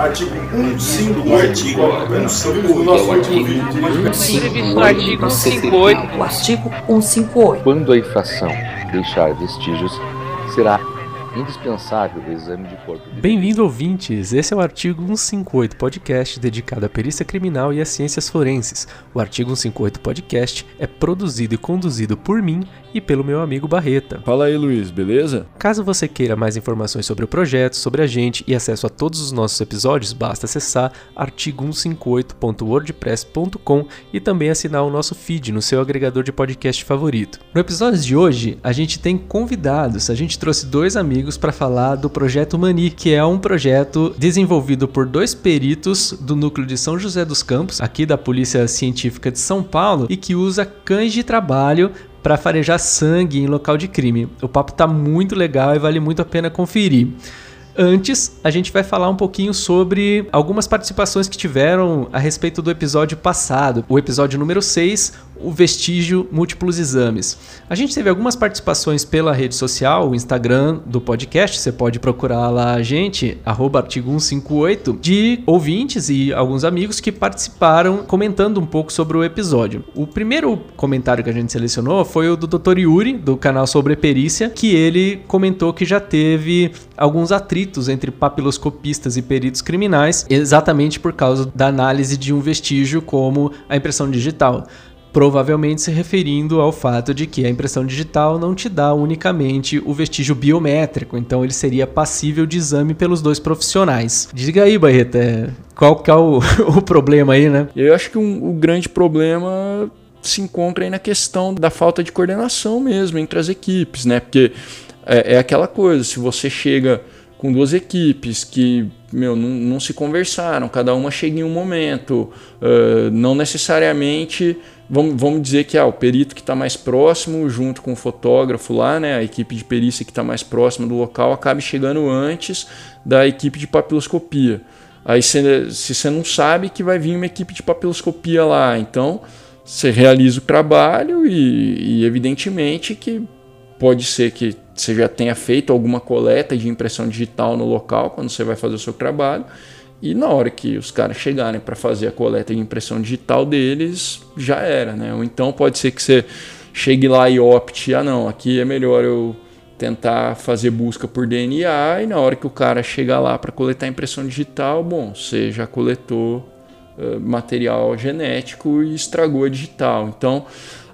Artigo 158. Artigo 158. O artigo 158. O artigo 158. Quando a infração deixar vestígios, será indispensável o exame de corpo de Bem-vindo, ouvintes! Esse é o artigo 158 Podcast dedicado à perícia criminal e às ciências forenses. O artigo 158 Podcast é produzido e conduzido por mim e pelo meu amigo Barreta. Fala aí, Luiz, beleza? Caso você queira mais informações sobre o projeto, sobre a gente e acesso a todos os nossos episódios, basta acessar artigo158.wordpress.com e também assinar o nosso feed no seu agregador de podcast favorito. No episódio de hoje, a gente tem convidados. A gente trouxe dois amigos para falar do projeto Mani, que é um projeto desenvolvido por dois peritos do núcleo de São José dos Campos, aqui da Polícia Científica de São Paulo, e que usa cães de trabalho para farejar sangue em local de crime. O papo tá muito legal e vale muito a pena conferir. Antes, a gente vai falar um pouquinho sobre algumas participações que tiveram a respeito do episódio passado, o episódio número 6, o vestígio múltiplos exames. A gente teve algumas participações pela rede social, o Instagram do podcast, você pode procurar lá a gente, artigo 158, de ouvintes e alguns amigos que participaram comentando um pouco sobre o episódio. O primeiro comentário que a gente selecionou foi o do Dr. Yuri, do canal Sobre Perícia, que ele comentou que já teve alguns atritos entre papiloscopistas e peritos criminais, exatamente por causa da análise de um vestígio como a impressão digital provavelmente se referindo ao fato de que a impressão digital não te dá unicamente o vestígio biométrico, então ele seria passível de exame pelos dois profissionais. Diga aí, Barreta, qual que é o, o problema aí, né? Eu acho que um, o grande problema se encontra aí na questão da falta de coordenação mesmo entre as equipes, né? Porque é, é aquela coisa, se você chega com duas equipes que meu, não, não se conversaram, cada uma chega em um momento, uh, não necessariamente vamos, vamos dizer que ah, o perito que está mais próximo, junto com o fotógrafo lá, né, a equipe de perícia que está mais próxima do local, acabe chegando antes da equipe de papiloscopia. Aí cê, se você não sabe que vai vir uma equipe de papiloscopia lá, então você realiza o trabalho e, e evidentemente que pode ser que você já tenha feito alguma coleta de impressão digital no local quando você vai fazer o seu trabalho e na hora que os caras chegarem para fazer a coleta de impressão digital deles, já era, né? Ou então pode ser que você chegue lá e opte, ah não, aqui é melhor eu tentar fazer busca por DNA e na hora que o cara chegar lá para coletar impressão digital, bom, você já coletou uh, material genético e estragou a digital. Então,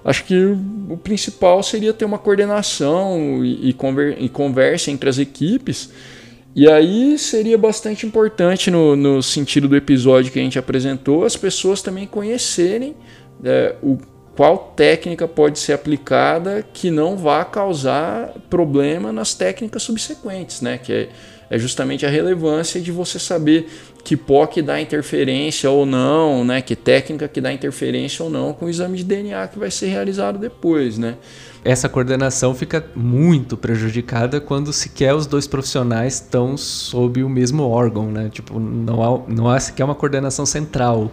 acho que o principal seria ter uma coordenação e, e, conver conversa entre as equipes e aí seria bastante importante, no, no sentido do episódio que a gente apresentou, as pessoas também conhecerem é, o, qual técnica pode ser aplicada que não vá causar problema nas técnicas subsequentes, né? Que é, é justamente a relevância de você saber que que dá interferência ou não, né? Que técnica que dá interferência ou não com o exame de DNA que vai ser realizado depois, né? essa coordenação fica muito prejudicada quando sequer os dois profissionais estão sob o mesmo órgão, né? Tipo, não há, não há sequer uma coordenação central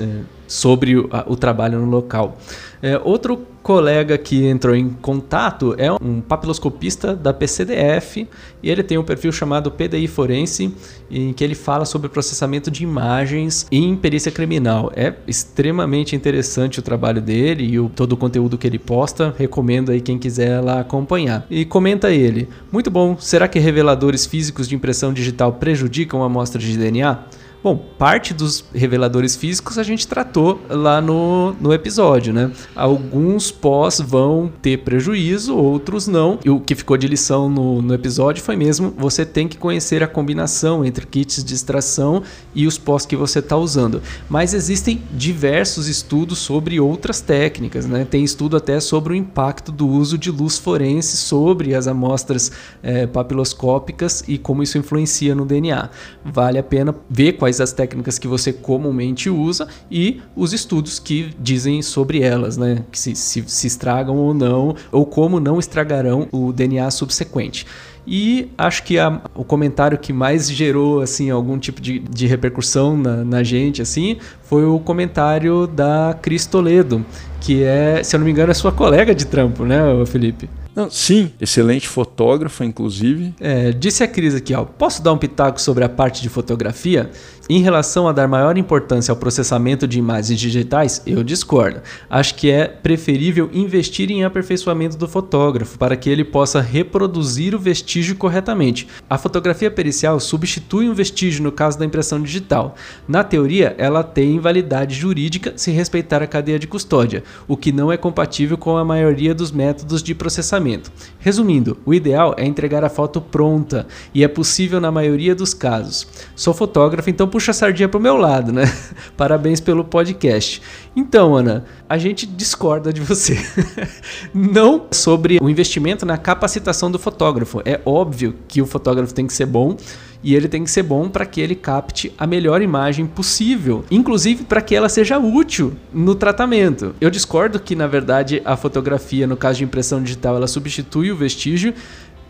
é, sobre o, o trabalho no local. É, outro colega que entrou em contato é um papiloscopista da PCDF e ele tem um perfil chamado PDI Forense, em que ele fala sobre processamento de imagens em perícia criminal. É extremamente interessante o trabalho dele e o, todo o conteúdo que ele posta. Recomendo aí quem quiser lá acompanhar. E comenta ele: Muito bom, será que reveladores físicos de impressão digital prejudicam a amostra de DNA? Bom, parte dos reveladores físicos a gente tratou lá no, no episódio, né? Alguns pós vão ter prejuízo, outros não. E o que ficou de lição no, no episódio foi mesmo você tem que conhecer a combinação entre kits de extração e os pós que você está usando. Mas existem diversos estudos sobre outras técnicas, né? Tem estudo até sobre o impacto do uso de luz forense sobre as amostras é, papiloscópicas e como isso influencia no DNA. Vale a pena ver quais quais as técnicas que você comumente usa e os estudos que dizem sobre elas, né? Que se, se, se estragam ou não, ou como não estragarão o DNA subsequente. E acho que a, o comentário que mais gerou assim algum tipo de, de repercussão na, na, gente assim foi o comentário da Cris Toledo, que é, se eu não me engano, é sua colega de trampo, né, Felipe? Não, sim, excelente fotógrafa, inclusive. É, disse a Cris aqui, ó. Posso dar um pitaco sobre a parte de fotografia? Em relação a dar maior importância ao processamento de imagens digitais, eu discordo. Acho que é preferível investir em aperfeiçoamento do fotógrafo para que ele possa reproduzir o vestígio corretamente. A fotografia pericial substitui um vestígio no caso da impressão digital. Na teoria, ela tem validade jurídica se respeitar a cadeia de custódia, o que não é compatível com a maioria dos métodos de processamento. Resumindo, o ideal é entregar a foto pronta e é possível na maioria dos casos. Sou fotógrafo, então puxa a sardinha pro meu lado, né? Parabéns pelo podcast. Então, Ana, a gente discorda de você. Não sobre o investimento na capacitação do fotógrafo. É óbvio que o fotógrafo tem que ser bom e ele tem que ser bom para que ele capte a melhor imagem possível, inclusive para que ela seja útil no tratamento. Eu discordo que, na verdade, a fotografia, no caso de impressão digital, ela substitui o vestígio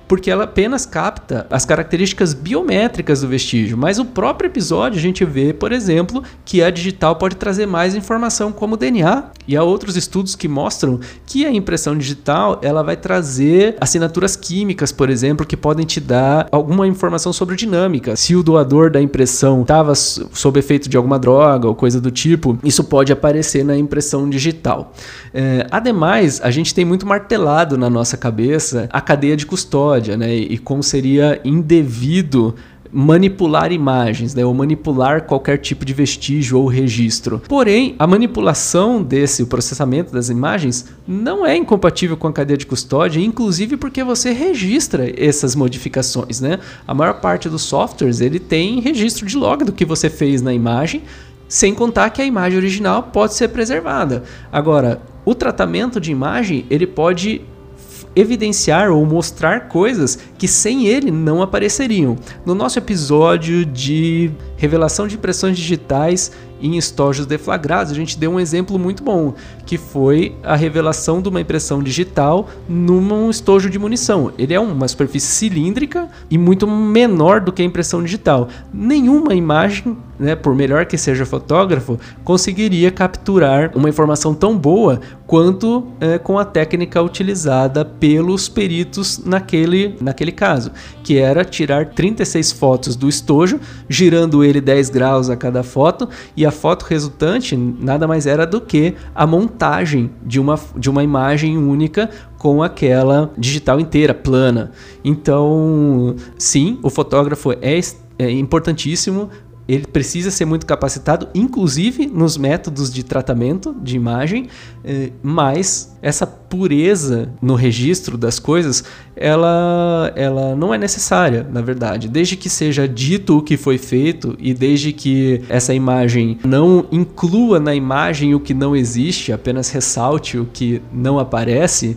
porque ela apenas capta as características biométricas do vestígio. Mas o próprio episódio a gente vê, por exemplo, que a digital pode trazer mais informação como DNA. E há outros estudos que mostram que a impressão digital ela vai trazer assinaturas químicas, por exemplo, que podem te dar alguma informação sobre dinâmica. Se o doador da impressão estava sob efeito de alguma droga ou coisa do tipo, isso pode aparecer na impressão digital. É, ademais, a gente tem muito martelado na nossa cabeça a cadeia de custódia né? E como seria indevido manipular imagens, né, ou manipular qualquer tipo de vestígio ou registro. Porém, a manipulação desse, o processamento das imagens, não é incompatível com a cadeia de custódia, inclusive porque você registra essas modificações, né? A maior parte dos softwares ele tem registro de log do que você fez na imagem, sem contar que a imagem original pode ser preservada. Agora, o tratamento de imagem ele pode evidenciar ou mostrar coisas que sem ele não apareceriam. No nosso episódio de revelação de impressões digitais em estojos deflagrados, a gente deu um exemplo muito bom, que foi a revelação de uma impressão digital num estojo de munição. Ele é uma superfície cilíndrica e muito menor do que a impressão digital. Nenhuma imagem, né, por melhor que seja fotógrafo, conseguiria capturar uma informação tão boa quanto é, com a técnica utilizada pelos peritos naquele, naquele caso, que era tirar 36 fotos do estojo, girando ele 10 graus a cada foto, e a foto resultante nada mais era do que a montagem de uma, de uma imagem única com aquela digital inteira, plana. Então, sim, o fotógrafo é, é importantíssimo ele precisa ser muito capacitado, inclusive nos métodos de tratamento de imagem, eh, mas essa pureza no registro das coisas, ela, ela não é necessária, na verdade. Desde que seja dito o que foi feito e desde que essa imagem não inclua na imagem o que não existe, apenas ressalte o que não aparece,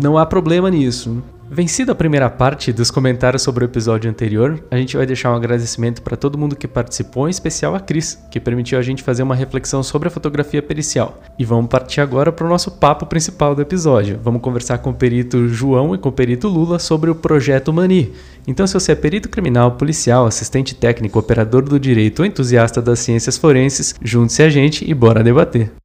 não há problema nisso. Vencida a primeira parte dos comentários sobre o episódio anterior, a gente vai deixar um agradecimento para todo mundo que participou, em especial a Cris, que permitiu a gente fazer uma reflexão sobre a fotografia pericial. E vamos partir agora para o nosso papo principal do episódio. Vamos conversar com o perito João e com o perito Lula sobre o projeto Mani. Então, se você é perito criminal, policial, assistente técnico, operador do direito ou entusiasta das ciências forenses, junte-se a gente e bora debater.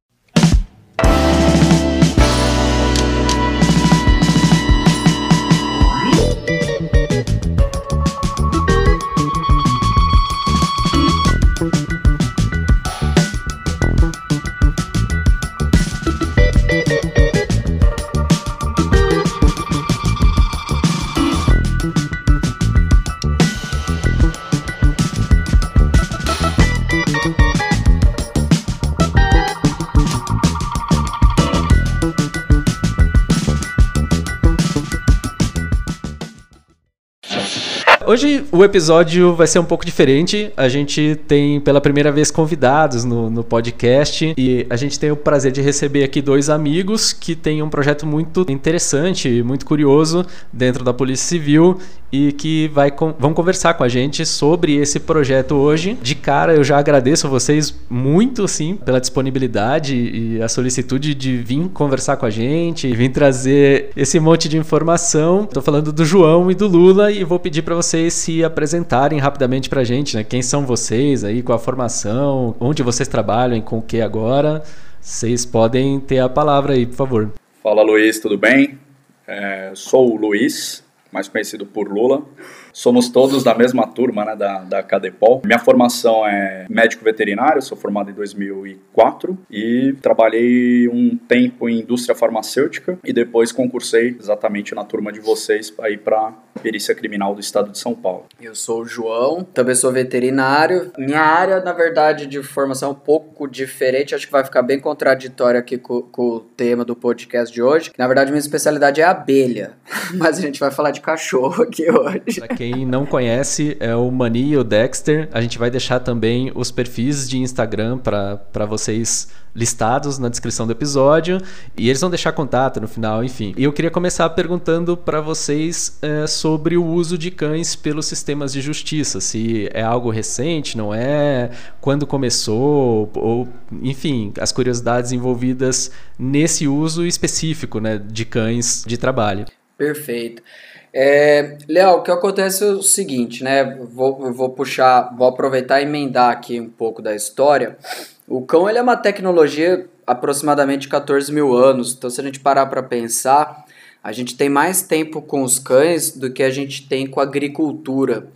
Hoje o episódio vai ser um pouco diferente. A gente tem pela primeira vez convidados no, no podcast e a gente tem o prazer de receber aqui dois amigos que têm um projeto muito interessante, muito curioso dentro da Polícia Civil e que vai, vão conversar com a gente sobre esse projeto hoje. De cara, eu já agradeço a vocês muito, assim, pela disponibilidade e a solicitude de vir conversar com a gente, vir trazer esse monte de informação. Estou falando do João e do Lula e vou pedir para vocês se apresentarem rapidamente para a gente, né? Quem são vocês aí, qual a formação, onde vocês trabalham com o que agora. Vocês podem ter a palavra aí, por favor. Fala, Luiz, tudo bem? É, sou o Luiz, mais conhecido por Lula. Somos todos da mesma turma né, da, da Cadepol. Minha formação é médico veterinário, sou formado em 2004 e trabalhei um tempo em indústria farmacêutica e depois concursei exatamente na turma de vocês aí para perícia criminal do estado de São Paulo. Eu sou o João, também sou veterinário. Minha área, na verdade, de formação é um pouco diferente, acho que vai ficar bem contraditório aqui com, com o tema do podcast de hoje. Na verdade, minha especialidade é abelha, mas a gente vai falar de cachorro aqui hoje. Pra quem não conhece, é o Mani e o Dexter. A gente vai deixar também os perfis de Instagram para vocês listados na descrição do episódio e eles vão deixar contato no final, enfim. E eu queria começar perguntando para vocês é, sobre o uso de cães pelos sistemas de justiça, se é algo recente, não é, quando começou, ou enfim, as curiosidades envolvidas nesse uso específico, né, de cães de trabalho. Perfeito. É, Léo, o que acontece é o seguinte, né? Vou, vou puxar, vou aproveitar e emendar aqui um pouco da história. O cão ele é uma tecnologia aproximadamente 14 mil anos, então se a gente parar para pensar, a gente tem mais tempo com os cães do que a gente tem com a agricultura.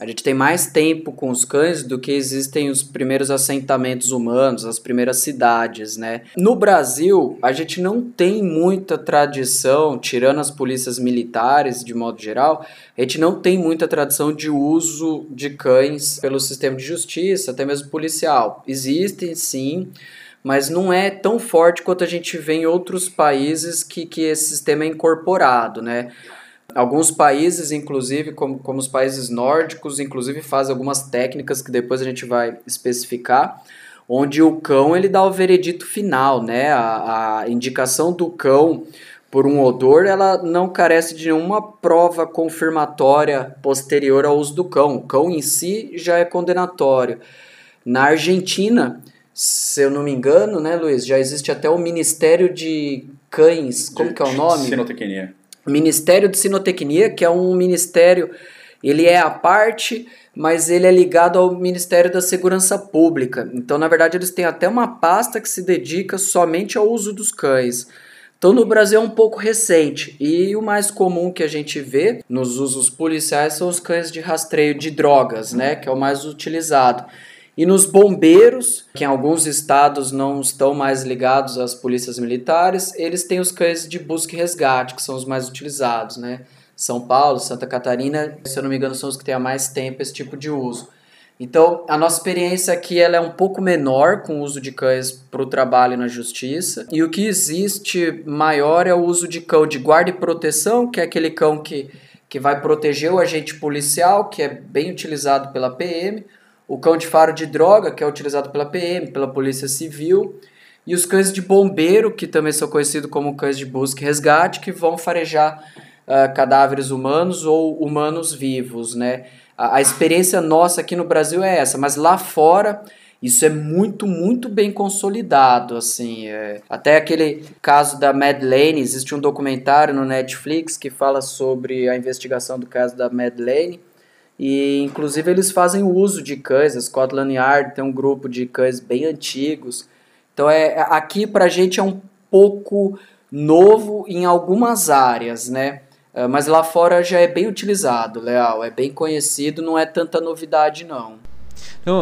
A gente tem mais tempo com os cães do que existem os primeiros assentamentos humanos, as primeiras cidades, né? No Brasil, a gente não tem muita tradição, tirando as polícias militares de modo geral, a gente não tem muita tradição de uso de cães pelo sistema de justiça, até mesmo policial. Existem sim, mas não é tão forte quanto a gente vê em outros países que, que esse sistema é incorporado, né? Alguns países, inclusive, como, como os países nórdicos, inclusive fazem algumas técnicas que depois a gente vai especificar, onde o cão ele dá o veredito final, né? A, a indicação do cão por um odor, ela não carece de nenhuma prova confirmatória posterior ao uso do cão. O cão em si já é condenatório. Na Argentina, se eu não me engano, né, Luiz, já existe até o Ministério de Cães, como De que é o nome? Sinotecnia. Ministério de Sinotecnia, que é um ministério, ele é à parte, mas ele é ligado ao Ministério da Segurança Pública. Então, na verdade, eles têm até uma pasta que se dedica somente ao uso dos cães. Então, no Brasil é um pouco recente. E o mais comum que a gente vê nos usos policiais são os cães de rastreio de drogas, né? Que é o mais utilizado. E nos bombeiros, que em alguns estados não estão mais ligados às polícias militares, eles têm os cães de busca e resgate, que são os mais utilizados, né? São Paulo, Santa Catarina, se eu não me engano, são os que têm há mais tempo esse tipo de uso. Então, a nossa experiência aqui ela é um pouco menor com o uso de cães para o trabalho na justiça. E o que existe maior é o uso de cão de guarda e proteção, que é aquele cão que, que vai proteger o agente policial, que é bem utilizado pela PM o cão de faro de droga, que é utilizado pela PM, pela Polícia Civil, e os cães de bombeiro, que também são conhecidos como cães de busca e resgate, que vão farejar uh, cadáveres humanos ou humanos vivos, né? A, a experiência nossa aqui no Brasil é essa, mas lá fora isso é muito, muito bem consolidado, assim. É. Até aquele caso da Madeleine, existe um documentário no Netflix que fala sobre a investigação do caso da Madeleine. E inclusive eles fazem uso de cães, a Scotland Yard tem um grupo de cães bem antigos. Então é aqui pra gente é um pouco novo em algumas áreas, né? Ah, mas lá fora já é bem utilizado, Leal, é bem conhecido, não é tanta novidade não.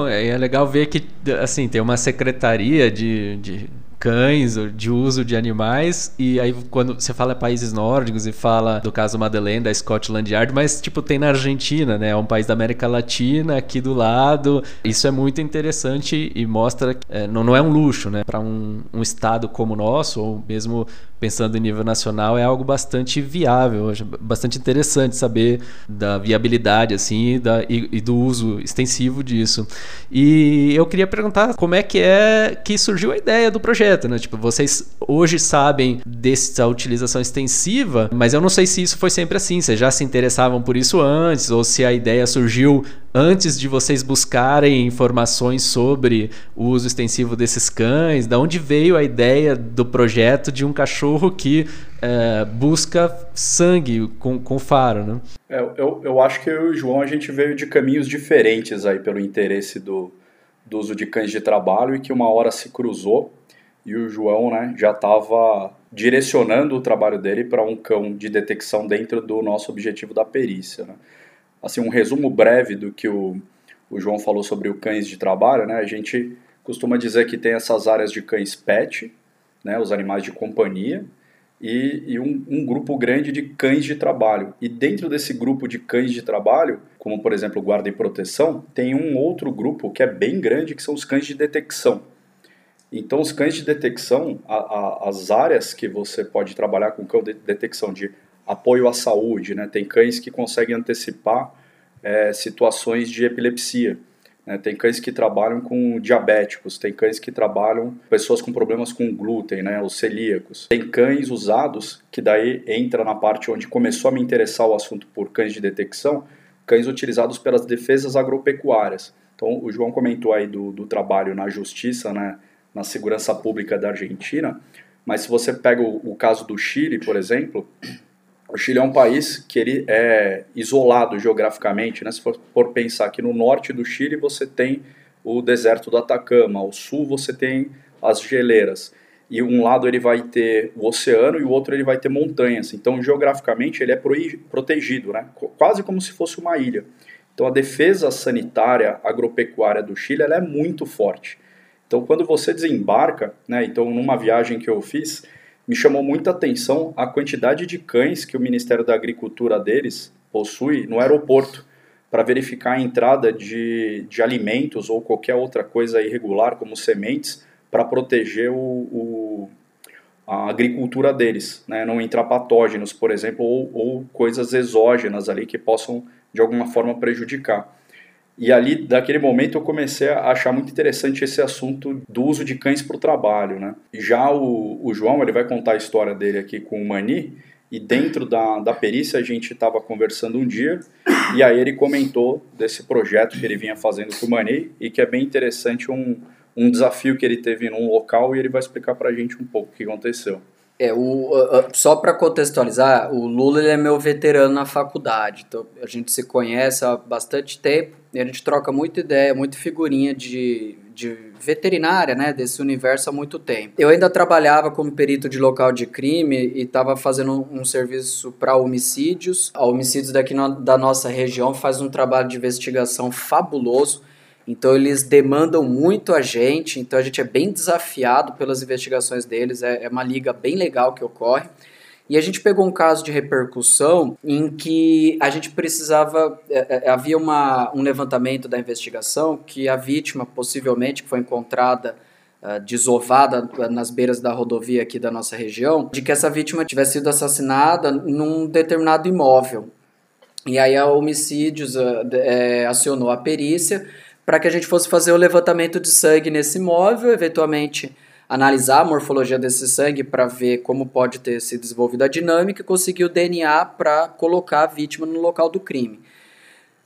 É, é legal ver que assim tem uma secretaria de, de cães, de uso de animais, e aí quando você fala países nórdicos e fala do caso Madeleine, da Scotland Yard, mas tipo tem na Argentina, né? É um país da América Latina aqui do lado. Isso é muito interessante e mostra que é, não, não é um luxo, né? Para um, um estado como o nosso, ou mesmo pensando em nível nacional, é algo bastante viável, bastante interessante saber da viabilidade assim da, e, e, do uso extensivo disso. E eu queria perguntar como é que é que surgiu a ideia do projeto, né? Tipo, vocês hoje sabem dessa utilização extensiva, mas eu não sei se isso foi sempre assim. Vocês já se interessavam por isso antes ou se a ideia surgiu antes de vocês buscarem informações sobre o uso extensivo desses cães? Da onde veio a ideia do projeto de um cachorro que é, busca sangue com, com faro, né? É, eu, eu acho que eu e o João a gente veio de caminhos diferentes aí pelo interesse do, do uso de cães de trabalho e que uma hora se cruzou e o João né, já estava direcionando o trabalho dele para um cão de detecção dentro do nosso objetivo da perícia. Né? Assim, um resumo breve do que o, o João falou sobre o cães de trabalho, né? a gente costuma dizer que tem essas áreas de cães pet, né, os animais de companhia, e, e um, um, grupo grande de cães de trabalho. E dentro desse grupo de cães de trabalho, como por exemplo guarda e proteção, tem um outro grupo que é bem grande, que são os cães de detecção. Então, os cães de detecção, a, a, as áreas que você pode trabalhar com cão de detecção de apoio à saúde, né? tem cães que conseguem antecipar é, situações de epilepsia. Né? Tem cães que trabalham com diabéticos, tem cães que trabalham pessoas com problemas com glúten, né? os celíacos. Tem cães usados, que daí entra na parte onde começou a me interessar o assunto por cães de detecção, cães utilizados pelas defesas agropecuárias. Então, o João comentou aí do, do trabalho na justiça, né? Na segurança pública da Argentina, mas se você pega o, o caso do Chile, por exemplo, o Chile é um país que ele é isolado geograficamente, né? Se for, for pensar que no norte do Chile você tem o deserto do Atacama, ao sul você tem as geleiras. E um lado ele vai ter o oceano e o outro ele vai ter montanhas. Então, geograficamente, ele é protegido, né? quase como se fosse uma ilha. Então, a defesa sanitária agropecuária do Chile é muito forte. Então, quando você desembarca, né, então numa viagem que eu fiz, me chamou muita atenção a quantidade de cães que o Ministério da Agricultura deles possui no aeroporto para verificar a entrada de, de alimentos ou qualquer outra coisa irregular, como sementes, para proteger o, o, a agricultura deles, né? não entrar patógenos, por exemplo, ou, ou coisas exógenas ali que possam de alguma forma prejudicar. E ali, daquele momento, eu comecei a achar muito interessante esse assunto do uso de cães para o trabalho, né? Já o, o João, ele vai contar a história dele aqui com o Mani, e dentro da, da perícia a gente estava conversando um dia, e aí ele comentou desse projeto que ele vinha fazendo com o Mani, e que é bem interessante, um, um desafio que ele teve num local, e ele vai explicar para a gente um pouco o que aconteceu. É, o, uh, só para contextualizar, o Lula é meu veterano na faculdade, então a gente se conhece há bastante tempo e a gente troca muita ideia, muita figurinha de, de veterinária, né, desse universo há muito tempo. Eu ainda trabalhava como perito de local de crime e estava fazendo um, um serviço para homicídios. A Homicídios daqui no, da nossa região faz um trabalho de investigação fabuloso então eles demandam muito a gente, então a gente é bem desafiado pelas investigações deles, é, é uma liga bem legal que ocorre. E a gente pegou um caso de repercussão em que a gente precisava. É, é, havia uma, um levantamento da investigação que a vítima, possivelmente, que foi encontrada uh, desovada nas beiras da rodovia aqui da nossa região, de que essa vítima tivesse sido assassinada num determinado imóvel. E aí a Homicídios uh, é, acionou a perícia para que a gente fosse fazer o levantamento de sangue nesse imóvel, eventualmente analisar a morfologia desse sangue para ver como pode ter se desenvolvido a dinâmica e conseguir o DNA para colocar a vítima no local do crime.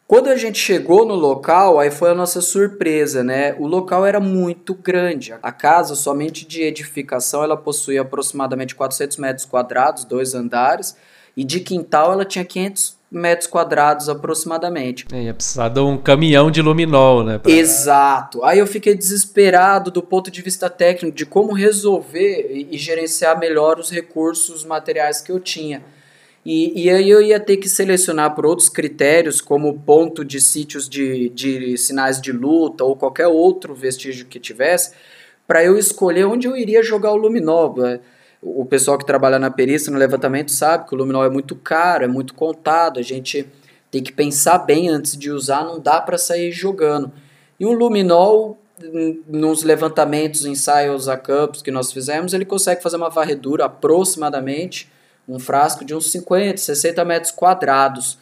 Quando a gente chegou no local, aí foi a nossa surpresa, né? O local era muito grande. A casa, somente de edificação, ela possuía aproximadamente 400 metros quadrados, dois andares, e de quintal ela tinha 500 metros quadrados aproximadamente. É, ia precisar de um caminhão de luminol, né? Pra... Exato. Aí eu fiquei desesperado do ponto de vista técnico de como resolver e, gerenciar melhor os recursos materiais que eu tinha. E, e, aí eu ia ter que selecionar por outros critérios, como ponto de sítios de, de sinais de luta ou qualquer outro vestígio que tivesse, para eu escolher onde eu iria jogar o luminol o pessoal que trabalha na perícia, no levantamento, sabe que o luminol é muito caro, é muito contado, a gente tem que pensar bem antes de usar, não dá para sair jogando. E um luminol, nos levantamentos, ensaios a campos que nós fizemos, ele consegue fazer uma varredura aproximadamente, um frasco de uns 50, 60 metros quadrados.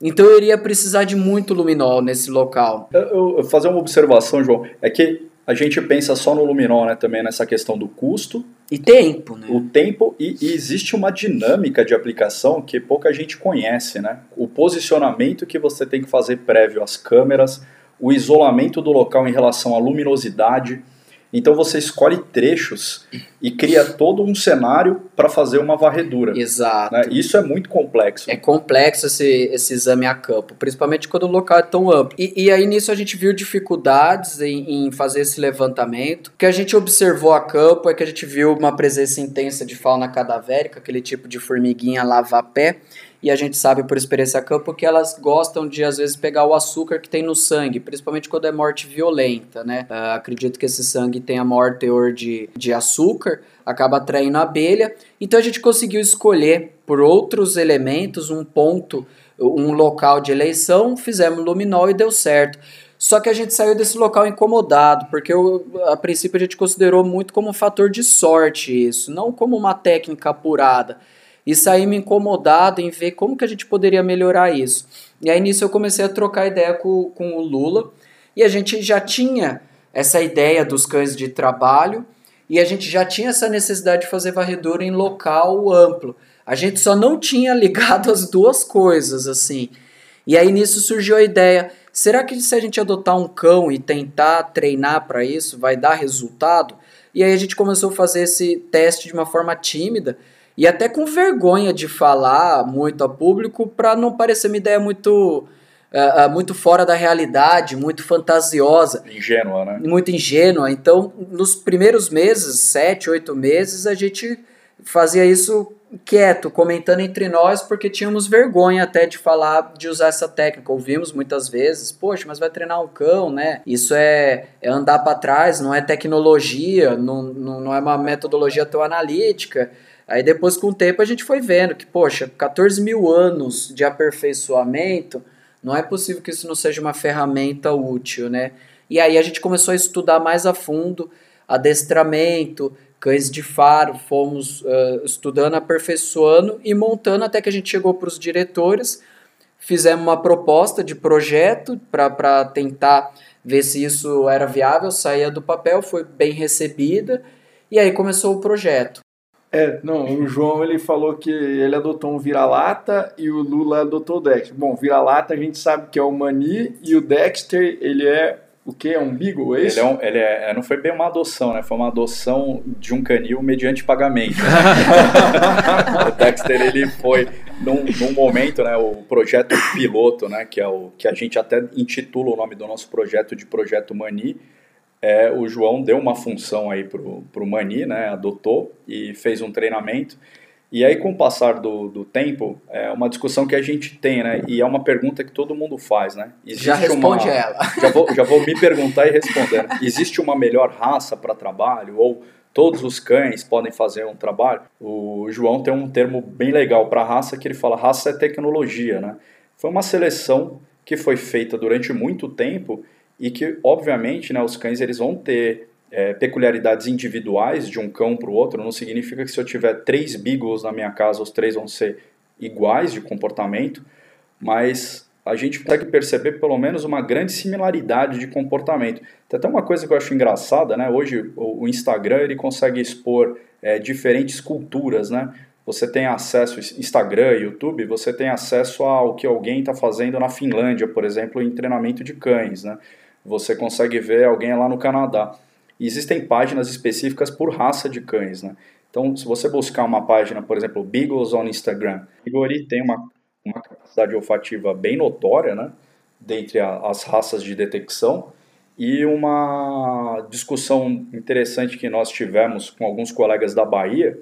Então eu iria precisar de muito luminol nesse local. Eu, eu fazer uma observação, João, é que a gente pensa só no luminol, né, também nessa questão do custo. E tempo, né? O tempo, e, e, existe uma dinâmica de aplicação que pouca gente conhece, né? O posicionamento que você tem que fazer prévio às câmeras, o isolamento do local em relação à luminosidade. Então você escolhe trechos e cria todo um cenário para fazer uma varredura. Exato. né? Isso é muito complexo. É complexo esse, esse exame a campo, principalmente quando o local é tão amplo. E, e aí nisso a gente viu dificuldades em, em fazer esse levantamento. O que a gente observou a campo é que a gente viu uma presença intensa de fauna cadavérica, aquele tipo de formiguinha lava-pé. E a gente sabe por experiência a campo que elas gostam de, às vezes, pegar o açúcar que tem no sangue, principalmente quando é morte violenta, né? Uh, acredito que esse sangue tenha maior teor de, de açúcar, acaba atraindo a abelha. Então a gente conseguiu escolher por outros elementos um ponto, um local de eleição, fizemos luminol e deu certo. Só que a gente saiu desse local incomodado, porque eu, a princípio a gente considerou muito como um fator de sorte isso, não como uma técnica apurada e saí me incomodado em ver como que a gente poderia melhorar isso. E aí nisso eu comecei a trocar ideia com, com o Lula e a gente já tinha essa ideia dos cães de trabalho e a gente já tinha essa necessidade de fazer varredura em local amplo. A gente só não tinha ligado as duas coisas assim. E aí nisso surgiu a ideia: será que se a gente adotar um cão e tentar treinar para isso vai dar resultado? E aí a gente começou a fazer esse teste de uma forma tímida e até com vergonha de falar muito a público para não parecer uma ideia muito uh, muito fora da realidade, muito fantasiosa. Ingênua, né? Muito ingênua. Então, nos primeiros meses, sete, oito meses, a gente fazia isso quieto, comentando entre nós, porque tínhamos vergonha até de falar, de usar essa técnica. Ouvimos muitas vezes, poxa, mas vai treinar um cão, né? Isso é, é andar para trás, não é tecnologia, não, não, não é uma metodologia tão analítica. Aí depois, com o tempo, a gente foi vendo que, poxa, 14 mil anos de aperfeiçoamento, não é possível que isso não seja uma ferramenta útil, né? E aí a gente começou a estudar mais a fundo adestramento, cães de faro, fomos uh, estudando, aperfeiçoando e montando até que a gente chegou para os diretores, fizemos uma proposta de projeto para tentar ver se isso era viável, saía do papel, foi bem recebida e aí começou o projeto. É, não, o João ele falou que ele adotou um vira-lata e o Lula adotou o Dexter. Bom, vira-lata a gente sabe que é o Mani e o Dexter ele é o que? É um beagle, é isso? Ele, é um, ele é, não foi bem uma adoção, né? Foi uma adoção de um canil mediante pagamento. o Dexter, ele foi, num, num, momento, né? O projeto piloto, né? Que, é o, que a gente até intitula o nome do nosso projeto de Projeto Mani, é, o João deu uma função aí pro, pro Mani, né, adotou e fez um treinamento. E aí, com o passar do, do tempo, é uma discussão que a gente tem, né? E é uma pergunta que todo mundo faz, né? Existe já responde uma, ela. Já vou, já vou me perguntar e responder. Existe uma melhor raça para trabalho? Ou todos os cães podem fazer um trabalho? O João tem um termo bem legal para raça que ele fala: raça é tecnologia, né? Foi uma seleção que foi feita durante muito tempo e que, obviamente, né, os cães eles vão ter é, peculiaridades individuais de um cão para o outro. Não significa que se eu tiver três beagles na minha casa, os três vão ser iguais de comportamento, mas a gente consegue perceber pelo menos uma grande similaridade de comportamento. Tem até uma coisa que eu acho engraçada, né? Hoje o Instagram ele consegue expor é, diferentes culturas, né? Você tem acesso Instagram, YouTube, você tem acesso ao que alguém está fazendo na Finlândia, por exemplo, em treinamento de cães, né? Você consegue ver alguém lá no Canadá. E existem páginas específicas por raça de cães, né? Então, se você buscar uma página, por exemplo, Beagles on Instagram, Beagle tem uma, uma capacidade olfativa bem notória, né? Dentre a, as raças de detecção. E uma discussão interessante que nós tivemos com alguns colegas da Bahia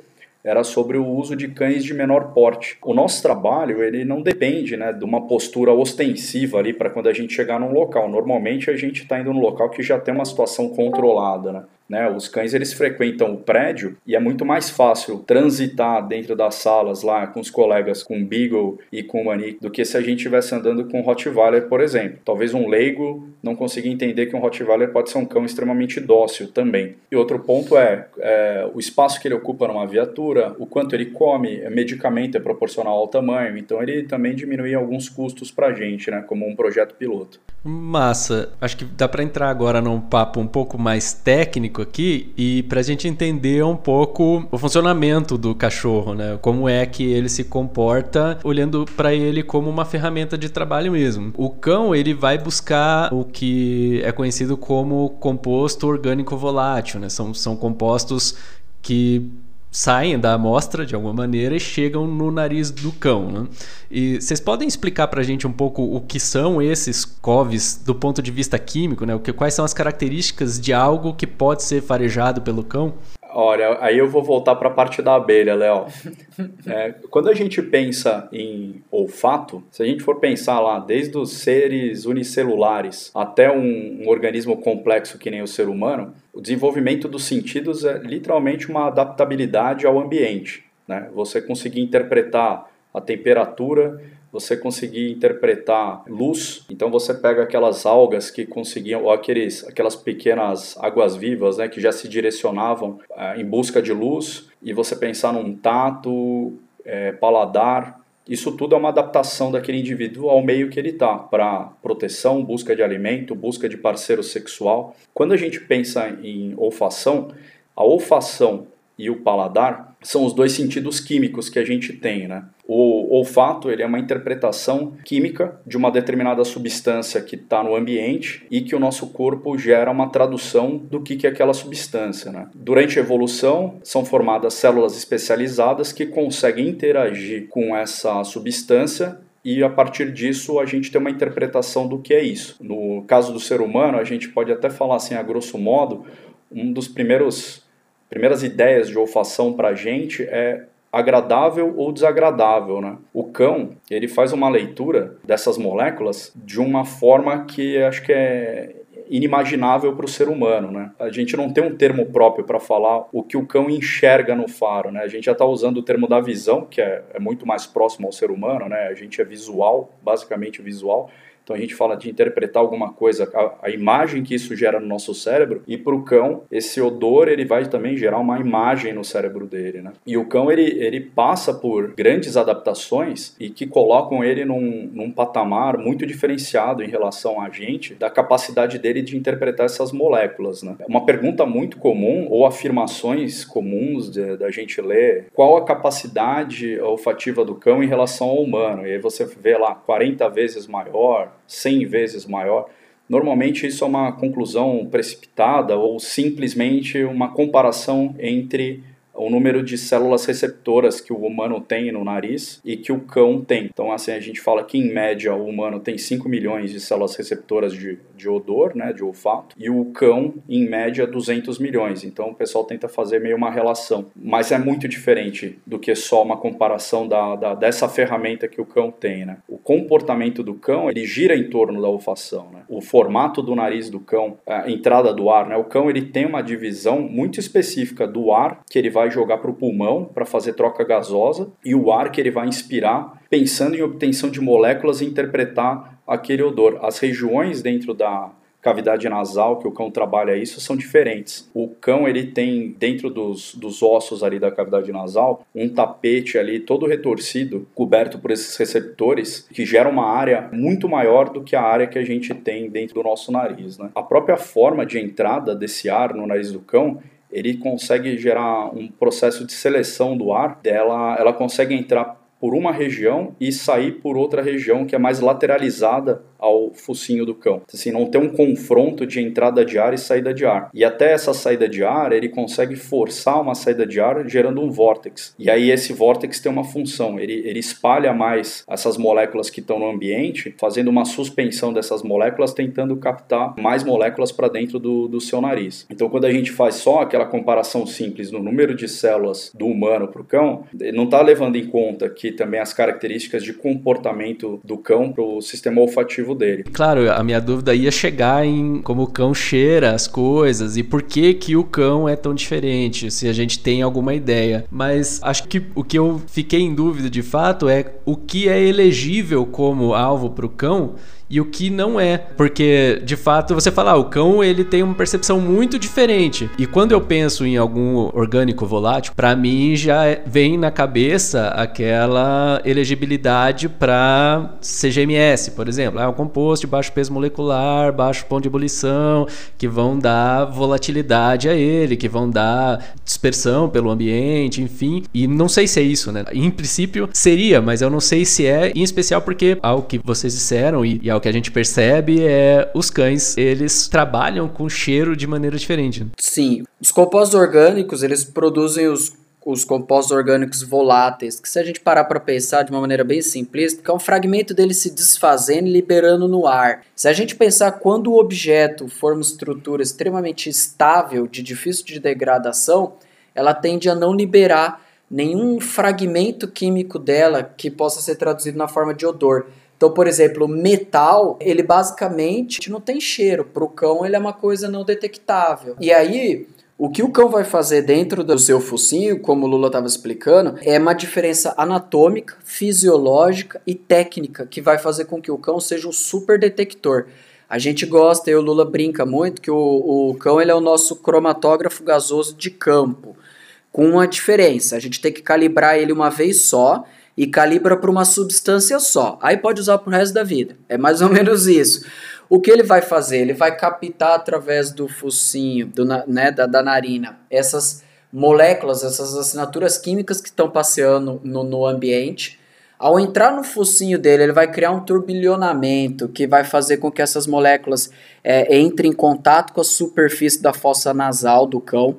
era sobre o uso de cães de menor porte. O nosso trabalho ele não depende né, de uma postura ostensiva ali para quando a gente chegar num local. Normalmente a gente está indo num local que já tem uma situação controlada. Né? Né? Os cães eles frequentam o prédio e é muito mais fácil transitar dentro das salas lá com os colegas com Beagle e com Manique do que se a gente estivesse andando com Rottweiler, por exemplo. Talvez um leigo não consiga entender que um Rottweiler pode ser um cão extremamente dócil também. E outro ponto é, é o espaço que ele ocupa numa viatura, o quanto ele come, medicamento é proporcional ao tamanho, então ele também diminui alguns custos para a gente, né, como um projeto piloto. Massa. Acho que dá para entrar agora num papo um pouco mais técnico aqui e para a gente entender um pouco o funcionamento do cachorro, né? Como é que ele se comporta, olhando para ele como uma ferramenta de trabalho mesmo. O cão ele vai buscar o que é conhecido como composto orgânico volátil, né? São, são compostos que saem da amostra de alguma maneira e chegam no nariz do cão. Né? E vocês podem explicar para a gente um pouco o que são esses coves do ponto de vista químico, né? O que, quais são as características de algo que pode ser farejado pelo cão? Olha, aí eu vou voltar para a parte da abelha, Léo. É, quando a gente pensa em olfato, se a gente for pensar lá, desde os seres unicelulares até um, um organismo complexo que nem o ser humano, o desenvolvimento dos sentidos é literalmente uma adaptabilidade ao ambiente. Né? Você conseguir interpretar a temperatura, você conseguir interpretar luz. Então você pega aquelas algas que conseguiam, ou aqueles, aquelas pequenas águas vivas, né, que já se direcionavam é, em busca de luz, e você pensar num tato, é, paladar. Isso tudo é uma adaptação daquele indivíduo ao meio que ele está, para proteção, busca de alimento, busca de parceiro sexual. Quando a gente pensa em olfação, a olfação e o paladar são os dois sentidos químicos que a gente tem, né? O olfato ele é uma interpretação química de uma determinada substância que está no ambiente e que o nosso corpo gera uma tradução do que, que é aquela substância. Né? Durante a evolução, são formadas células especializadas que conseguem interagir com essa substância e a partir disso a gente tem uma interpretação do que é isso. No caso do ser humano, a gente pode até falar assim, a grosso modo, um dos primeiros primeiras ideias de olfação para a gente é agradável ou desagradável, né? O cão, ele faz uma leitura dessas moléculas de uma forma que acho que é inimaginável para o ser humano, né? A gente não tem um termo próprio para falar o que o cão enxerga no faro, né? A gente já está usando o termo da visão, que é, é muito mais próximo ao ser humano, né? A gente é visual, basicamente visual. Então a gente fala de interpretar alguma coisa, a, a imagem que isso gera no nosso cérebro, e para o cão, esse odor ele vai também gerar uma imagem no cérebro dele. Né? E o cão ele, ele passa por grandes adaptações e que colocam ele num, num patamar muito diferenciado em relação a gente, da capacidade dele de interpretar essas moléculas. Né? Uma pergunta muito comum, ou afirmações comuns da gente ler, qual a capacidade olfativa do cão em relação ao humano? E aí você vê lá 40 vezes maior, 100 vezes maior. Normalmente isso é uma conclusão precipitada ou simplesmente uma comparação entre o número de células receptoras que o humano tem no nariz e que o cão tem. Então, assim, a gente fala que em média o humano tem 5 milhões de células receptoras de, de odor, né, de olfato, e o cão, em média, 200 milhões. Então, o pessoal tenta fazer meio uma relação. Mas é muito diferente do que só uma comparação da, da dessa ferramenta que o cão tem, né? O comportamento do cão, ele gira em torno da olfação, né? O formato do nariz do cão, a entrada do ar, né? O cão, ele tem uma divisão muito específica do ar que ele vai vai jogar para o pulmão para fazer troca gasosa e o ar que ele vai inspirar, pensando em obtenção de moléculas e interpretar aquele odor. As regiões dentro da cavidade nasal que o cão trabalha isso são diferentes. O cão ele tem dentro dos, dos ossos ali da cavidade nasal um tapete ali todo retorcido, coberto por esses receptores que gera uma área muito maior do que a área que a gente tem dentro do nosso nariz. Né? A própria forma de entrada desse ar no nariz do cão ele consegue gerar um processo de seleção do ar dela, ela consegue entrar por uma região e sair por outra região que é mais lateralizada ao focinho do cão. Assim, não tem um confronto de entrada de ar e saída de ar. E até essa saída de ar, ele consegue forçar uma saída de ar gerando um vórtex. E aí esse vórtex tem uma função, ele, ele espalha mais essas moléculas que estão no ambiente, fazendo uma suspensão dessas moléculas, tentando captar mais moléculas para dentro do, do seu nariz. Então quando a gente faz só aquela comparação simples no número de células do humano para o cão, não está levando em conta que também as características de comportamento do cão para o sistema olfativo dele. Claro, a minha dúvida ia chegar em como o cão cheira as coisas e por que que o cão é tão diferente, se a gente tem alguma ideia. Mas acho que o que eu fiquei em dúvida de fato é o que é elegível como alvo para o cão e o que não é. Porque, de fato, você fala, ah, o cão ele tem uma percepção muito diferente. E quando eu penso em algum orgânico volátil, para mim já é, vem na cabeça aquela elegibilidade para CGMS, por exemplo. É um composto de baixo peso molecular, baixo ponto de ebulição, que vão dar volatilidade a ele, que vão dar dispersão pelo ambiente, enfim. E não sei se é isso, né? Em princípio seria, mas eu não sei se é, em especial porque ao que vocês disseram e, e ao que a gente percebe é os cães, eles trabalham com cheiro de maneira diferente. Sim, os compostos orgânicos, eles produzem os os compostos orgânicos voláteis, que se a gente parar para pensar de uma maneira bem simplista, é um fragmento dele se desfazendo e liberando no ar. Se a gente pensar quando o objeto for uma estrutura extremamente estável, de difícil de degradação, ela tende a não liberar nenhum fragmento químico dela que possa ser traduzido na forma de odor. Então, por exemplo, metal, ele basicamente não tem cheiro. Para o cão, ele é uma coisa não detectável. E aí, o que o cão vai fazer dentro do seu focinho, como o Lula estava explicando, é uma diferença anatômica, fisiológica e técnica que vai fazer com que o cão seja um super detector. A gente gosta, e o Lula brinca muito, que o, o cão ele é o nosso cromatógrafo gasoso de campo, com uma diferença. A gente tem que calibrar ele uma vez só e calibra para uma substância só. Aí pode usar para o resto da vida. É mais ou menos isso. O que ele vai fazer? Ele vai captar através do focinho, do, né, da, da narina, essas moléculas, essas assinaturas químicas que estão passeando no, no ambiente. Ao entrar no focinho dele, ele vai criar um turbilhonamento que vai fazer com que essas moléculas é, entrem em contato com a superfície da fossa nasal do cão.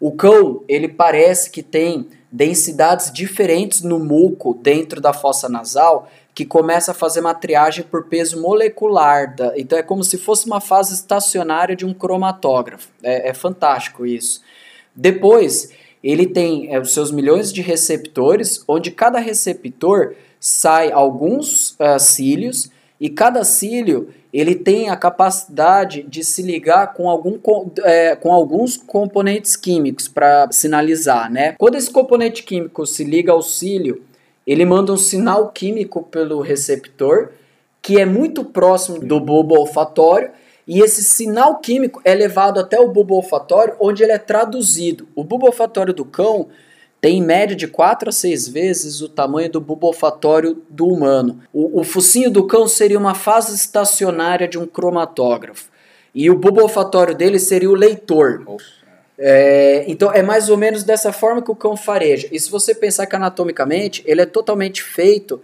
O cão, ele parece que tem densidades diferentes no muco dentro da fossa nasal que começa a fazer uma triagem por peso molecular. Da, então é como se fosse uma fase estacionária de um cromatógrafo. É, é fantástico isso. Depois, ele tem é, os seus milhões de receptores, onde cada receptor sai alguns uh, cílios e cada cílio ele tem a capacidade de se ligar com, algum, é, com alguns componentes químicos para sinalizar, né? Quando esse componente químico se liga ao cílio, ele manda um sinal químico pelo receptor que é muito próximo do bulbo olfatório e esse sinal químico é levado até o bulbo olfatório onde ele é traduzido. O bulbo olfatório do cão tem em média de 4 a 6 vezes o tamanho do bulbo olfatório do humano. O, o focinho do cão seria uma fase estacionária de um cromatógrafo. E o bulbo olfatório dele seria o leitor. É, então é mais ou menos dessa forma que o cão fareja. E se você pensar que anatomicamente ele é totalmente feito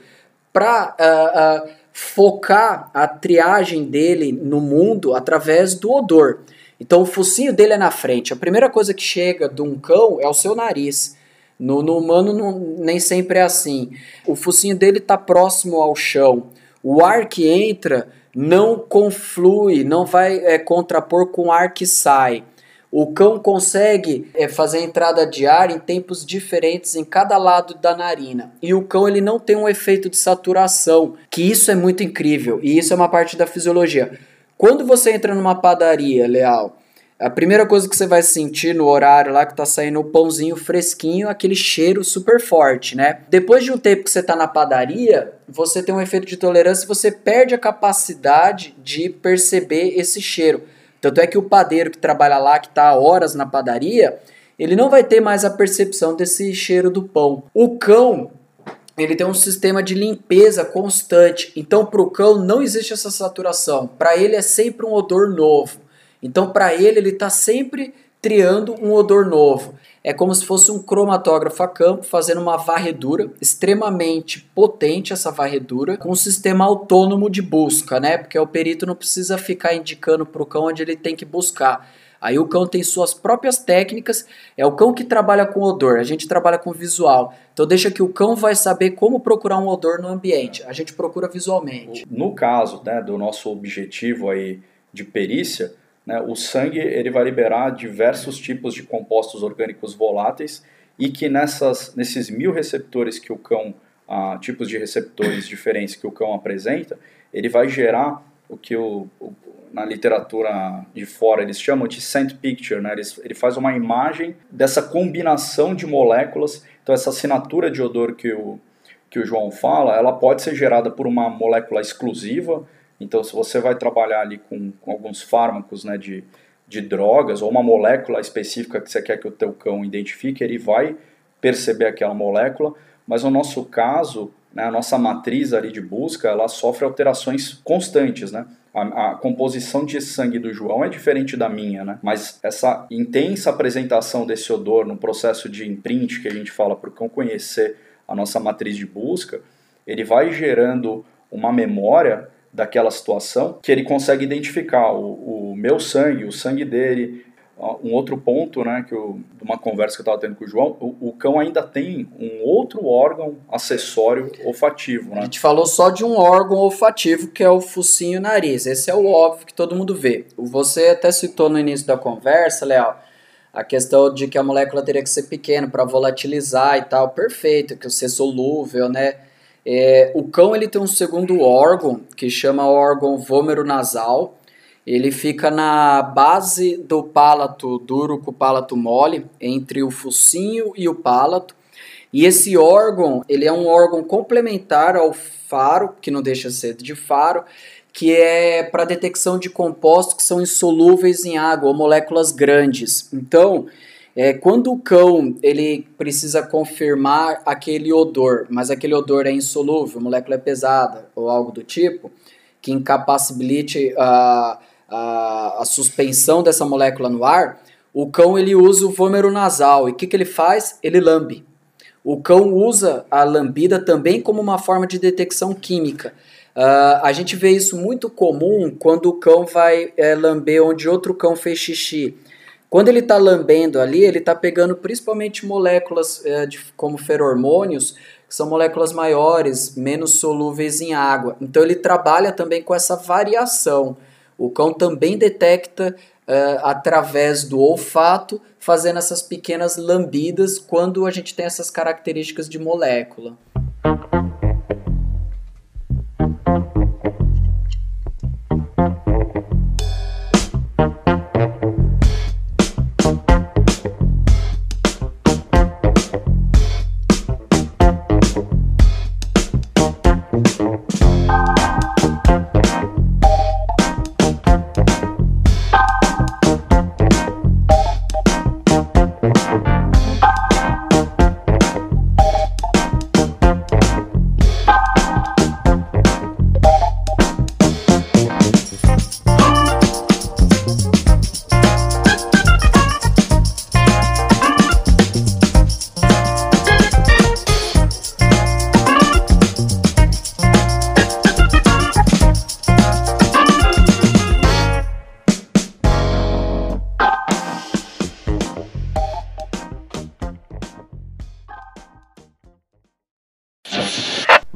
para uh, ah, uh, ah, focar a triagem dele no mundo através do odor. Então o focinho dele é na frente. A primeira coisa que chega de um cão é o seu nariz. No, no humano não, nem sempre é assim. O focinho dele está próximo ao chão. O ar que entra não conflui, não vai é, contrapor com o ar que sai. O cão consegue é, fazer a entrada de ar em tempos diferentes em cada lado da narina. E o cão ele não tem um efeito de saturação, que isso é muito incrível. E isso é uma parte da fisiologia. Quando você entra numa padaria, Leal, a primeira coisa que você vai sentir no horário lá que tá saindo o pãozinho fresquinho, aquele cheiro super forte, né? Depois de um tempo que você tá na padaria, você tem um efeito de tolerância você perde a capacidade de perceber esse cheiro. Tanto é que o padeiro que trabalha lá, que está horas na padaria, ele não vai ter mais a percepção desse cheiro do pão. O cão, ele tem um sistema de limpeza constante. Então, para o cão não existe essa saturação. Para ele é sempre um odor novo. Então, para ele, ele está sempre triando um odor novo. É como se fosse um cromatógrafo a campo fazendo uma varredura extremamente potente essa varredura com um sistema autônomo de busca, né? Porque o perito não precisa ficar indicando para o cão onde ele tem que buscar. Aí o cão tem suas próprias técnicas, é o cão que trabalha com odor, a gente trabalha com visual. Então deixa que o cão vai saber como procurar um odor no ambiente. A gente procura visualmente. No caso né, do nosso objetivo aí de perícia, né, o sangue ele vai liberar diversos tipos de compostos orgânicos voláteis e que nessas, nesses mil receptores que o cão, ah, tipos de receptores diferentes que o cão apresenta, ele vai gerar o que o, o, na literatura de fora eles chamam de scent picture, né? ele, ele faz uma imagem dessa combinação de moléculas, então essa assinatura de odor que o, que o João fala, ela pode ser gerada por uma molécula exclusiva, então, se você vai trabalhar ali com, com alguns fármacos né, de, de drogas ou uma molécula específica que você quer que o teu cão identifique, ele vai perceber aquela molécula. mas no nosso caso, né, a nossa matriz ali de busca, ela sofre alterações constantes, né? A, a, composição de sangue do João é diferente da minha, né? Mas essa intensa apresentação desse odor no processo de imprint que a gente fala para o cão conhecer a nossa matriz de busca, ele vai gerando uma memória daquela situação que ele consegue identificar o, o meu sangue, o sangue dele, um outro ponto, né, que eu, de uma conversa que eu estava tendo com o João, o, o, cão ainda tem um outro órgão acessório olfativo, né? A gente falou só de um órgão olfativo que é o focinho e nariz. Esse é o óbvio que todo mundo vê. Você até citou no início da conversa, Léo, a questão de que a molécula teria que ser pequena para volatilizar e tal. Perfeito, que ser solúvel, né? É, o cão ele tem um segundo órgão que chama órgão vômero nasal ele fica na base do palato duro com o palato mole, entre o focinho e o palato. E esse órgão, ele é um órgão complementar ao faro, que não deixa de ser de faro, que é para detecção de compostos que são insolúveis em água ou moléculas grandes. Então, é, quando o cão ele precisa confirmar aquele odor, mas aquele odor é insolúvel, molécula é pesada ou algo do tipo, que incapacite a a, a suspensão dessa molécula no ar, o cão ele usa o vômero nasal. E o que, que ele faz? Ele lambe. O cão usa a lambida também como uma forma de detecção química. Uh, a gente vê isso muito comum quando o cão vai é, lamber onde outro cão fez xixi. Quando ele está lambendo ali, ele está pegando principalmente moléculas é, de, como feromônios, que são moléculas maiores, menos solúveis em água. Então ele trabalha também com essa variação. O cão também detecta uh, através do olfato, fazendo essas pequenas lambidas quando a gente tem essas características de molécula.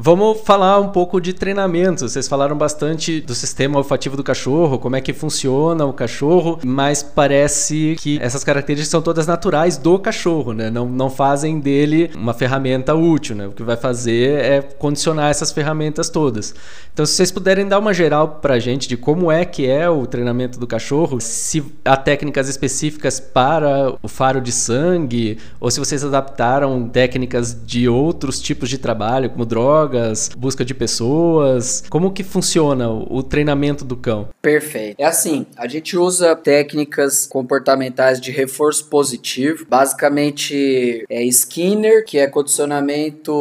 Vamos falar um pouco de treinamento. Vocês falaram bastante do sistema olfativo do cachorro, como é que funciona o cachorro, mas parece que essas características são todas naturais do cachorro, né? Não, não fazem dele uma ferramenta útil, né? O que vai fazer é condicionar essas ferramentas todas. Então, se vocês puderem dar uma geral pra gente de como é que é o treinamento do cachorro, se há técnicas específicas para o faro de sangue, ou se vocês adaptaram técnicas de outros tipos de trabalho, como droga, drogas, busca de pessoas? Como que funciona o treinamento do cão? Perfeito. É assim, a gente usa técnicas comportamentais de reforço positivo, basicamente é Skinner, que é condicionamento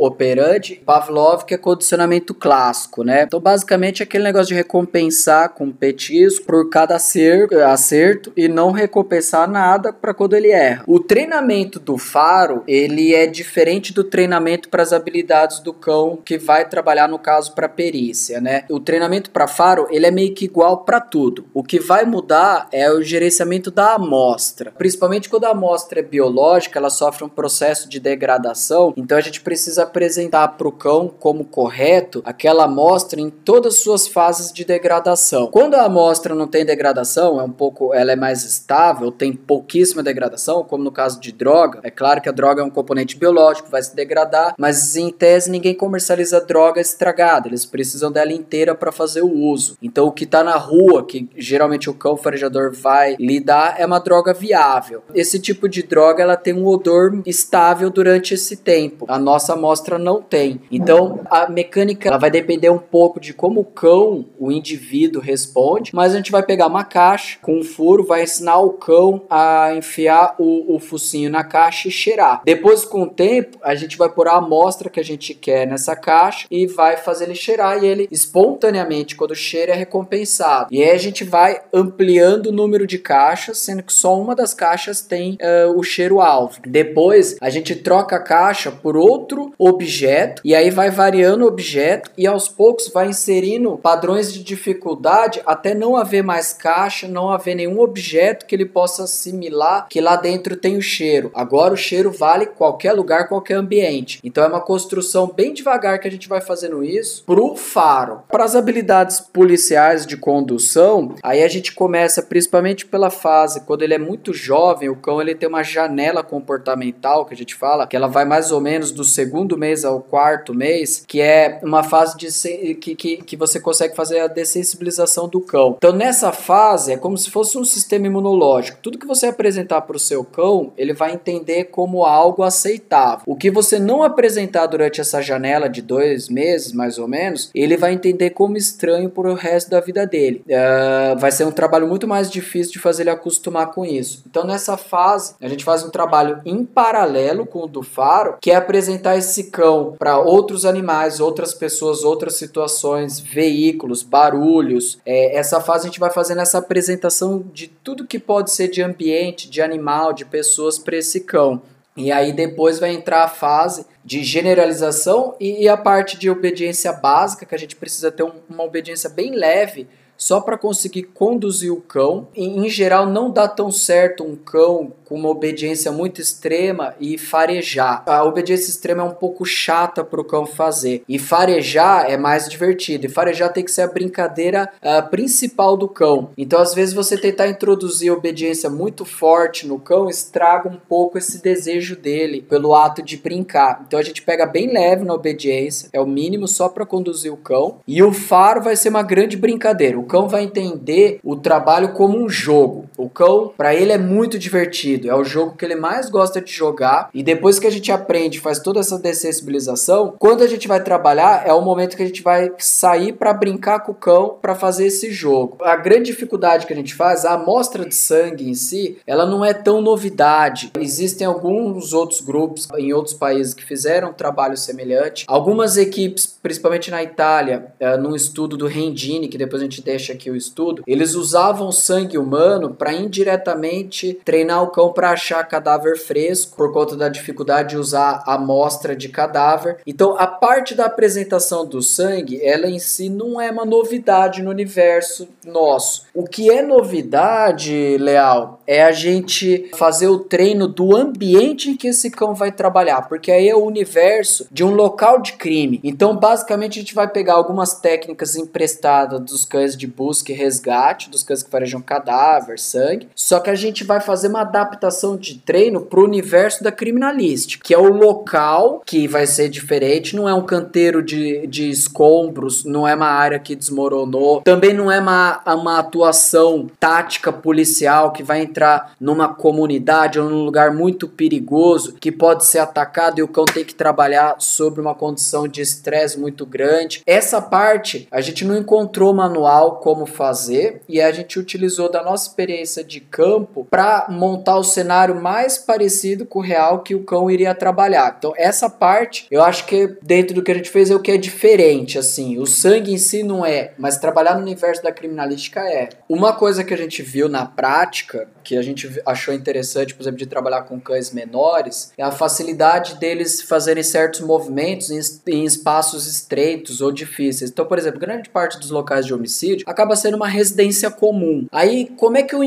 operante, Pavlov, que é condicionamento clássico, né? Então, basicamente, é aquele negócio de recompensar com petisco por cada acerto e não recompensar nada para quando ele erra. O treinamento do faro, ele é diferente do treinamento para as habilidades do cão que vai trabalhar no caso para perícia, né? O treinamento para faro, ele é meio que igual para tudo. O que vai mudar é o gerenciamento da amostra. Principalmente quando a amostra é biológica, ela sofre um processo de degradação, então a gente precisa apresentar para o cão como correto aquela amostra em todas as suas fases de degradação. Quando a amostra não tem degradação, é um pouco, ela é mais estável, tem pouquíssima degradação, como no caso de droga. É claro que a droga é um componente biológico, vai se degradar, mas em tese ninguém comercializa droga estragada, eles precisam dela inteira para fazer o uso. Então o que está na rua, que geralmente o cão farejador vai lidar, é uma droga viável. Esse tipo de droga ela tem um odor estável durante esse tempo. A nossa amostra não tem. Então a mecânica ela vai depender um pouco de como o cão, o indivíduo responde, mas a gente vai pegar uma caixa com um furo, vai ensinar o cão a enfiar o, o focinho na caixa e cheirar. Depois, com o tempo, a gente vai pôr a amostra que a gente quer nessa caixa e vai fazer ele cheirar e ele espontaneamente, quando cheira, é recompensado. E aí a gente vai ampliando o número de caixas, sendo que só uma das caixas tem uh, o cheiro alvo. Depois, a gente troca a caixa por outro objeto e aí vai variando o objeto e aos poucos vai inserindo padrões de dificuldade até não haver mais caixa, não haver nenhum objeto que ele possa assimilar que lá dentro tem o cheiro. Agora o cheiro vale qualquer lugar, qualquer ambiente. Então é uma construção bem devagar que a gente vai fazendo isso pro faro. Para as habilidades policiais de condução, aí a gente começa principalmente pela fase quando ele é muito jovem, o cão ele tem uma janela comportamental que a gente fala, que ela vai mais ou menos do segundo mês ao quarto mês, que é uma fase de que, que, que você consegue fazer a dessensibilização do cão. Então nessa fase é como se fosse um sistema imunológico. Tudo que você apresentar para o seu cão, ele vai entender como algo aceitável. O que você não apresentar durante essa janela de dois meses, mais ou menos, ele vai entender como estranho por o resto da vida dele. Uh, vai ser um trabalho muito mais difícil de fazer ele acostumar com isso. Então nessa fase, a gente faz um trabalho em paralelo com o do faro, que é apresentar esse cão para outros animais, outras pessoas, outras situações, veículos, barulhos. É, essa fase a gente vai fazendo essa apresentação de tudo que pode ser de ambiente, de animal, de pessoas para esse cão. E aí depois vai entrar a fase de generalização e, a parte de obediência básica, que a gente precisa ter um, uma obediência bem leve só para conseguir conduzir o cão. Em, em geral, não dá tão certo um cão com uma obediência muito extrema e farejar. A obediência extrema é um pouco chata para o cão fazer. E farejar é mais divertido. E farejar tem que ser a brincadeira uh, principal do cão. Então, às vezes, você tentar introduzir obediência muito forte no cão estraga um pouco esse desejo dele pelo ato de brincar. Então, a gente pega bem leve na obediência, é o mínimo só para conduzir o cão. E o faro vai ser uma grande brincadeira. Cão vai entender o trabalho como um jogo. O cão, para ele, é muito divertido é o jogo que ele mais gosta de jogar. E depois que a gente aprende, faz toda essa dessensibilização, quando a gente vai trabalhar, é o momento que a gente vai sair para brincar com o cão para fazer esse jogo. A grande dificuldade que a gente faz, a amostra de sangue em si, ela não é tão novidade. Existem alguns outros grupos em outros países que fizeram um trabalho semelhante. Algumas equipes, principalmente na Itália, uh, num estudo do Rendini, que depois a gente deixa aqui o estudo, eles usavam sangue humano para indiretamente treinar o cão para achar cadáver fresco, por conta da dificuldade de usar amostra de cadáver. Então, a parte da apresentação do sangue, ela em si não é uma novidade no universo nosso. O que é novidade, Leal, é a gente fazer o treino do ambiente em que esse cão vai trabalhar, porque aí é o universo de um local de crime. Então, basicamente, a gente vai pegar algumas técnicas emprestadas dos cães de busca e resgate, dos cães que farejam cadáver, sangue, só que a gente vai fazer uma adaptação de treino para o universo da criminalística, que é o local que vai ser diferente, não é um canteiro de, de escombros, não é uma área que desmoronou, também não é uma, uma atuação tática policial que vai entrar numa comunidade ou num lugar muito perigoso que pode ser atacado e o cão tem que trabalhar sobre uma condição de estresse muito grande. Essa parte a gente não encontrou manual como fazer e a gente utilizou da nossa experiência de campo para montar o cenário mais parecido com o real que o cão iria trabalhar. Então, essa parte, eu acho que dentro do que a gente fez é o que é diferente, assim. O sangue em si não é, mas trabalhar no universo da criminalística é. Uma coisa que a gente viu na prática, que a gente achou interessante, por exemplo, de trabalhar com cães menores, é a facilidade deles fazerem certos movimentos em, em espaços estreitos ou difíceis. Então, por exemplo, grande parte dos locais de homicídio acaba sendo uma residência comum. Aí, como é que eu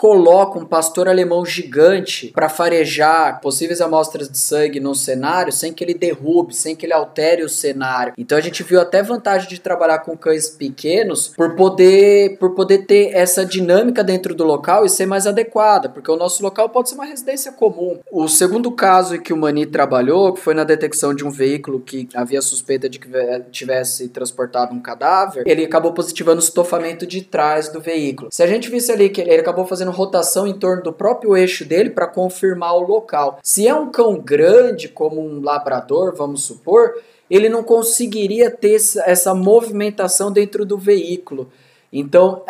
coloca um pastor alemão gigante para farejar possíveis amostras de sangue num cenário sem que ele derrube, sem que ele altere o cenário. Então a gente viu até vantagem de trabalhar com cães pequenos por poder por poder ter essa dinâmica dentro do local e ser mais adequada, porque o nosso local pode ser uma residência comum. O segundo caso em que o Mani trabalhou, que foi na detecção de um veículo que havia suspeita de que tivesse transportado um cadáver, ele acabou positivando o estofamento de trás do veículo. Se a gente visse ali que ele acabou fazendo rotação em torno do próprio eixo dele para confirmar o local. Se é um cão grande, como um labrador, vamos supor, ele não conseguiria ter essa movimentação dentro do veículo. Então,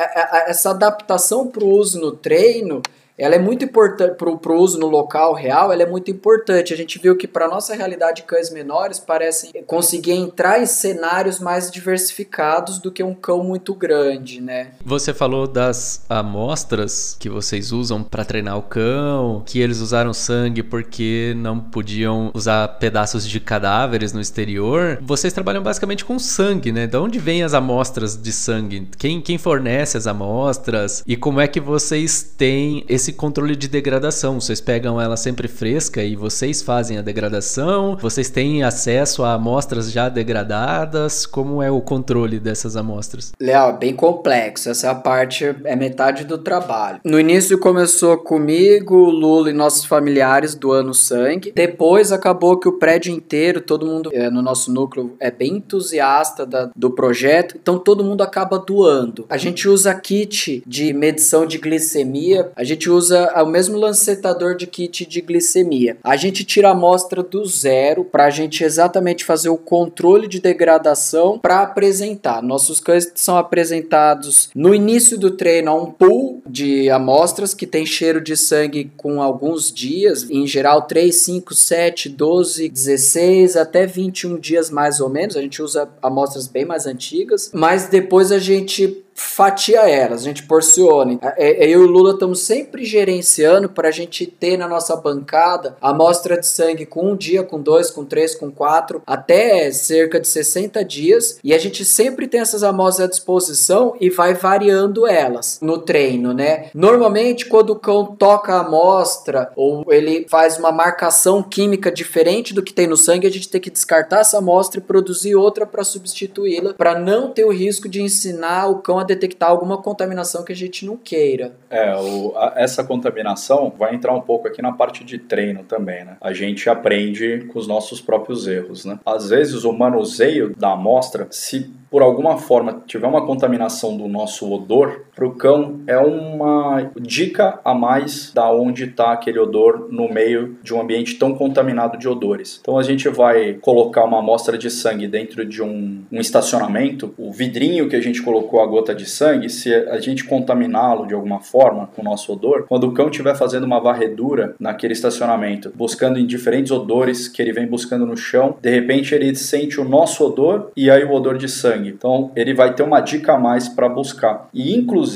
essa adaptação para o uso no treino ela é muito importante para o uso no local real, ela é muito importante. A gente viu que para nossa realidade cães menores parecem conseguir entrar em cenários mais diversificados do que um cão muito grande, né? Você falou das amostras que vocês usam para treinar o cão, que eles usaram sangue porque não podiam usar pedaços de cadáveres no exterior. Vocês trabalham basicamente com sangue, né? De onde vêm as amostras de sangue? Quem, quem fornece as amostras? E como é que vocês têm esse esse controle de degradação. Vocês pegam ela sempre fresca e vocês fazem a degradação? Vocês têm acesso a amostras já degradadas? Como é o controle dessas amostras? Léo, é bem complexo. Essa parte é metade do trabalho. No início começou comigo, Lula e nossos familiares doando sangue. Depois acabou que o prédio inteiro, todo mundo é, no nosso núcleo é bem entusiasta da, do projeto, então todo mundo acaba doando. A gente usa kit de medição de glicemia, a gente usa usa o mesmo lancetador de kit de glicemia. A gente tira a amostra do zero para a gente exatamente fazer o controle de degradação para apresentar. Nossos cães são apresentados no início do treino a um pool de amostras que tem cheiro de sangue com alguns dias, em geral 3, 5, 7, 12, 16 até 21 dias mais ou menos. A gente usa amostras bem mais antigas, mas depois a gente fatia elas, a gente porciona. É, é, eu e o Lula estamos sempre gerenciando para a gente ter na nossa bancada amostra de sangue com um dia, com dois, com três, com quatro, até cerca de 60 dias. E a gente sempre tem essas amostras à disposição e vai variando elas no treino, né? Normalmente, quando o cão toca a amostra ou ele faz uma marcação química diferente do que tem no sangue, a gente tem que descartar essa amostra e produzir outra para substituí-la, para não ter o risco de ensinar o cão a detectar alguma contaminação que a gente não queira. É, o, a, essa contaminação vai entrar um pouco aqui na parte de treino também, né? A gente aprende com os nossos próprios erros, né? Às vezes o manuseio da amostra, se por alguma forma tiver uma contaminação do nosso odor, para o cão é uma dica a mais da onde está aquele odor no meio de um ambiente tão contaminado de odores. Então a gente vai colocar uma amostra de sangue dentro de um, um estacionamento, o vidrinho que a gente colocou a gota de sangue, se a gente contaminá-lo de alguma forma com o nosso odor, quando o cão estiver fazendo uma varredura naquele estacionamento, buscando em diferentes odores que ele vem buscando no chão, de repente ele sente o nosso odor e aí o odor de sangue. Então ele vai ter uma dica a mais para buscar. E inclusive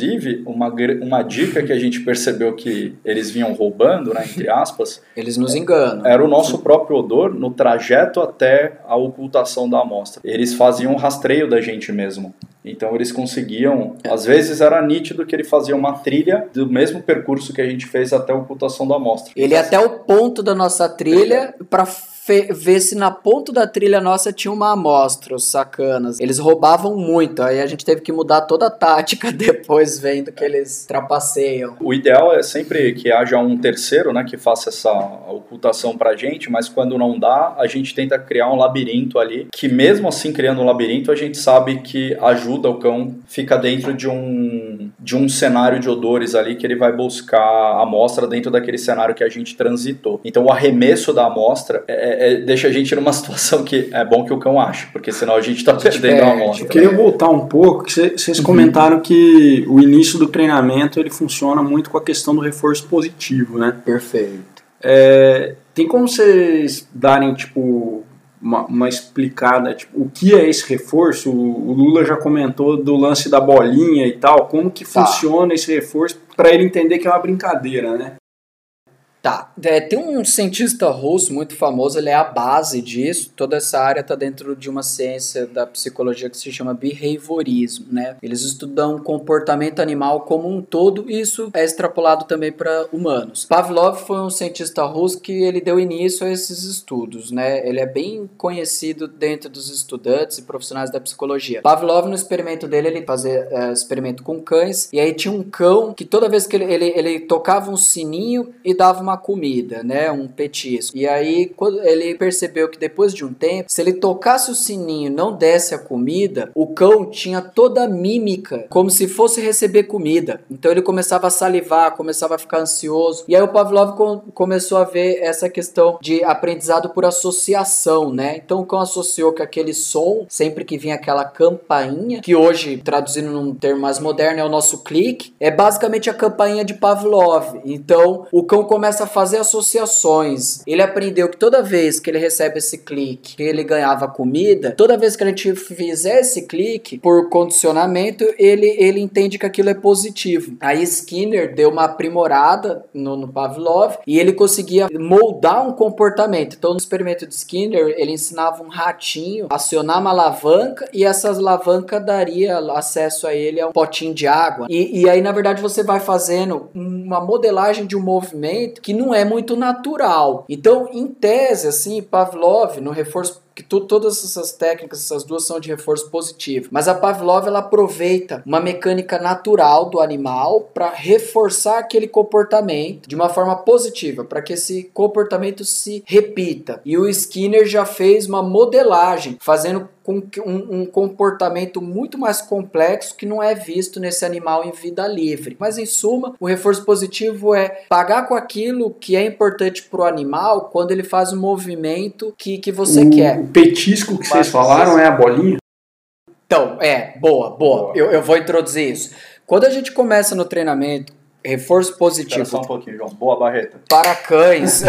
uma, uma dica que a gente percebeu que eles vinham roubando, né, entre aspas, eles nos enganam. Era o nosso próprio odor no trajeto até a ocultação da amostra. Eles faziam um rastreio da gente mesmo. Então eles conseguiam, às vezes era nítido que ele fazia uma trilha do mesmo percurso que a gente fez até a ocultação da amostra. Ele ia até o ponto da nossa trilha para ver se na ponta da trilha nossa tinha uma amostra, os sacanas. Eles roubavam muito, aí a gente teve que mudar toda a tática depois, vendo que eles trapaceiam. O ideal é sempre que haja um terceiro, né, que faça essa ocultação pra gente, mas quando não dá, a gente tenta criar um labirinto ali, que mesmo assim criando um labirinto, a gente sabe que ajuda o cão, fica dentro de um, de um cenário de odores ali que ele vai buscar a amostra dentro daquele cenário que a gente transitou. Então o arremesso da amostra é, é, deixa a gente numa situação que é bom que o cão ache, porque senão a gente está perdendo a amostra. Eu queria voltar um pouco, que vocês uhum. comentaram que o início do treinamento ele funciona muito com a questão do reforço positivo, né? Perfeito. É, tem como vocês darem, tipo, uma, uma, explicada, tipo, o que é esse reforço? O, o, Lula já comentou do lance da bolinha e tal, como que tá. funciona esse reforço para ele entender que é uma brincadeira, né? Tá. É, tem um cientista russo muito famoso, ele é a base disso. Toda essa área está dentro de uma ciência da psicologia que se chama behaviorismo, né? Eles estudam comportamento animal como um todo e isso é extrapolado também para humanos. Pavlov foi um cientista russo que ele deu início a esses estudos, né? Ele é bem conhecido dentro dos estudantes e profissionais da psicologia. Pavlov, no experimento dele, ele fazia é, experimento com cães e aí tinha um cão que toda vez que ele, ele, ele tocava um sininho e dava uma comida, né? Um petisco. E aí, quando ele percebeu que depois de um tempo, se ele tocasse o sininho e não desse a comida, o cão tinha toda a mímica, como se fosse receber comida. Então ele começava a salivar, começava a ficar ansioso. E aí o Pavlov com, começou a ver essa questão de aprendizado por associação, né? Então o cão associou que aquele som, sempre que vinha aquela campainha, que hoje, traduzindo num termo mais moderno, é o nosso clique, é basicamente a campainha de Pavlov. Então o cão começa a fazer associações. Ele aprendeu que toda vez que ele recebe esse clique, ele ganhava comida, toda vez que a gente fizer esse clique, por condicionamento, ele, ele entende que aquilo é positivo. Aí Skinner deu uma aprimorada no, no Pavlov e ele conseguia moldar um comportamento. Então, no experimento de Skinner, ele ensinava um ratinho a acionar uma alavanca e essa alavanca daria acesso a ele a um potinho de água. E, e aí, na verdade, você vai fazendo uma modelagem de um movimento que não é muito natural. Então, em tese, assim, Pavlov, no reforço que tu, todas essas técnicas, essas duas são de reforço positivo. Mas a Pavlov ela aproveita uma mecânica natural do animal para reforçar aquele comportamento de uma forma positiva, para que esse comportamento se repita. E o Skinner já fez uma modelagem, fazendo com um, um, comportamento muito mais complexo que não é visto nesse animal em vida livre. Mas em suma, o reforço positivo é pagar com aquilo que é importante para o animal quando ele faz o movimento que, que você quer. O petisco que vocês falaram é a bolinha? Então, é, boa, boa. boa. Eu, eu vou introduzir isso. Quando a gente começa no treinamento, reforço positivo. Espera só um pouquinho, João. Boa, Barreta. Para cães.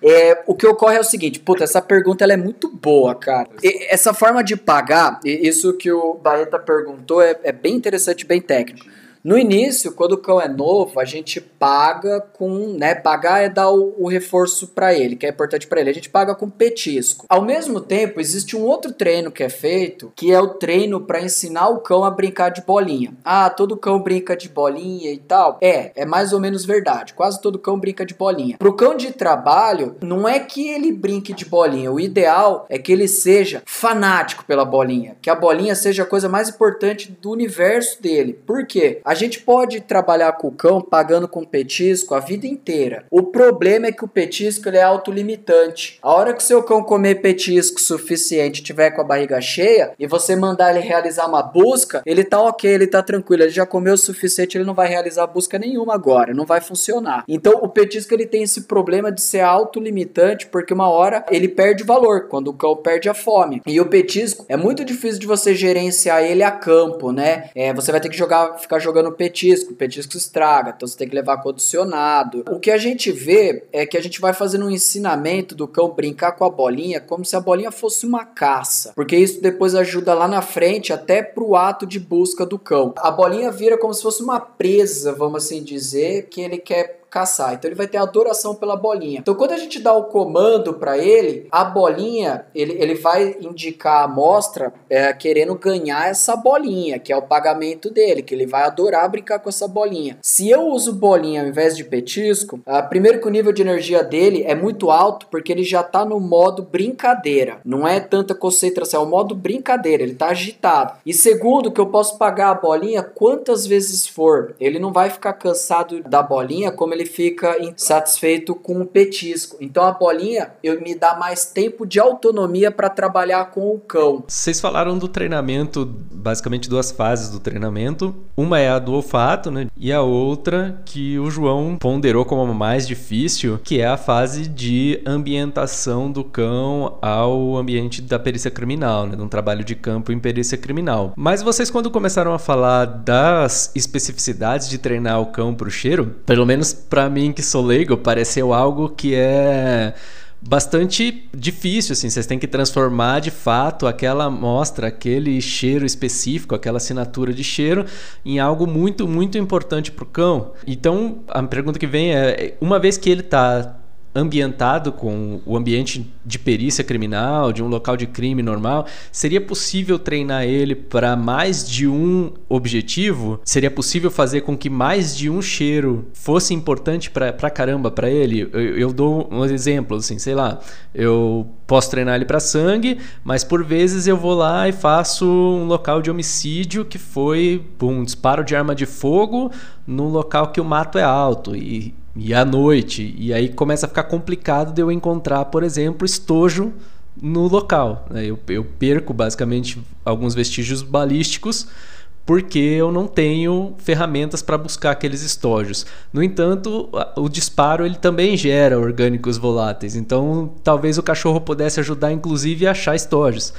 é, o que ocorre é o seguinte, puta, essa pergunta ela é muito boa, cara. E, essa forma de pagar, isso que o Barreta perguntou é, é bem interessante, bem técnico. No início, quando o cão é novo, a gente paga com, né, pagar é dar o, o reforço para ele, que é importante para ele. A gente paga com petisco. Ao mesmo tempo, existe um outro treino que é feito, que é o treino para ensinar o cão a brincar de bolinha. Ah, todo cão brinca de bolinha e tal. É, é mais ou menos verdade. Quase todo cão brinca de bolinha. Pro cão de trabalho, não é que ele brinque de bolinha. O ideal é que ele seja fanático pela bolinha, que a bolinha seja a coisa mais importante do universo dele. Por quê? A gente pode trabalhar com o cão pagando com petisco a vida inteira. O problema é que o petisco ele é autolimitante. A hora que seu cão comer petisco suficiente, tiver com a barriga cheia e você mandar ele realizar uma busca, ele tá ok, ele tá tranquilo, ele já comeu o suficiente, ele não vai realizar busca nenhuma agora, não vai funcionar. Então o petisco ele tem esse problema de ser autolimitante porque uma hora ele perde valor quando o cão perde a fome. E o petisco é muito difícil de você gerenciar ele a campo, né? É, você vai ter que jogar, ficar jogando no petisco, petisco estraga, então você tem que levar condicionado. O que a gente vê é que a gente vai fazendo um ensinamento do cão brincar com a bolinha como se a bolinha fosse uma caça, porque isso depois ajuda lá na frente até pro ato de busca do cão. A bolinha vira como se fosse uma presa, vamos assim dizer, que ele quer caçar. Então ele vai ter adoração pela bolinha. Então quando a gente dá o comando para ele, a bolinha, ele, ele vai indicar a amostra é, querendo ganhar essa bolinha, que é o pagamento dele, que ele vai adorar brincar com essa bolinha. Se eu uso bolinha ao invés de petisco, a, primeiro que o nível de energia dele é muito alto, porque ele já tá no modo brincadeira. Não é tanta concentração, é o modo brincadeira, ele tá agitado. E segundo, que eu posso pagar a bolinha quantas vezes for. Ele não vai ficar cansado da bolinha como ele fica insatisfeito com o petisco. Então a bolinha eu me dá mais tempo de autonomia para trabalhar com o cão. Vocês falaram do treinamento, basicamente duas fases do treinamento. Uma é a do olfato, né? E a outra que o João ponderou como mais difícil, que é a fase de ambientação do cão ao ambiente da perícia criminal, né? De um trabalho de campo em perícia criminal. Mas vocês quando começaram a falar das especificidades de treinar o cão pro cheiro, pelo menos para mim que sou leigo, pareceu algo que é bastante difícil, assim, vocês têm que transformar de fato aquela amostra, aquele cheiro específico, aquela assinatura de cheiro em algo muito, muito importante para o cão. Então, a pergunta que vem é, uma vez que ele está ambientado com o ambiente de perícia criminal, de um local de crime normal, seria possível treinar ele para mais de um objetivo? Seria possível fazer com que mais de um cheiro fosse importante para caramba para ele? Eu, eu, dou um exemplo, assim, sei lá, eu posso treinar ele para sangue, mas por vezes eu vou lá e faço um local de homicídio que foi um disparo de arma de fogo num local que o mato é alto e e à noite. E aí começa a ficar complicado de eu encontrar, por exemplo, estojo no local. Né? Eu, eu perco basicamente alguns vestígios balísticos porque eu não tenho ferramentas para buscar aqueles estojos. No entanto, o disparo ele também gera orgânicos voláteis, então talvez o cachorro pudesse ajudar inclusive a achar estojos.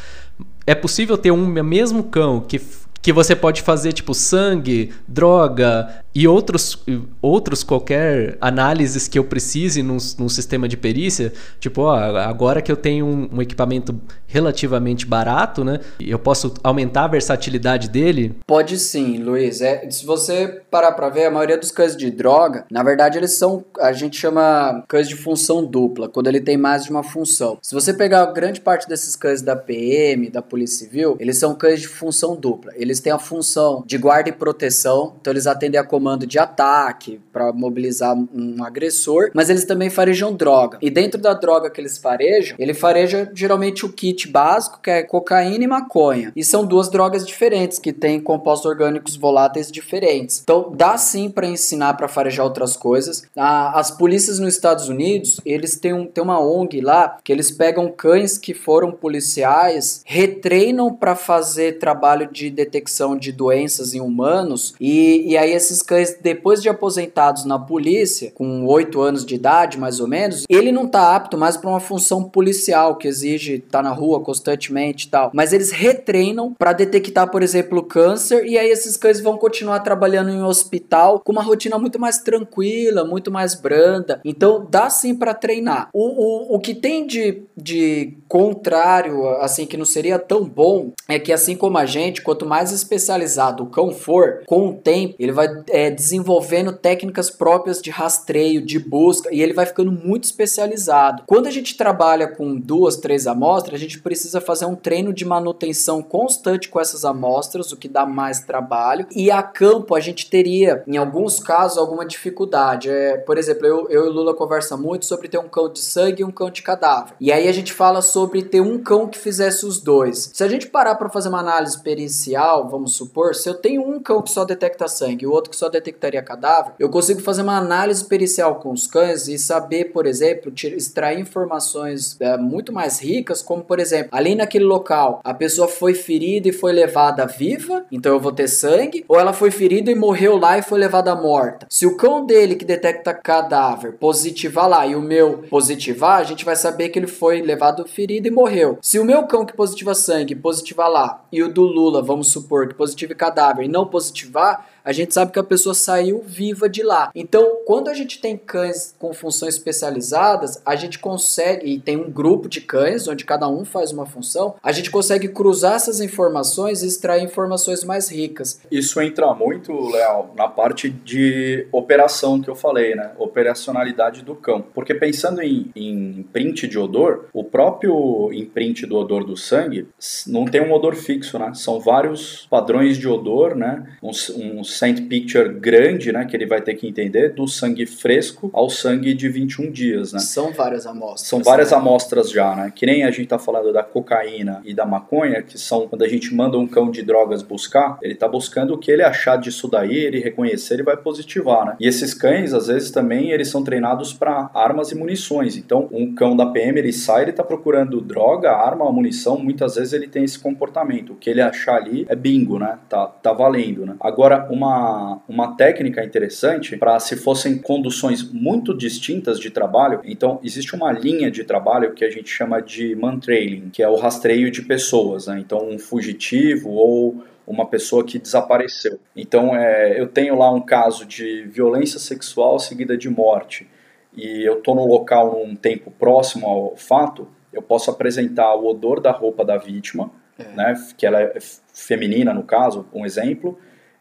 É possível ter um mesmo cão que que você pode fazer tipo sangue, droga e outros, outros qualquer análises que eu precise num, num sistema de perícia. Tipo, ó, agora que eu tenho um, um, equipamento relativamente barato, né? Eu posso aumentar a versatilidade dele? Pode sim, Luiz. É, se você parar para ver, a maioria dos cães de droga, na verdade, eles são, a gente chama cães de função dupla, quando ele tem mais de uma função. Se você pegar grande parte desses cães da PM, da Polícia Civil, eles são cães de função dupla. Eles eles têm a função de guarda e proteção, então eles atendem a comando de ataque para mobilizar um agressor, mas eles também farejam droga. E dentro da droga que eles farejam, ele fareja geralmente o kit básico, que é cocaína e maconha. E são duas drogas diferentes que têm compostos orgânicos voláteis diferentes. Então dá sim para ensinar para farejar outras coisas. as polícias nos Estados Unidos, eles têm, um, têm uma ONG lá que eles pegam cães que foram policiais, retreinam para fazer trabalho de detecção detecção de doenças em humanos. E, e aí, esses cães, depois de aposentados na polícia, com 8 anos de idade mais ou menos, ele não está apto mais para uma função policial que exige estar tá na rua constantemente e tal. Mas eles retreinam para detectar, por exemplo, câncer. E aí, esses cães vão continuar trabalhando em um hospital com uma rotina muito mais tranquila, muito mais branda. Então, dá sim para treinar. O, o, o que tem de, de contrário, assim, que não seria tão bom, é que assim como a gente, quanto mais especializado o cão for, com o tempo, ele vai é, desenvolvendo técnicas próprias de rastreio, de busca, e ele vai ficando muito especializado. Quando a gente trabalha com duas, três amostras, a gente precisa fazer um treino de manutenção constante com essas amostras, o que dá mais trabalho. E a campo a gente teria, em alguns casos, alguma dificuldade. É, por exemplo, eu, eu e o Lula conversa muito sobre ter um cão de sangue e um cão de cadáver. E aí a gente fala sobre ter um cão que fizesse os dois. Se a gente parar para fazer uma análise pericial, vamos supor, se eu tenho um cão que só detecta sangue e o outro que só detectaria cadáver, eu consigo fazer uma análise pericial com os cães e saber, por exemplo, extrair informações é, muito mais ricas, como por exemplo, ali naquele local a pessoa foi ferida e foi levada viva, então eu vou ter sangue, ou ela foi ferida e morreu lá e foi levada morta. Se o cão dele que detecta cadáver positivar lá e o meu positivar, a gente vai saber que ele foi levado ferido e morreu. Se o meu cão que positiva sangue positivar lá e o do Lula, vamos supor que positive cadáver e não positivar, a gente sabe que a pessoa saiu viva de lá. Então, quando a gente tem cães com funções especializadas, a gente consegue, e tem um grupo de cães, onde cada um faz uma função, a gente consegue cruzar essas informações e extrair informações mais ricas. Isso entra muito, Léo, na parte de operação que eu falei, né? Operacionalidade do cão. Porque pensando em, em imprint de odor, o próprio imprint do odor do sangue não tem um odor fixo, né? São vários padrões de odor, né? Um, um scent picture grande, né, que ele vai ter que entender, do sangue fresco ao sangue de 21 dias, né? São várias amostras. São várias né? amostras já, né? Que nem a gente tá falando da cocaína e da maconha, que são quando a gente manda um cão de drogas buscar, ele tá buscando o que ele achar disso daí, ele reconhecer, ele vai positivar, né? E esses cães, às vezes também, eles são treinados para armas e munições. Então, um cão da PM, ele sai, ele tá procurando droga, arma, munição, muitas vezes ele tem esse comportamento. O que ele achar ali é bingo, né? Tá, tá valendo, né? Agora, uma uma, uma técnica interessante para se fossem conduções muito distintas de trabalho. Então, existe uma linha de trabalho que a gente chama de mantrailing, que é o rastreio de pessoas. Né? Então, um fugitivo ou uma pessoa que desapareceu. Então, é, eu tenho lá um caso de violência sexual seguida de morte e eu estou no local num tempo próximo ao fato, eu posso apresentar o odor da roupa da vítima, né, que ela é feminina no caso, um exemplo,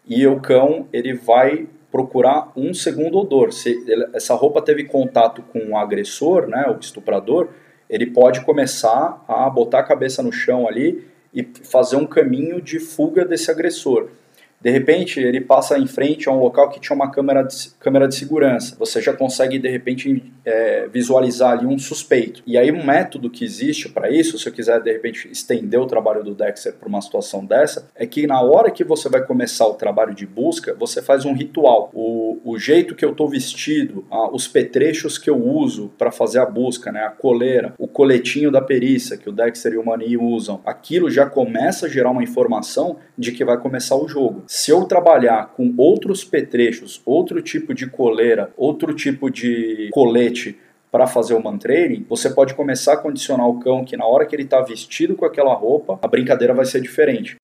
e o cão ele vai procurar um segundo odor. Se ele, essa roupa teve contato com o agressor, né, o estuprador, ele pode começar a botar a cabeça no chão ali e fazer um caminho de fuga desse agressor. De repente, ele passa em frente a um local que tinha uma câmera de, câmera de segurança. Você já consegue, de repente, é, visualizar ali um suspeito. E aí, um método que existe para isso, se eu quiser, de repente, estender o trabalho do Dexter para uma situação dessa, é que na hora que você vai começar o trabalho de busca, você faz um ritual. O, o jeito que eu estou vestido, ah, os petrechos que eu uso para fazer a busca, né, a coleira, o coletinho da perícia que o Dexter e o Mani usam, aquilo já começa a gerar uma informação de que vai começar o jogo. Se eu trabalhar com outros petrechos, outro tipo de coleira, outro tipo de colete para fazer o mantrailing, você pode começar a condicionar o cão que na hora que ele está vestido com aquela roupa, a brincadeira vai ser diferente.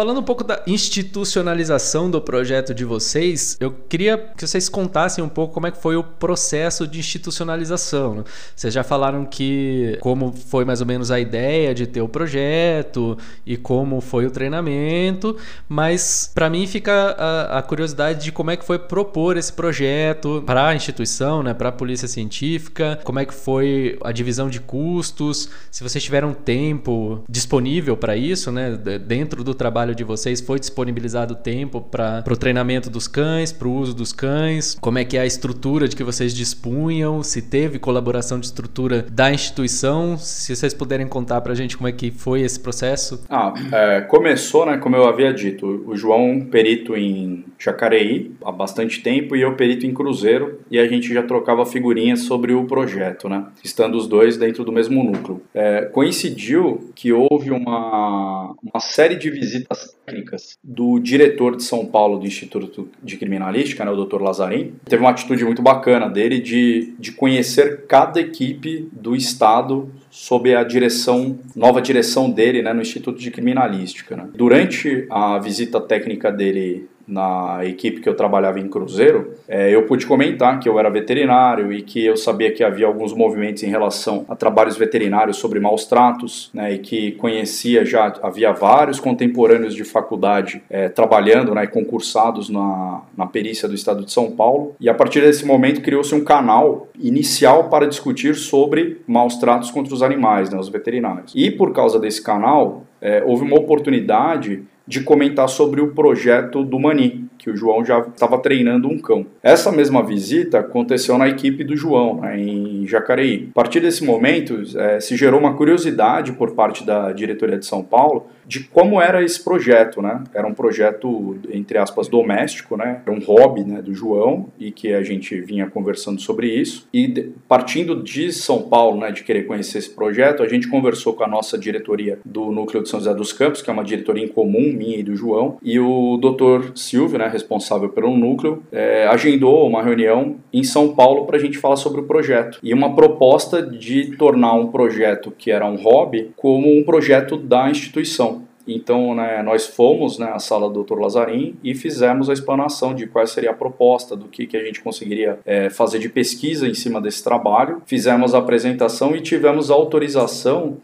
Falando um pouco da institucionalização do projeto de vocês, eu queria que vocês contassem um pouco como é que foi o processo de institucionalização. né? Vocês já falaram que como foi mais ou menos a ideia de ter o projeto e como foi o treinamento, mas para mim fica a, a curiosidade de como é que foi propor esse projeto para a instituição, né, para a polícia científica, como é que foi a divisão de custos, se vocês tiveram tempo disponível para isso, né, dentro do trabalho de vocês foi disponibilizado tempo para o treinamento dos cães, para o uso dos cães, como é que é a estrutura de que vocês dispunham, se teve colaboração de estrutura da instituição, se vocês puderem contar para a gente como é que foi esse processo. Ah, é, começou, né, como eu havia dito, o João perito em Jacareí há bastante tempo e eu perito em Cruzeiro e a gente já trocava figurinhas sobre o projeto, né, estando os dois dentro do mesmo núcleo. É, coincidiu que houve uma, uma série de visitas técnicas do diretor de São Paulo do Instituto de Criminalística, né, o Dr. Lazarim. Teve uma atitude muito bacana dele de, de conhecer cada equipe do Estado sob a direção, nova direção dele né, no Instituto de Criminalística. né. Durante a visita técnica dele na equipe que eu trabalhava em Cruzeiro, é, eu pude comentar que eu era veterinário e que eu sabia que havia alguns movimentos em relação a trabalhos veterinários sobre maus tratos, né, e que conhecia já, havia vários contemporâneos de faculdade é, trabalhando né, concursados na, na perícia do estado de São Paulo. E a partir desse momento criou-se um canal inicial para discutir sobre maus tratos contra os animais, né, os veterinários. E por causa desse canal, é, houve uma oportunidade de comentar sobre o projeto do Mani, que o João já estava treinando um cão. Essa mesma visita aconteceu na equipe do João, né, em Jacareí. A partir desse momento, é, se gerou uma curiosidade por parte da diretoria de São Paulo de como era esse projeto, né? Era um projeto, entre aspas, doméstico, né? Era um hobby né, do João e que a gente vinha conversando sobre isso. E partindo de São Paulo, né, de querer conhecer esse projeto, a gente conversou com a nossa diretoria do Núcleo de São José dos Campos, que é uma diretoria em comum, minha e do João, e o doutor Silvio, né, responsável pelo núcleo, é, agendou uma reunião em São Paulo para a gente falar sobre o projeto. E uma proposta de tornar um projeto que era um hobby como um projeto da instituição. Então, né, nós fomos né, à sala do Dr. Lazarim e fizemos a explanação de qual seria a proposta, do que, que a gente conseguiria é, fazer de pesquisa em cima desse trabalho. Fizemos a apresentação e tivemos a autorização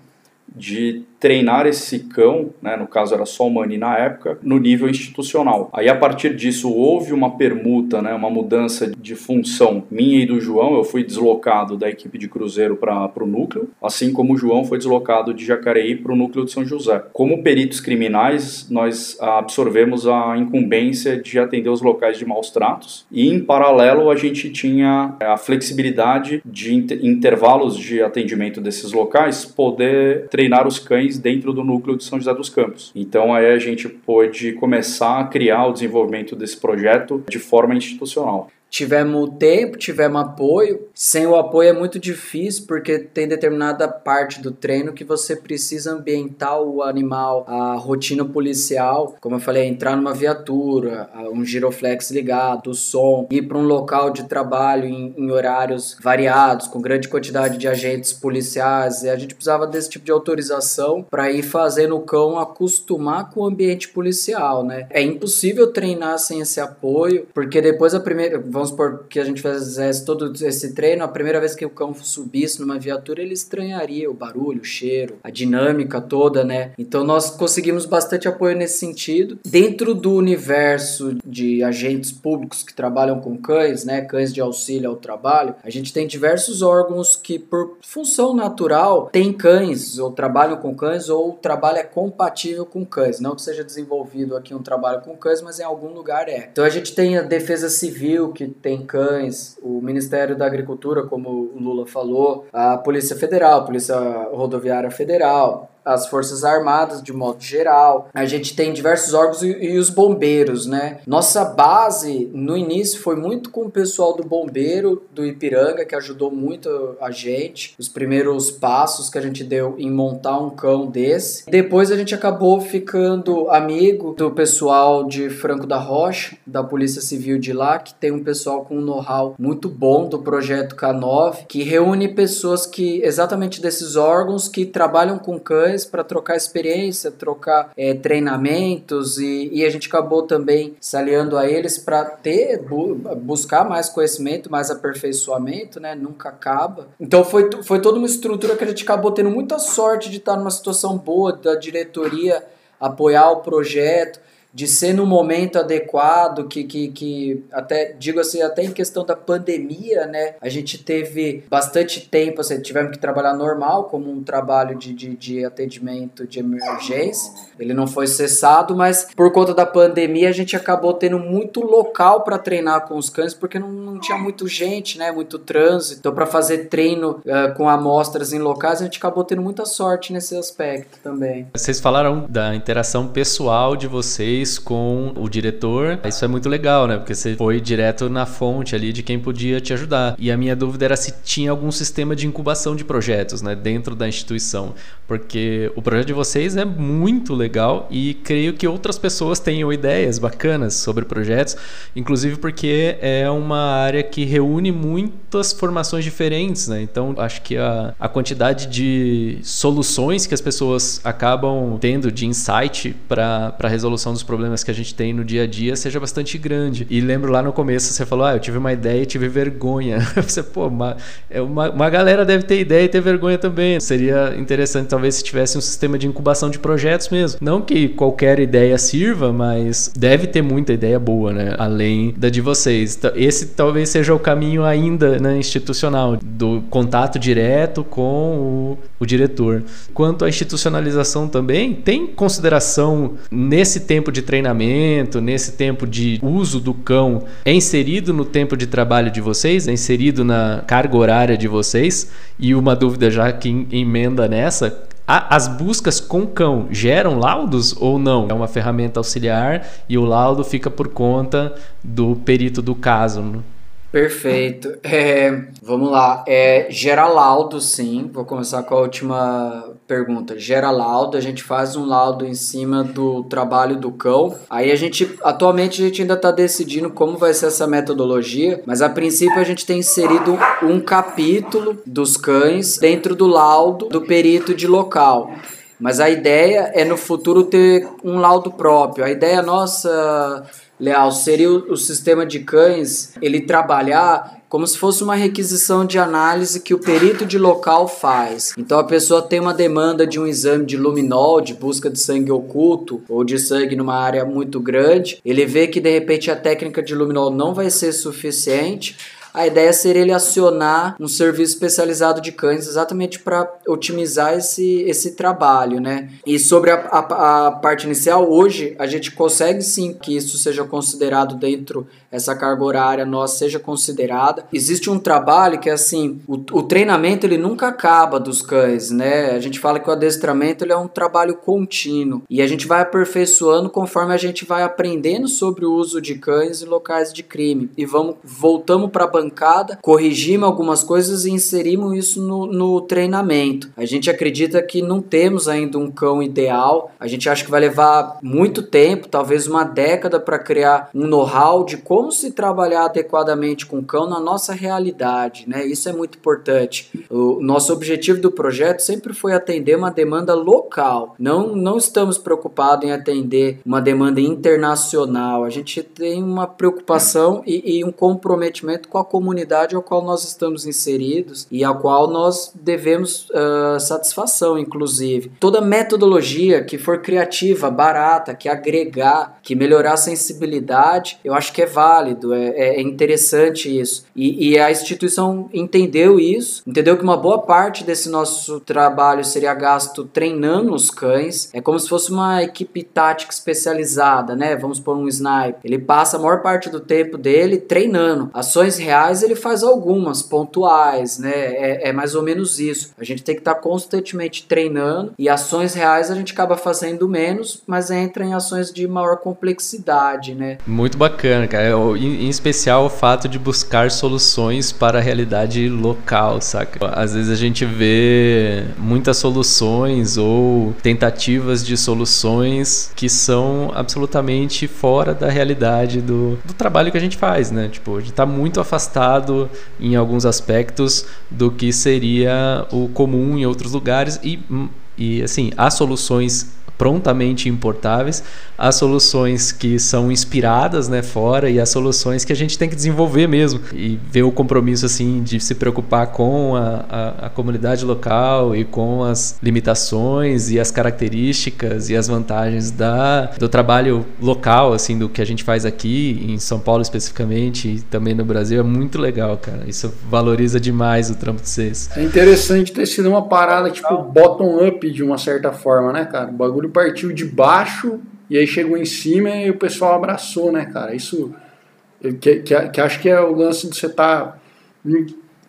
de treinar esse cão, né, no caso era só o Mani na época, no nível institucional. Aí a partir disso houve uma permuta, né, uma mudança de função minha e do João. Eu fui deslocado da equipe de Cruzeiro para o núcleo, assim como o João foi deslocado de Jacareí para o núcleo de São José. Como peritos criminais, nós absorvemos a incumbência de atender os locais de maus tratos e, em paralelo, a gente tinha a flexibilidade de intervalos de atendimento desses locais poder treinar os cães dentro do núcleo de São José dos Campos. Então aí a gente pôde começar a criar o desenvolvimento desse projeto de forma institucional tivemos tempo, tivemos apoio. Sem o apoio é muito difícil porque tem determinada parte do treino que você precisa ambientar o animal, a rotina policial, como eu falei, entrar numa viatura, um giroflex ligado, o som, ir para um local de trabalho em, em, horários variados, com grande quantidade de agentes policiais. E a gente precisava desse tipo de autorização para ir fazendo o cão acostumar com o ambiente policial, né? É impossível treinar sem esse apoio, porque depois a primeira vamos supor que a gente fizesse todo esse treino, a primeira vez que o cão subisse numa viatura, ele estranharia o barulho, o cheiro, a dinâmica toda, né? Então nós conseguimos bastante apoio nesse sentido. Dentro do universo de agentes públicos que trabalham com cães, né, cães de auxílio ao trabalho, a gente tem diversos órgãos que por função natural têm cães ou trabalham com cães ou o trabalho é compatível com cães, não que seja desenvolvido aqui um trabalho com cães, mas em algum lugar é. Então a gente tem a Defesa Civil que tem cães, o Ministério da Agricultura, como o Lula falou, a Polícia Federal, Polícia Rodoviária Federal, as Forças Armadas de modo geral. A gente tem diversos órgãos e, e, os bombeiros, né? Nossa base no início foi muito com o pessoal do bombeiro do Ipiranga, que ajudou muito a gente. Os primeiros passos que a gente deu em montar um cão desse. Depois a gente acabou ficando amigo do pessoal de Franco da Rocha, da Polícia Civil de lá, que tem um pessoal com um know-how muito bom do projeto K9, que reúne pessoas que exatamente desses órgãos que trabalham com cães para trocar experiência, trocar é, treinamentos e, e, a gente acabou também se aliando a eles para ter bu buscar mais conhecimento, mais aperfeiçoamento, né? Nunca acaba. Então foi, foi toda uma estrutura que a gente acabou tendo muita sorte de estar numa situação boa da diretoria apoiar o projeto de ser no momento adequado, que, que, que até, digo assim, até em questão da pandemia, né, a gente teve bastante tempo, assim, tivemos que trabalhar normal, como um trabalho de, de, de atendimento de emergência, ele não foi cessado, mas por conta da pandemia a gente acabou tendo muito local para treinar com os cães, porque não, não tinha muito gente, né, muito trânsito, então para fazer treino uh, com amostras em locais, a gente acabou tendo muita sorte nesse aspecto também. Vocês falaram da interação pessoal de vocês com o diretor. Isso é muito legal, né? Porque você foi direto na fonte ali de quem podia te ajudar. E a minha dúvida era se tinha algum sistema de incubação de projetos, né, dentro da instituição, porque o projeto de vocês é muito legal e creio que outras pessoas tenham ideias bacanas sobre projetos, inclusive porque é uma área que reúne muitas formações diferentes, né? Então, acho que a, a quantidade de soluções que as pessoas acabam tendo de insight para a resolução dos problemas problemas que a gente tem no dia a dia seja bastante grande. E lembro lá no começo, você falou, ah, eu tive uma ideia e tive vergonha. você, pô, uma, é uma, uma galera deve ter ideia e ter vergonha também. Seria interessante talvez se tivesse um sistema de incubação de projetos mesmo. Não que qualquer ideia sirva, mas deve ter muita ideia boa, né? Além da de vocês. Esse talvez seja o caminho ainda né, institucional, do contato direto com o, o diretor. Quanto à institucionalização também, tem consideração nesse tempo de treinamento, nesse tempo de uso do cão, é inserido no tempo de trabalho de vocês, é inserido na carga horária de vocês? E uma dúvida já que emenda nessa, as buscas com cão geram laudos ou não? É uma ferramenta auxiliar e o laudo fica por conta do perito do caso. Perfeito. É, vamos lá. É, gera laudo, sim. Vou começar com a última pergunta. Gera laudo, a gente faz um laudo em cima do trabalho do cão. Aí a gente, atualmente, a gente ainda está decidindo como vai ser essa metodologia, mas a princípio a gente tem inserido um capítulo dos cães dentro do laudo do perito de local. Mas a ideia é no futuro ter um laudo próprio. A ideia nossa Leal, seria o, sistema de cães ele trabalhar como se fosse uma requisição de análise que o perito de local faz. Então a pessoa tem uma demanda de um exame de luminol, de busca de sangue oculto ou de sangue numa área muito grande. Ele vê que de repente a técnica de luminol não vai ser suficiente a ideia seria ele acionar um serviço especializado de cães exatamente para otimizar esse, esse trabalho, né? E sobre a, a, a, parte inicial, hoje a gente consegue sim que isso seja considerado dentro essa carga horária nossa seja considerada. Existe um trabalho que é assim, o, o treinamento ele nunca acaba dos cães, né? A gente fala que o adestramento ele é um trabalho contínuo e a gente vai aperfeiçoando conforme a gente vai aprendendo sobre o uso de cães em locais de crime e vamos voltamos para a bancada, corrigimos algumas coisas e inserimos isso no, no treinamento. A gente acredita que não temos ainda um cão ideal, a gente acha que vai levar muito tempo, talvez uma década, para criar um know-how de como se trabalhar adequadamente com o cão na nossa realidade, né? Isso é muito importante. O nosso objetivo do projeto sempre foi atender uma demanda local. Não, não estamos preocupados em atender uma demanda internacional. A gente tem uma preocupação e, e um comprometimento com a comunidade ao qual nós estamos inseridos e ao qual nós devemos uh, satisfação, inclusive. Toda metodologia que for criativa, barata, que agregar, que melhorar a sensibilidade, eu acho que é válido, é, é interessante isso. E, e a instituição entendeu isso, entendeu que uma boa parte desse nosso trabalho seria gasto treinando os cães. É como se fosse uma equipe tática especializada, né? Vamos pôr um sniper. Ele passa a maior parte do tempo dele treinando ações reais reais ele faz algumas pontuais, né? É, é mais ou menos isso. A gente tem que estar tá constantemente treinando e ações reais a gente acaba fazendo menos, mas entra em ações de maior complexidade, né? Muito bacana, cara. Em, especial o fato de buscar soluções para a realidade local, saca? Às vezes a gente vê muitas soluções ou tentativas de soluções que são absolutamente fora da realidade do, do trabalho que a gente faz, né? Tipo, a gente tá muito afastado afastado em alguns aspectos do que seria o comum em outros lugares e, e assim, há soluções prontamente importáveis, as soluções que são inspiradas né, fora e as soluções que a gente tem que desenvolver mesmo e ver o compromisso assim de se preocupar com a, a, a comunidade local e com as limitações e as características e as vantagens da, do trabalho local, assim, do que a gente faz aqui em São Paulo especificamente e também no Brasil é muito legal, cara. Isso valoriza demais o trampo de vocês. É interessante ter sido uma parada tipo bottom up de uma certa forma, né, cara? O bagulho bagulho partiu de baixo e aí chegou em cima e o pessoal abraçou, né, cara? Isso que, que, que acho que é o lance de você estar tá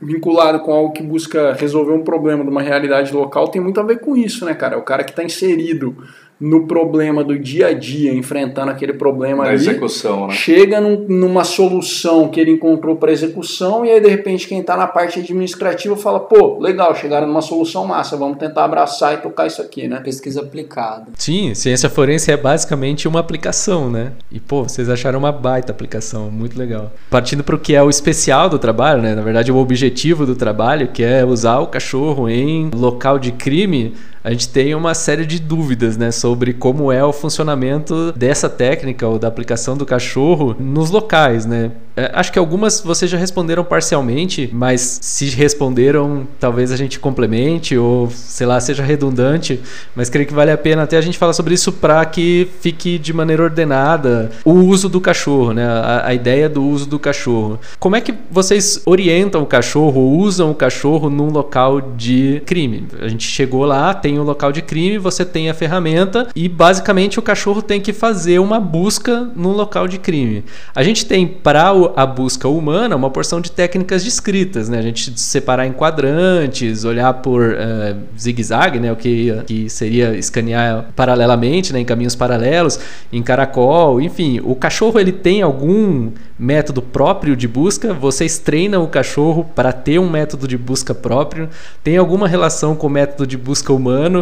vinculado com algo que busca resolver um problema de uma realidade local tem muito a ver com isso, né, cara? É o cara que está inserido no problema do dia a dia, enfrentando aquele problema Na ali, execução, né? chega num, numa solução que ele encontrou para execução e aí de repente quem está na parte administrativa fala, pô, legal, chegaram numa solução massa, vamos tentar abraçar e tocar isso aqui, né? Pesquisa aplicada. Sim, ciência forense é basicamente uma aplicação, né? E pô, vocês acharam uma baita aplicação, muito legal. Partindo para o que é o especial do trabalho, né? Na verdade, o objetivo do trabalho, que é usar o cachorro em local de crime, a gente tem uma série de dúvidas, né, sobre como é o funcionamento dessa técnica ou da aplicação do cachorro nos locais, né? É, acho que algumas vocês já responderam parcialmente, mas se responderam, talvez a gente complemente ou, sei lá, seja redundante, mas creio que vale a pena até a gente falar sobre isso para que fique de maneira ordenada o uso do cachorro, né? A, a, ideia do uso do cachorro. Como é que vocês orientam o cachorro, usam o cachorro num local de crime? A gente chegou lá, tem o um local de crime, você tem a ferramenta e basicamente o cachorro tem que fazer uma busca no local de crime. A gente tem para a busca humana, uma porção de técnicas descritas, né? A gente separar em quadrantes, olhar por uh, zigue-zague, né? O que, que seria escanear paralelamente, né? Em caminhos paralelos, em caracol, enfim. O cachorro ele tem algum método próprio de busca? Vocês treinam o cachorro para ter um método de busca próprio? Tem alguma relação com o método de busca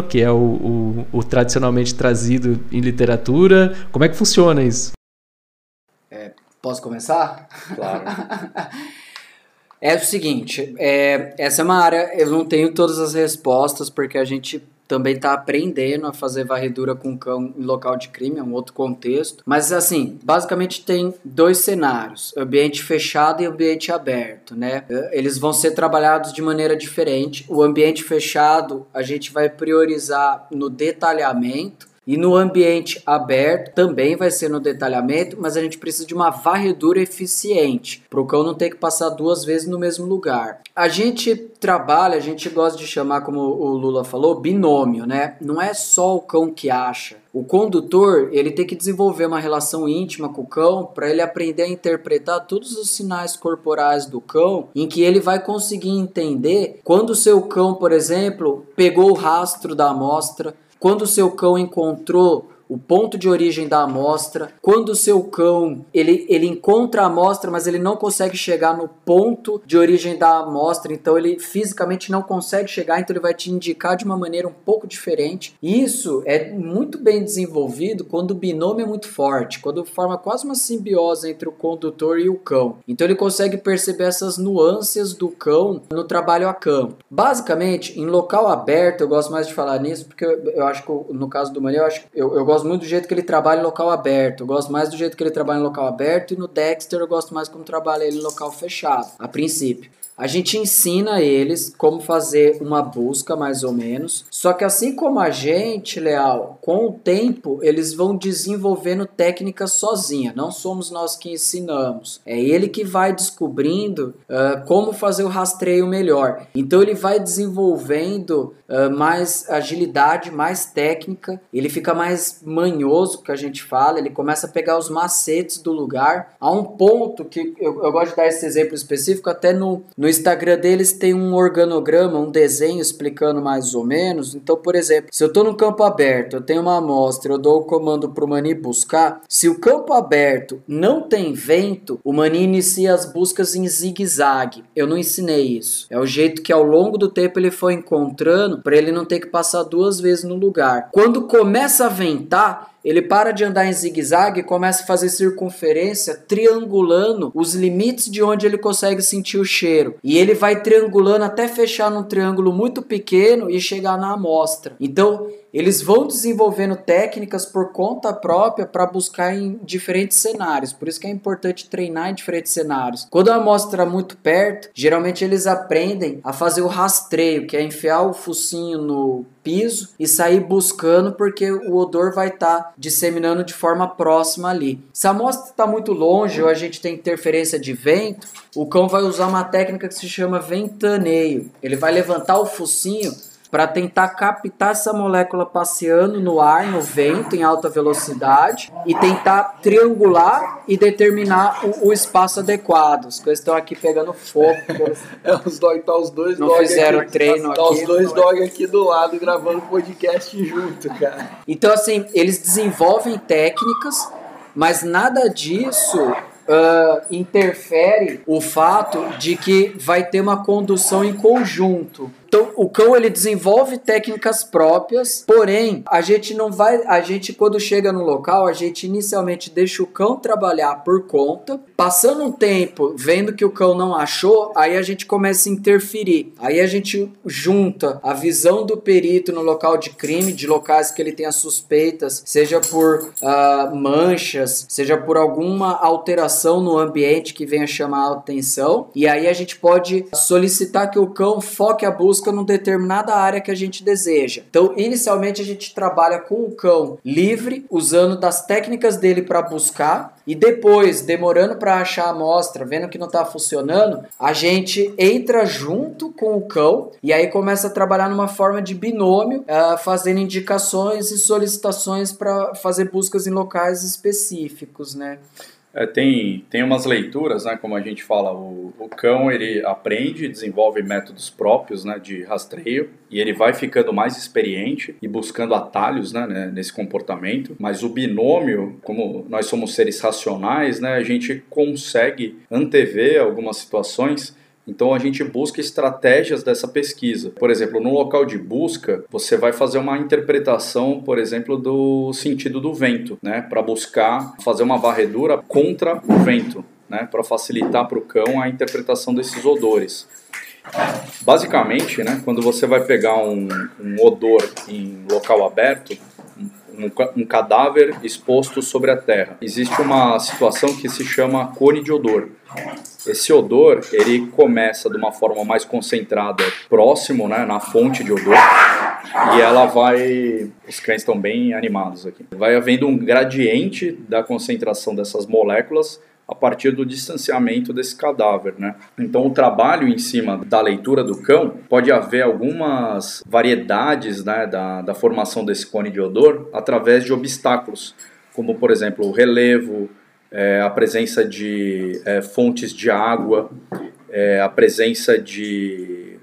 que é o, o, o tradicionalmente trazido em literatura? Como é que funciona isso? Posso começar? Claro. é o seguinte, é, essa é uma área, eu não tenho todas as respostas, porque a gente também está aprendendo a fazer varredura com cão em local de crime, é um outro contexto. Mas assim, basicamente tem dois cenários: ambiente fechado e ambiente aberto, né? Eles vão ser trabalhados de maneira diferente. O ambiente fechado a gente vai priorizar no detalhamento e no ambiente aberto também vai ser no detalhamento, mas a gente precisa de uma varredura eficiente, para o cão não ter que passar duas vezes no mesmo lugar. A gente trabalha, a gente gosta de chamar, como o Lula falou, binômio, né? Não é só o cão que acha. O condutor, ele tem que desenvolver uma relação íntima com o cão para ele aprender a interpretar todos os sinais corporais do cão, em que ele vai conseguir entender quando o seu cão, por exemplo, pegou o rastro da amostra, quando o seu cão encontrou o ponto de origem da amostra, quando o seu cão ele, ele encontra a amostra, mas ele não consegue chegar no ponto de origem da amostra, então ele fisicamente não consegue chegar, então ele vai te indicar de uma maneira um pouco diferente. Isso é muito bem desenvolvido quando o binômio é muito forte, quando forma quase uma simbiose entre o condutor e o cão. Então ele consegue perceber essas nuances do cão no trabalho a campo. Basicamente, em local aberto, eu gosto mais de falar nisso, porque eu, eu acho que no caso do Maria, eu acho eu, eu gosto gosto muito do jeito que ele trabalha em local aberto. Eu gosto mais do jeito que ele trabalha em local aberto. E no Dexter eu gosto mais como trabalha ele em local fechado, a princípio. A gente ensina eles como fazer uma busca, mais ou menos. Só que assim como a gente, Leal, com o tempo eles vão desenvolvendo técnicas sozinha. Não somos nós que ensinamos. É ele que vai descobrindo uh, como fazer o rastreio melhor. Então ele vai desenvolvendo uh, mais agilidade, mais técnica. Ele fica mais manhoso, que a gente fala. Ele começa a pegar os macetes do lugar. Há um ponto que eu, eu gosto de dar esse exemplo específico até no, no no Instagram deles tem um organograma, um desenho explicando mais ou menos. Então, por exemplo, se eu estou no campo aberto, eu tenho uma amostra, eu dou o comando para o Mani buscar. Se o campo aberto não tem vento, o Mani inicia as buscas em zigue-zague. Eu não ensinei isso. É o jeito que ao longo do tempo ele foi encontrando para ele não ter que passar duas vezes no lugar. Quando começa a ventar, ele para de andar em zigue-zague e começa a fazer circunferência, triangulando os limites de onde ele consegue sentir o cheiro. E ele vai triangulando até fechar num triângulo muito pequeno e chegar na amostra. Então, eles vão desenvolvendo técnicas por conta própria para buscar em diferentes cenários. Por isso que é importante treinar em diferentes cenários. Quando a amostra é muito perto, geralmente eles aprendem a fazer o rastreio, que é enfiar o focinho no piso e sair buscando porque o odor vai estar tá disseminando de forma próxima ali. Se a amostra está muito longe ou a gente tem interferência de vento, o cão vai usar uma técnica que se chama ventaneio. Ele vai levantar o focinho para tentar captar essa molécula passeando no ar, no vento, em alta velocidade, e tentar triangular e determinar o, o espaço adequado. As coisas estão aqui pegando fogo. é, os dog, tá os dois Não fizeram aqui, treino tá, aqui. Tá os dois dog aqui do lado gravando podcast junto, cara. Então, assim, eles desenvolvem técnicas, mas nada disso Uh, interfere o fato de que vai ter uma condução em conjunto. Então, o cão ele desenvolve técnicas próprias, porém, a gente não vai, a gente quando chega no local, a gente inicialmente deixa o cão trabalhar por conta. Passando um tempo, vendo que o cão não achou, aí a gente começa a interferir. Aí a gente junta a visão do perito no local de crime, de locais que ele tenha suspeitas, seja por uh, manchas, seja por alguma alteração no ambiente que venha chamar a atenção. E aí a gente pode solicitar que o cão foque a busca busca numa determinada área que a gente deseja. Então, inicialmente a gente trabalha com o cão livre, usando das técnicas dele para buscar e depois, demorando para achar a amostra, vendo que não está funcionando, a gente entra junto com o cão e aí começa a trabalhar numa forma de binômio, uh, fazendo indicações e solicitações para fazer buscas em locais específicos, né? É, tem, tem umas leituras, né, como a gente fala, o, o cão ele aprende, desenvolve métodos próprios né, de rastreio e ele vai ficando mais experiente e buscando atalhos né, né, nesse comportamento. Mas o binômio, como nós somos seres racionais, né, a gente consegue antever algumas situações então a gente busca estratégias dessa pesquisa. Por exemplo, no local de busca, você vai fazer uma interpretação, por exemplo, do sentido do vento, né, para buscar fazer uma varredura contra o vento, né, para facilitar para o cão a interpretação desses odores. Basicamente, né, quando você vai pegar um, um odor em local aberto, um, um, cadáver exposto sobre a terra, existe uma situação que se chama cone de odor. Esse odor, ele começa de uma forma mais concentrada próximo, né, na fonte de odor, e ela vai... Os cães estão bem animados aqui. Vai havendo um gradiente da concentração dessas moléculas a partir do distanciamento desse cadáver, né? Então o trabalho em cima da leitura do cão pode haver algumas variedades, né, da, da formação desse cone de odor através de obstáculos, como por exemplo o relevo, é, a presença de é, fontes de água, é, a presença de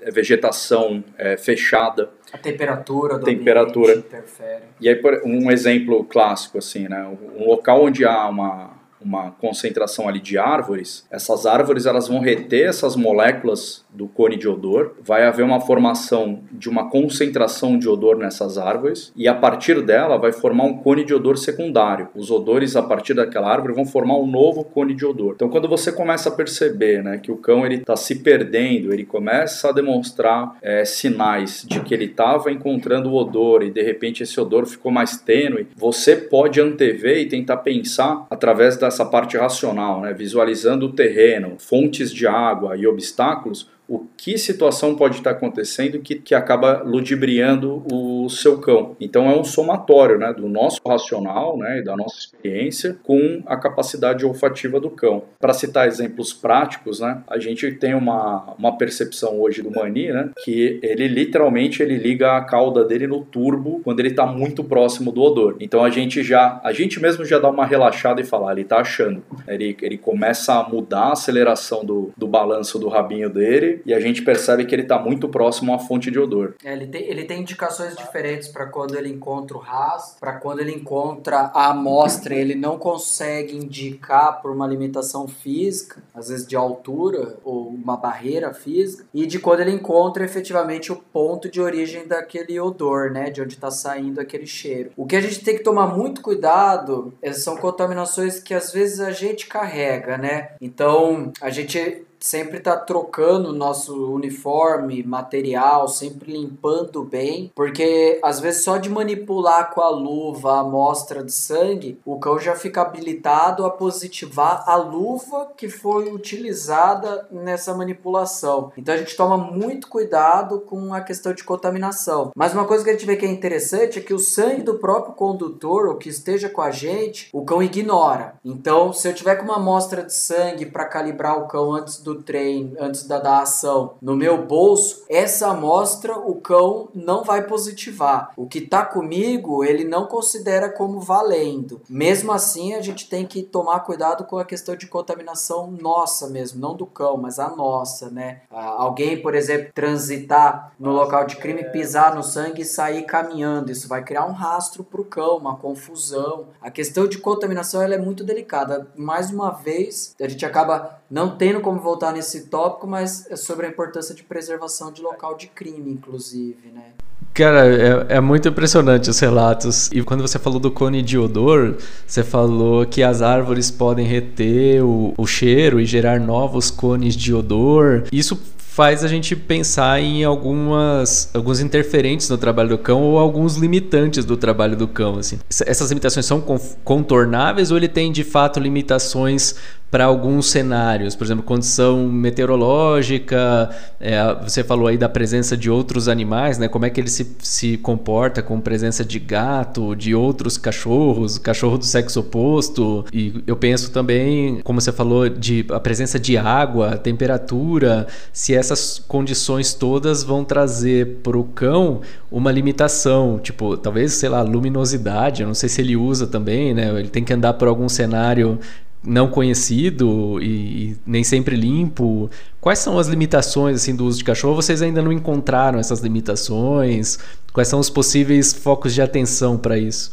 é, vegetação é, fechada. A temperatura do temperatura. interfere. E aí, um exemplo clássico, assim, né? Um local onde há uma uma concentração ali de árvores, essas árvores elas vão reter essas moléculas do cone de odor, vai haver uma formação de uma concentração de odor nessas árvores e a partir dela vai formar um cone de odor secundário. Os odores a partir daquela árvore vão formar um novo cone de odor. Então quando você começa a perceber, né, que o cão ele está se perdendo, ele começa a demonstrar é, sinais de que ele estava encontrando o odor e de repente esse odor ficou mais tênue, você pode antever e tentar pensar através da essa parte racional, né, visualizando o terreno, fontes de água e obstáculos, o que situação pode estar acontecendo que, que acaba ludibriando o seu cão. Então é um somatório né, do nosso racional né, e da nossa experiência com a capacidade olfativa do cão. Para citar exemplos práticos, né, a gente tem uma, uma percepção hoje do Mani né, que ele literalmente ele liga a cauda dele no turbo quando ele está muito próximo do odor. Então a gente já, a gente mesmo já dá uma relaxada e fala, ah, ele está achando. Ele, ele começa a mudar a aceleração do, do balanço do rabinho dele e a gente percebe que ele está muito próximo à fonte de odor. É, ele, tem, ele tem indicações diferentes para quando ele encontra o rastro, para quando ele encontra a amostra, ele não consegue indicar por uma limitação física, às vezes de altura ou uma barreira física, e de quando ele encontra efetivamente o ponto de origem daquele odor, né, de onde está saindo aquele cheiro. O que a gente tem que tomar muito cuidado é, são contaminações que às vezes a gente carrega, né? Então a gente sempre tá trocando o nosso uniforme, material, sempre limpando bem, porque às vezes só de manipular com a luva a amostra de sangue, o cão já fica habilitado a positivar a luva que foi utilizada nessa manipulação. Então a gente toma muito cuidado com a questão de contaminação. Mas uma coisa que a gente vê que é interessante é que o sangue do próprio condutor, ou que esteja com a gente, o cão ignora. Então, se eu tiver com uma amostra de sangue para calibrar o cão antes do do trem, antes da, da ação, no meu bolso, essa amostra o cão não vai positivar. O que tá comigo, ele não considera como valendo. Mesmo assim, a gente tem que tomar cuidado com a questão de contaminação nossa mesmo, não do cão, mas a nossa, né? alguém, por exemplo, transitar no local de crime, pisar no sangue e sair caminhando, isso vai criar um rastro pro cão, uma confusão. A questão de contaminação ela é muito delicada. Mais uma vez, a gente acaba não tendo como voltar voltar nesse tópico, mas é sobre a importância de preservação de local de crime, inclusive, né? Cara, é, é, muito impressionante os relatos. E quando você falou do cone de odor, você falou que as árvores podem reter o, o cheiro e gerar novos cones de odor. Isso faz a gente pensar em algumas alguns interferentes no trabalho do cão ou alguns limitantes do trabalho do cão assim. Essas limitações são contornáveis ou ele tem de fato limitações para alguns cenários, por exemplo, condição meteorológica, é, você falou aí da presença de outros animais, né? Como é que ele se, se comporta com presença de gato, de outros cachorros, cachorro do sexo oposto, e eu penso também, como você falou, de a presença de água, temperatura, se essas condições todas vão trazer para o cão uma limitação, tipo, talvez, sei lá, luminosidade, eu não sei se ele usa também, né? Ele tem que andar por algum cenário não conhecido e, e, nem sempre limpo. Quais são as limitações assim do uso de cachorro? Vocês ainda não encontraram essas limitações? Quais são os possíveis focos de atenção para isso?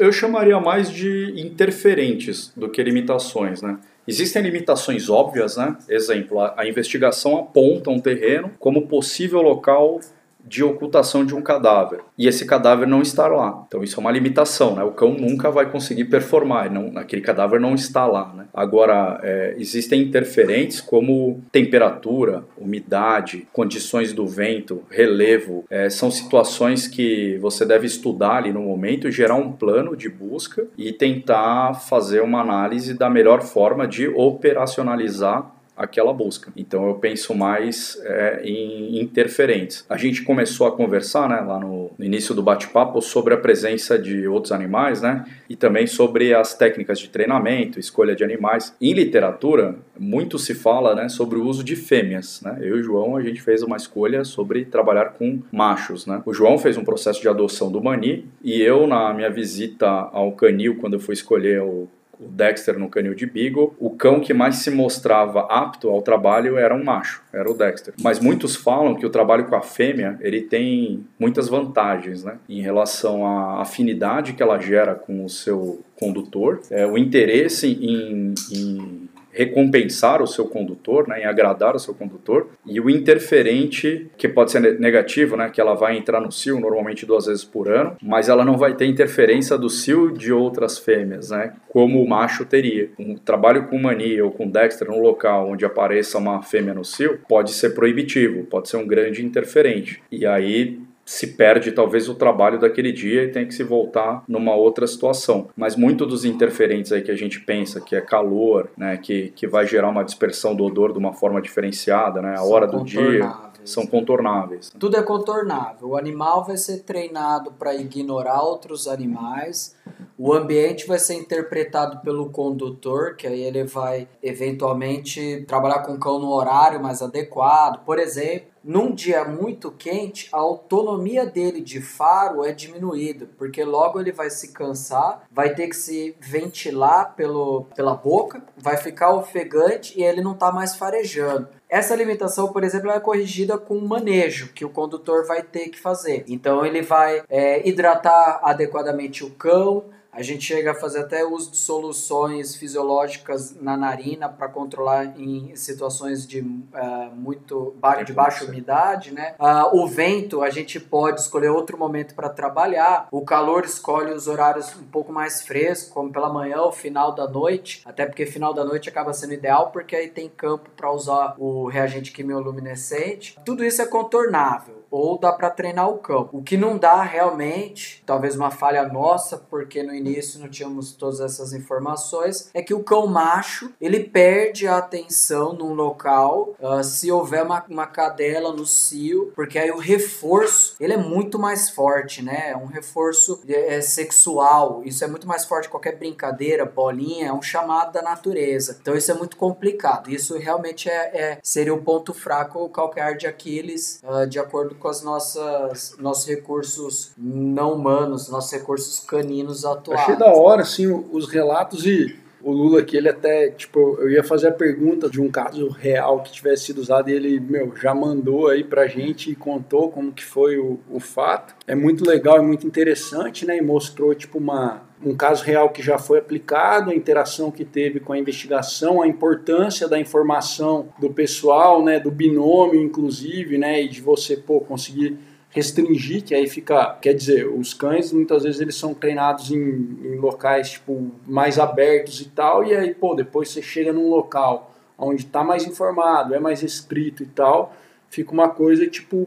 Eu chamaria mais de interferentes do que limitações, né? Existem limitações óbvias, né? Exemplo, a, a investigação aponta um terreno como possível local de ocultação de um cadáver e esse cadáver não estar lá. Então isso é uma limitação, né? O cão nunca vai conseguir performar, não, aquele cadáver não está lá, né? Agora, é, existem interferentes como temperatura, umidade, condições do vento, relevo, é, são situações que você deve estudar ali no momento, gerar um plano de busca e tentar fazer uma análise da melhor forma de operacionalizar aquela busca. Então eu penso mais é, em interferentes. A gente começou a conversar, né, lá no, no início do bate-papo sobre a presença de outros animais, né, e também sobre as técnicas de treinamento, escolha de animais. Em literatura, muito se fala, né, sobre o uso de fêmeas, né. Eu e o João a gente fez uma escolha sobre trabalhar com machos, né. O João fez um processo de adoção do Mani e eu na minha visita ao canil quando eu fui escolher o o Dexter no canil de Beagle, o cão que mais se mostrava apto ao trabalho era um macho, era o Dexter. Mas muitos falam que o trabalho com a fêmea ele tem muitas vantagens, né? Em relação à afinidade que ela gera com o seu condutor, é, o interesse em, em recompensar o seu condutor, né, em agradar o seu condutor, e o interferente, que pode ser negativo, né, que ela vai entrar no cio normalmente duas vezes por ano, mas ela não vai ter interferência do cio de outras fêmeas, né, como o macho teria. Um trabalho com mania ou com Dexter no local onde apareça uma fêmea no cio pode ser proibitivo, pode ser um grande interferente. E aí se perde talvez o trabalho daquele dia e tem que se voltar numa outra situação. Mas muito dos interferentes aí que a gente pensa, que é calor, né, que, que vai gerar uma dispersão do odor de uma forma diferenciada, né, a São hora do dia, são contornáveis. Tudo é contornável. O animal vai ser treinado para ignorar outros animais. O ambiente vai ser interpretado pelo condutor, que aí ele vai eventualmente trabalhar com o cão no horário mais adequado. Por exemplo, num dia muito quente, a autonomia dele de faro é diminuída, porque logo ele vai se cansar, vai ter que se ventilar pelo, pela boca, vai ficar ofegante e ele não está mais farejando. Essa limitação, por exemplo, é corrigida com o manejo que o condutor vai ter que fazer. Então ele vai é, hidratar adequadamente o cão, a gente chega a fazer até uso de soluções fisiológicas na narina para controlar em situações de eh, muito ba de baixa umidade, né? Ah, o vento a gente pode escolher outro momento para trabalhar. O calor escolhe os horários um pouco mais frescos, como pela manhã ou final da noite. Até porque final da noite acaba sendo ideal porque aí tem campo para usar o reagente quimioluminescente. Tudo isso é contornável ou dá para treinar o cão. O que não dá realmente, talvez uma falha nossa, porque no início não tínhamos todas essas informações, é que o cão macho ele perde a atenção num local uh, se houver uma, uma cadela no cio, porque aí o reforço ele é muito mais forte, né? É um reforço é, sexual. Isso é muito mais forte que qualquer brincadeira, bolinha, é um chamado da natureza. Então isso é muito complicado. Isso realmente é, é seria o ponto fraco, o calcanhar de Aquiles, uh, de acordo com as nossas nossos recursos não humanos, nossos recursos caninos atuais. Achei da hora, assim, os relatos e o Lula aqui, ele até, tipo, eu ia fazer a pergunta de um caso real que tivesse sido usado e ele, meu, já mandou aí pra gente e contou como que foi o, o fato. É muito legal, é muito interessante, né, e mostrou, tipo, uma, um caso real que já foi aplicado, a interação que teve com a investigação, a importância da informação do pessoal, né, do binômio, inclusive, né, e de você, pô, conseguir restringir, que aí fica, quer dizer, os cães muitas vezes eles são treinados em, em locais tipo mais abertos e tal, e aí pô, depois você chega num local onde está mais informado, é mais restrito e tal, fica uma coisa tipo,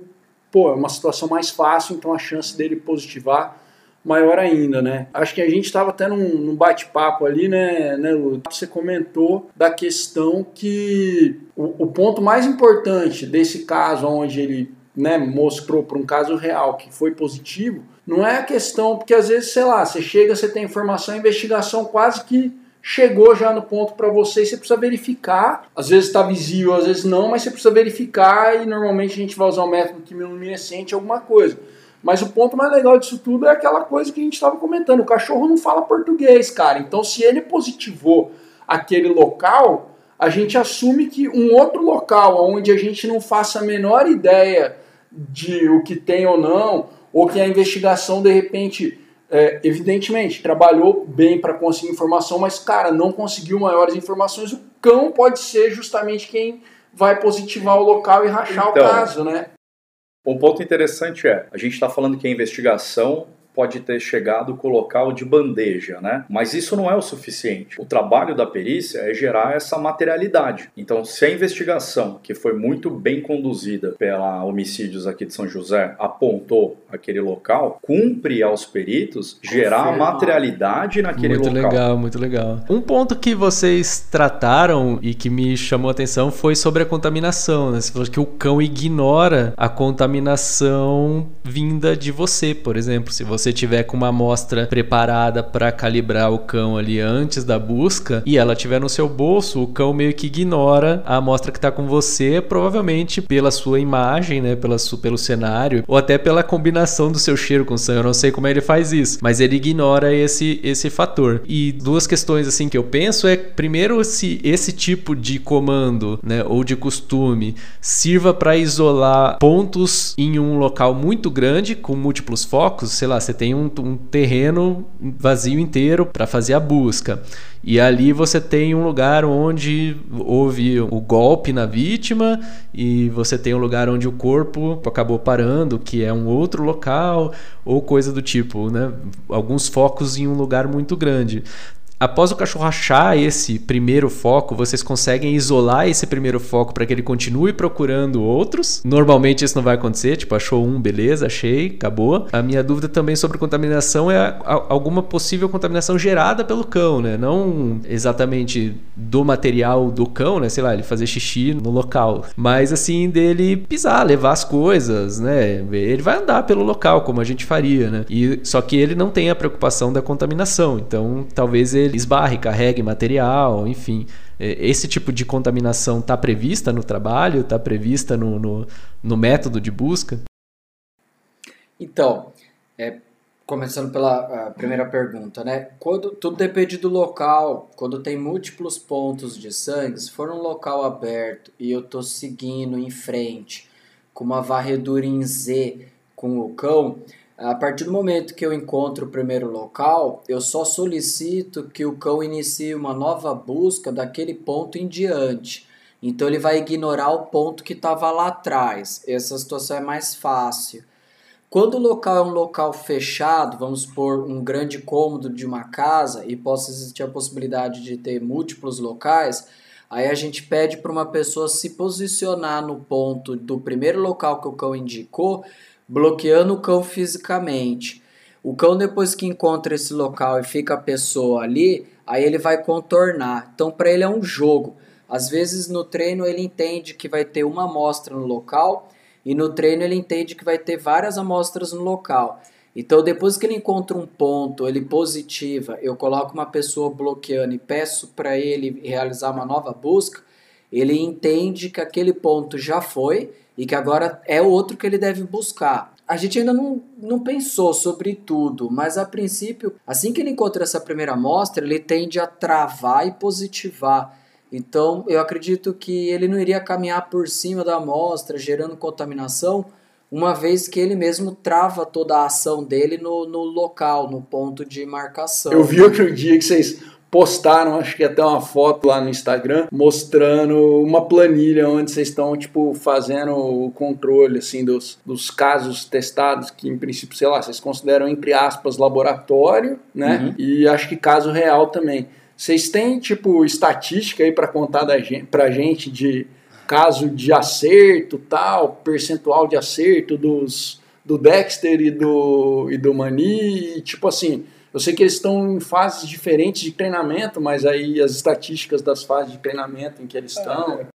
pô, é uma situação mais fácil, então a chance dele positivar maior ainda, né? Acho que a gente estava até num, num bate-papo ali, né, né, Lu? Você comentou da questão que o, o ponto mais importante desse caso onde ele né, mostrou para um caso real que foi positivo, não é a questão, porque às vezes, sei lá, você chega, você tem informação, a investigação quase que chegou já no ponto para você e você precisa verificar. Às vezes está visível, às vezes não, mas você precisa verificar e normalmente a gente vai usar o método quimiluminescente, alguma coisa. Mas o ponto mais legal disso tudo é aquela coisa que a gente estava comentando. O cachorro não fala português, cara. Então, se ele positivou aquele local, a gente assume que um outro local onde a gente não faça a menor ideia de o que tem ou não, ou que a investigação de repente, é, evidentemente, trabalhou bem para conseguir informação, mas cara, não conseguiu maiores informações. O cão pode ser justamente quem vai positivar o local e rachar Então, o caso, né? Um ponto interessante é, a gente está falando que a investigação pode ter chegado com o local de bandeja, né? Mas isso não é o suficiente. O trabalho da perícia é gerar essa materialidade. Então, se a investigação, que foi muito bem conduzida pela homicídios aqui de São José, apontou aquele local, cumpre aos peritos gerar Confirmar. materialidade naquele muito local. legal, muito legal. Um ponto que vocês trataram e que me chamou a atenção foi sobre a contaminação. Né? Você falou que o cão ignora a contaminação vinda de você, por exemplo. Se você tiver com uma amostra preparada para calibrar o cão ali antes da busca e ela tiver no seu bolso, o cão meio que ignora a amostra que está com você, provavelmente pela sua imagem, né, pela pelo cenário ou até pela combinação do seu cheiro com o sangue. Eu não sei como ele faz isso, mas ele ignora esse esse fator. E duas questões assim que eu penso é primeiro se esse tipo de comando, né, ou de costume sirva para isolar pontos em um local muito grande com múltiplos focos, sei lá, você tem um, um terreno vazio inteiro para fazer a busca. E ali você tem um lugar onde houve o golpe na vítima e você tem um lugar onde o corpo acabou parando, que é um outro local ou coisa do tipo, né? Alguns focos em um lugar muito grande. Após o cachorro achar esse primeiro foco, vocês conseguem isolar esse primeiro foco para que ele continue procurando outros. Normalmente isso não vai acontecer, tipo, achou um, beleza, achei, acabou. A minha dúvida também sobre contaminação é a- alguma possível contaminação gerada pelo cão, né? Não exatamente do material do cão, né? Sei lá, ele fazer xixi no local, mas assim dele pisar, levar as coisas, né? Ele vai andar pelo local como a gente faria, né? E só que ele não tem a preocupação da contaminação, então talvez ele esbarre, carregue material, enfim. É, Esse tipo de contaminação está prevista no trabalho, está prevista no, no, no método de busca? Então, é, começando pela primeira pergunta, né? Quando tudo depende do local. Quando tem múltiplos pontos de sangue, se for um local aberto e eu tô seguindo em frente com uma varredura em Z com o cão, a partir do momento que eu encontro o primeiro local, eu só solicito que o cão inicie uma nova busca daquele ponto em diante. Então ele vai ignorar o ponto que estava lá atrás. Essa situação é mais fácil. Quando o local é um local fechado, vamos supor um grande cômodo de uma casa e possa existir a possibilidade de ter múltiplos locais, aí a gente pede para uma pessoa se posicionar no ponto do primeiro local que o cão indicou, bloqueando o cão fisicamente. O cão, depois que encontra esse local e fica a pessoa ali, aí ele vai contornar. Então, para ele é um jogo. Às vezes no treino ele entende que vai ter uma amostra no local e no treino ele entende que vai ter várias amostras no local. Então depois que ele encontra um ponto, ele positiva, eu coloco uma pessoa bloqueando e peço para ele realizar uma nova busca, ele entende que aquele ponto já foi e que agora é outro que ele deve buscar. A gente ainda não, não pensou sobre tudo, mas a princípio, assim que ele encontra essa primeira amostra, ele tende a travar e positivar. Então, eu acredito que ele não iria caminhar por cima da amostra, gerando contaminação, uma vez que ele mesmo trava toda a ação dele no, no local, no ponto de marcação. Eu vi outro dia que vocês postaram, acho que até uma foto lá no Instagram, mostrando uma planilha onde vocês estão, tipo, fazendo o controle, assim, dos, dos casos testados, que em princípio, sei lá, vocês consideram, entre aspas, laboratório, né? Uhum. E acho que caso real também. Vocês têm, tipo, estatística aí para contar da gente, pra gente de caso de acerto, tal, percentual de acerto dos do Dexter e do, e do Mani, e, tipo assim, eu sei que eles estão em fases diferentes de treinamento, mas aí as estatísticas das fases de treinamento em que eles estão. É.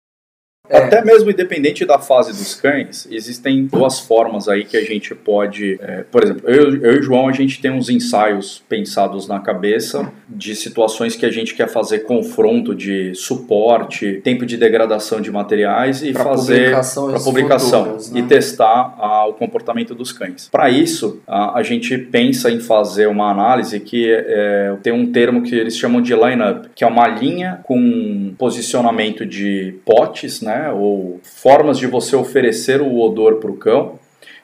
Até mesmo independente da fase dos cães, existem duas formas aí que a gente pode. é, por exemplo, eu, eu e o João, a gente tem uns ensaios pensados na cabeça de situações que a gente quer fazer confronto de suporte, tempo de degradação de materiais e Pra fazer para publicação futuras, né? e testar ah, o comportamento dos cães. Para isso, a, a gente pensa em fazer uma análise que é, tem um termo que eles chamam de line-up, que é uma linha com posicionamento de potes, né, ou formas de você oferecer o odor para o cão.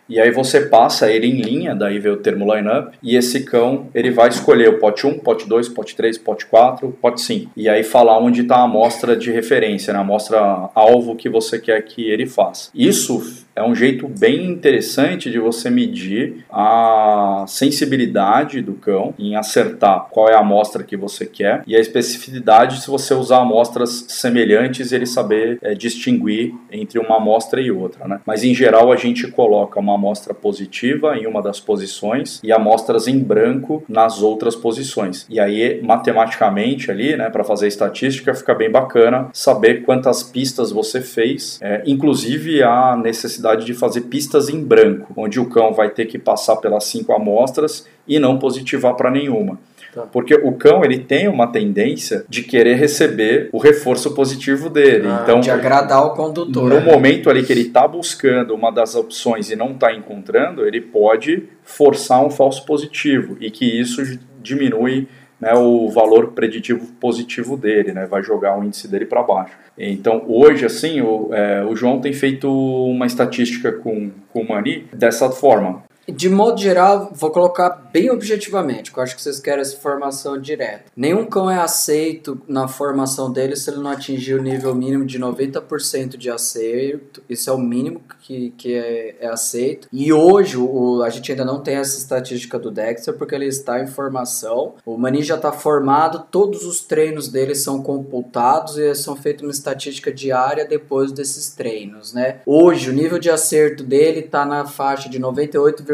E aí você passa ele em linha, daí vem o termo line-up, e esse cão ele vai escolher o pote 1, pote 2, pote 3, pote 4, pote 5. E aí falar onde está a amostra de referência, né? a amostra alvo que você quer que ele faça. Isso é um jeito bem interessante de você medir a sensibilidade do cão em acertar qual é a amostra que você quer e a especificidade se você usar amostras semelhantes ele saber é, distinguir entre uma amostra e outra, né? Mas em geral a gente coloca uma amostra positiva em uma das posições e amostras em branco nas outras posições. E aí matematicamente ali, né, para fazer estatística fica bem bacana saber quantas pistas você fez, é, inclusive a necessidade de fazer pistas em branco, onde o cão vai ter que passar pelas cinco amostras e não positivar para nenhuma. Tá. Porque o cão ele tem uma tendência de querer receber o reforço positivo dele. Ah, então, De agradar o condutor. no momento ali que ele está buscando uma das opções e não está encontrando, ele pode forçar um falso positivo e que isso diminui né, o valor preditivo positivo dele, né, vai jogar o índice dele para baixo. Então hoje assim o, é, o João tem feito uma estatística com, com o Mani dessa forma. De modo geral, vou colocar bem objetivamente, que eu acho que vocês querem essa formação direta. Nenhum cão é aceito na formação dele se ele não atingir o nível mínimo de 90% de acerto. Isso é o mínimo que, que é, é aceito. E hoje o, a gente ainda não tem essa estatística do Dexter porque ele está em formação. O Mani já está formado, todos os treinos dele são computados e são feitos uma estatística diária depois desses treinos, né? Hoje o nível de acerto dele está na faixa de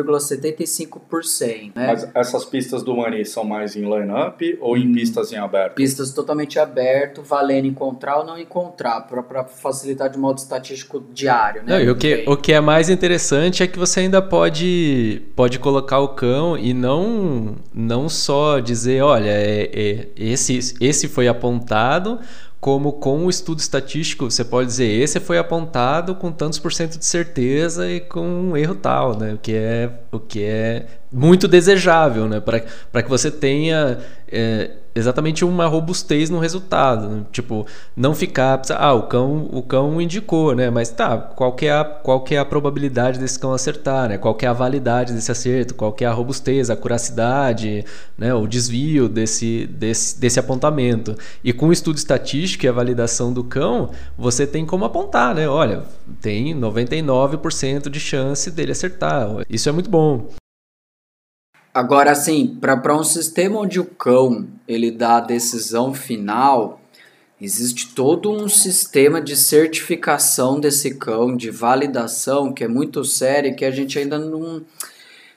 98,75%, né? Mas essas pistas do Mani são mais em line-up ou em pistas em aberto? Pistas totalmente aberto, valendo encontrar ou não encontrar, para facilitar de modo estatístico diário, né? Não, e o que, o que é mais interessante é que você ainda pode, pode colocar o cão e não, não só dizer, olha, é, é, esse, esse foi apontado, como com o estudo estatístico você pode dizer esse foi apontado com tantos por cento de certeza e com um erro tal, né? O que é, o que é muito desejável, né? Para que você tenha é, exatamente uma robustez no resultado. Né? Tipo, não ficar. Ah, o cão, o cão indicou, né? Mas tá, qual que, é a, qual que é a probabilidade desse cão acertar, né? Qual que é a validade desse acerto, qual que é a robustez, a curacidade, né? o desvio desse, desse, desse apontamento. E com o estudo estatístico e a validação do cão, você tem como apontar, né? Olha, tem 99% de chance dele acertar. Isso é muito bom. Agora, assim, para um sistema onde o cão ele dá a decisão final, existe todo um sistema de certificação desse cão, de validação, que é muito sério, que a gente ainda não,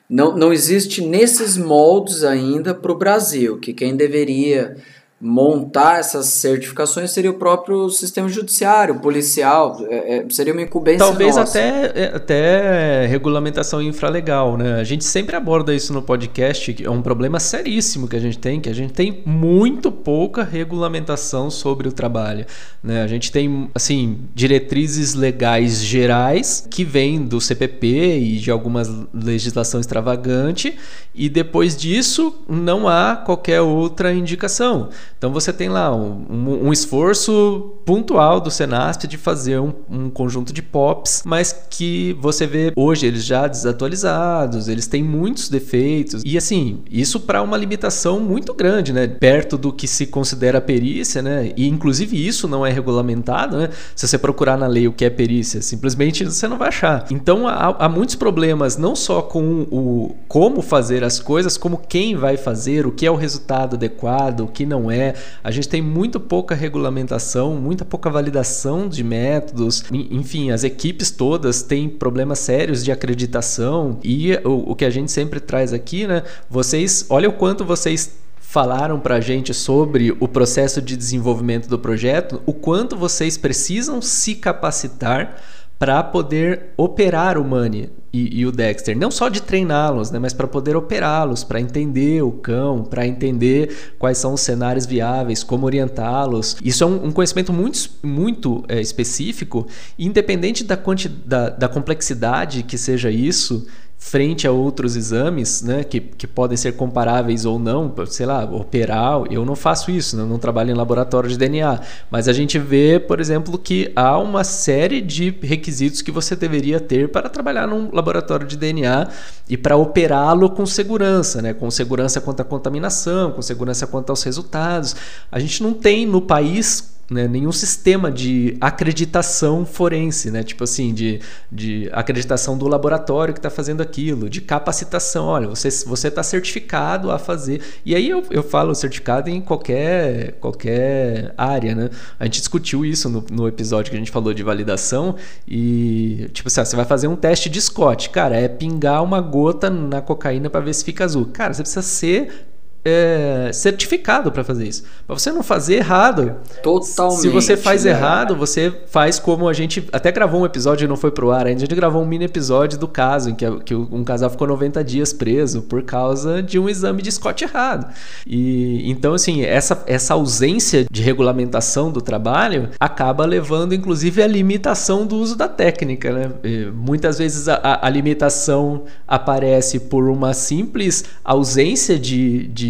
não, não existe nesses moldes ainda para o Brasil, que quem deveria montar essas certificações seria o próprio sistema judiciário, policial, é, é, seria uma incumbência Talvez nossa. até, é, até regulamentação infralegal, né? A gente sempre aborda isso no podcast, que é um problema seríssimo que a gente tem, que a gente tem muito pouca regulamentação sobre o trabalho, né? A gente tem, assim, diretrizes legais gerais que vêm do CPP e de algumas legislação extravagante e depois disso não há qualquer outra indicação. Então você tem lá um, um, esforço pontual do Senasp de fazer um, um, conjunto de POPs, mas que você vê hoje eles já desatualizados, eles têm muitos defeitos. E assim, isso para uma limitação muito grande, né? Perto do que se considera perícia, né? E inclusive isso não é regulamentado, né? Se você procurar na lei o que é perícia, simplesmente você não vai achar. Então há, há muitos problemas, não só com o como fazer as coisas, como quem vai fazer, o que é o resultado adequado, o que não é. A gente tem muito pouca regulamentação, muita pouca validação de métodos. Enfim, as equipes todas têm problemas sérios de acreditação. E o, o que a gente sempre traz aqui, né? Vocês, olha o quanto vocês falaram para a gente sobre o processo de desenvolvimento do projeto, o quanto vocês precisam se capacitar para poder operar o Money e, e, o Dexter. Não só de treiná-los, né, mas para poder operá-los, para entender o cão, para entender quais são os cenários viáveis, como orientá-los. Isso é um, um conhecimento muito, muito é, específico, independente da, da, da complexidade que seja isso frente a outros exames, né, que, que podem ser comparáveis ou não, sei lá, operar, eu não faço isso, né, eu não trabalho em laboratório de DNA, mas a gente vê, por exemplo, que há uma série de requisitos que você deveria ter para trabalhar num laboratório de DNA e para operá-lo com segurança, né, com segurança quanto à contaminação, com segurança quanto aos resultados. A gente não tem no país né, nenhum sistema de acreditação forense, né? Tipo assim, de, de acreditação do laboratório que está fazendo aquilo, de capacitação. Olha, você você está certificado a fazer. E aí eu, eu falo certificado em qualquer qualquer área, né? A gente discutiu isso no, no episódio que a gente falou de validação e tipo assim, ó, você vai fazer um teste de Scott, cara, é pingar uma gota na cocaína para ver se fica azul. Cara, você precisa ser é, certificado para fazer isso. Para você não fazer errado. Totalmente. Se você faz né? errado, você faz como a gente até gravou um episódio e não foi pro ar. A gente gravou um mini episódio do caso em que, que um casal ficou 90 dias preso por causa de um exame de Scott errado. E então assim, essa, essa ausência de regulamentação do trabalho acaba levando inclusive à limitação do uso da técnica, né? E muitas vezes a, a limitação aparece por uma simples ausência de, de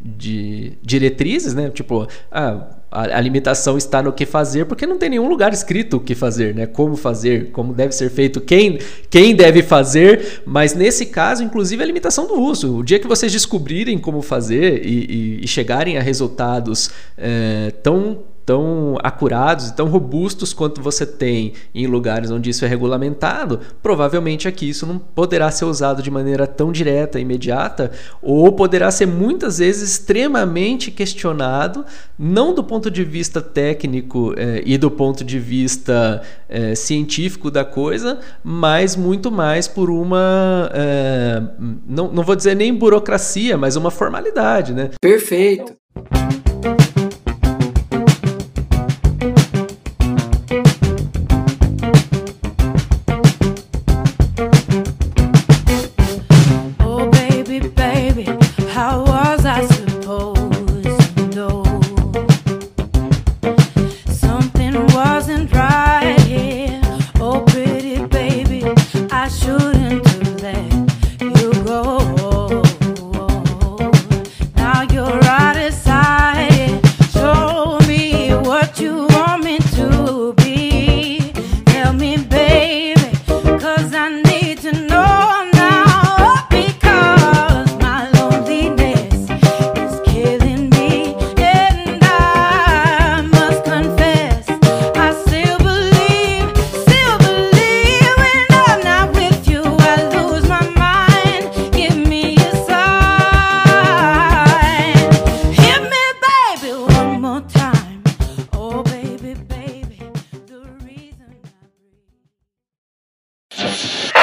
de, diretrizes, né? Tipo, ah, a, a, limitação está no que fazer, porque não tem nenhum lugar escrito o que fazer, né? Como fazer, como deve ser feito, quem, quem deve fazer, mas nesse caso, inclusive, a limitação do uso. O dia que vocês descobrirem como fazer e, e, e chegarem a resultados é, tão tão acurados e tão robustos quanto você tem em lugares onde isso é regulamentado, provavelmente aqui isso não poderá ser usado de maneira tão direta, imediata, ou poderá ser muitas vezes extremamente questionado, não do ponto de vista técnico eh, e do ponto de vista eh, científico da coisa, mas muito mais por uma, eh, não, não vou dizer nem burocracia, mas uma formalidade, né? Perfeito. Oh,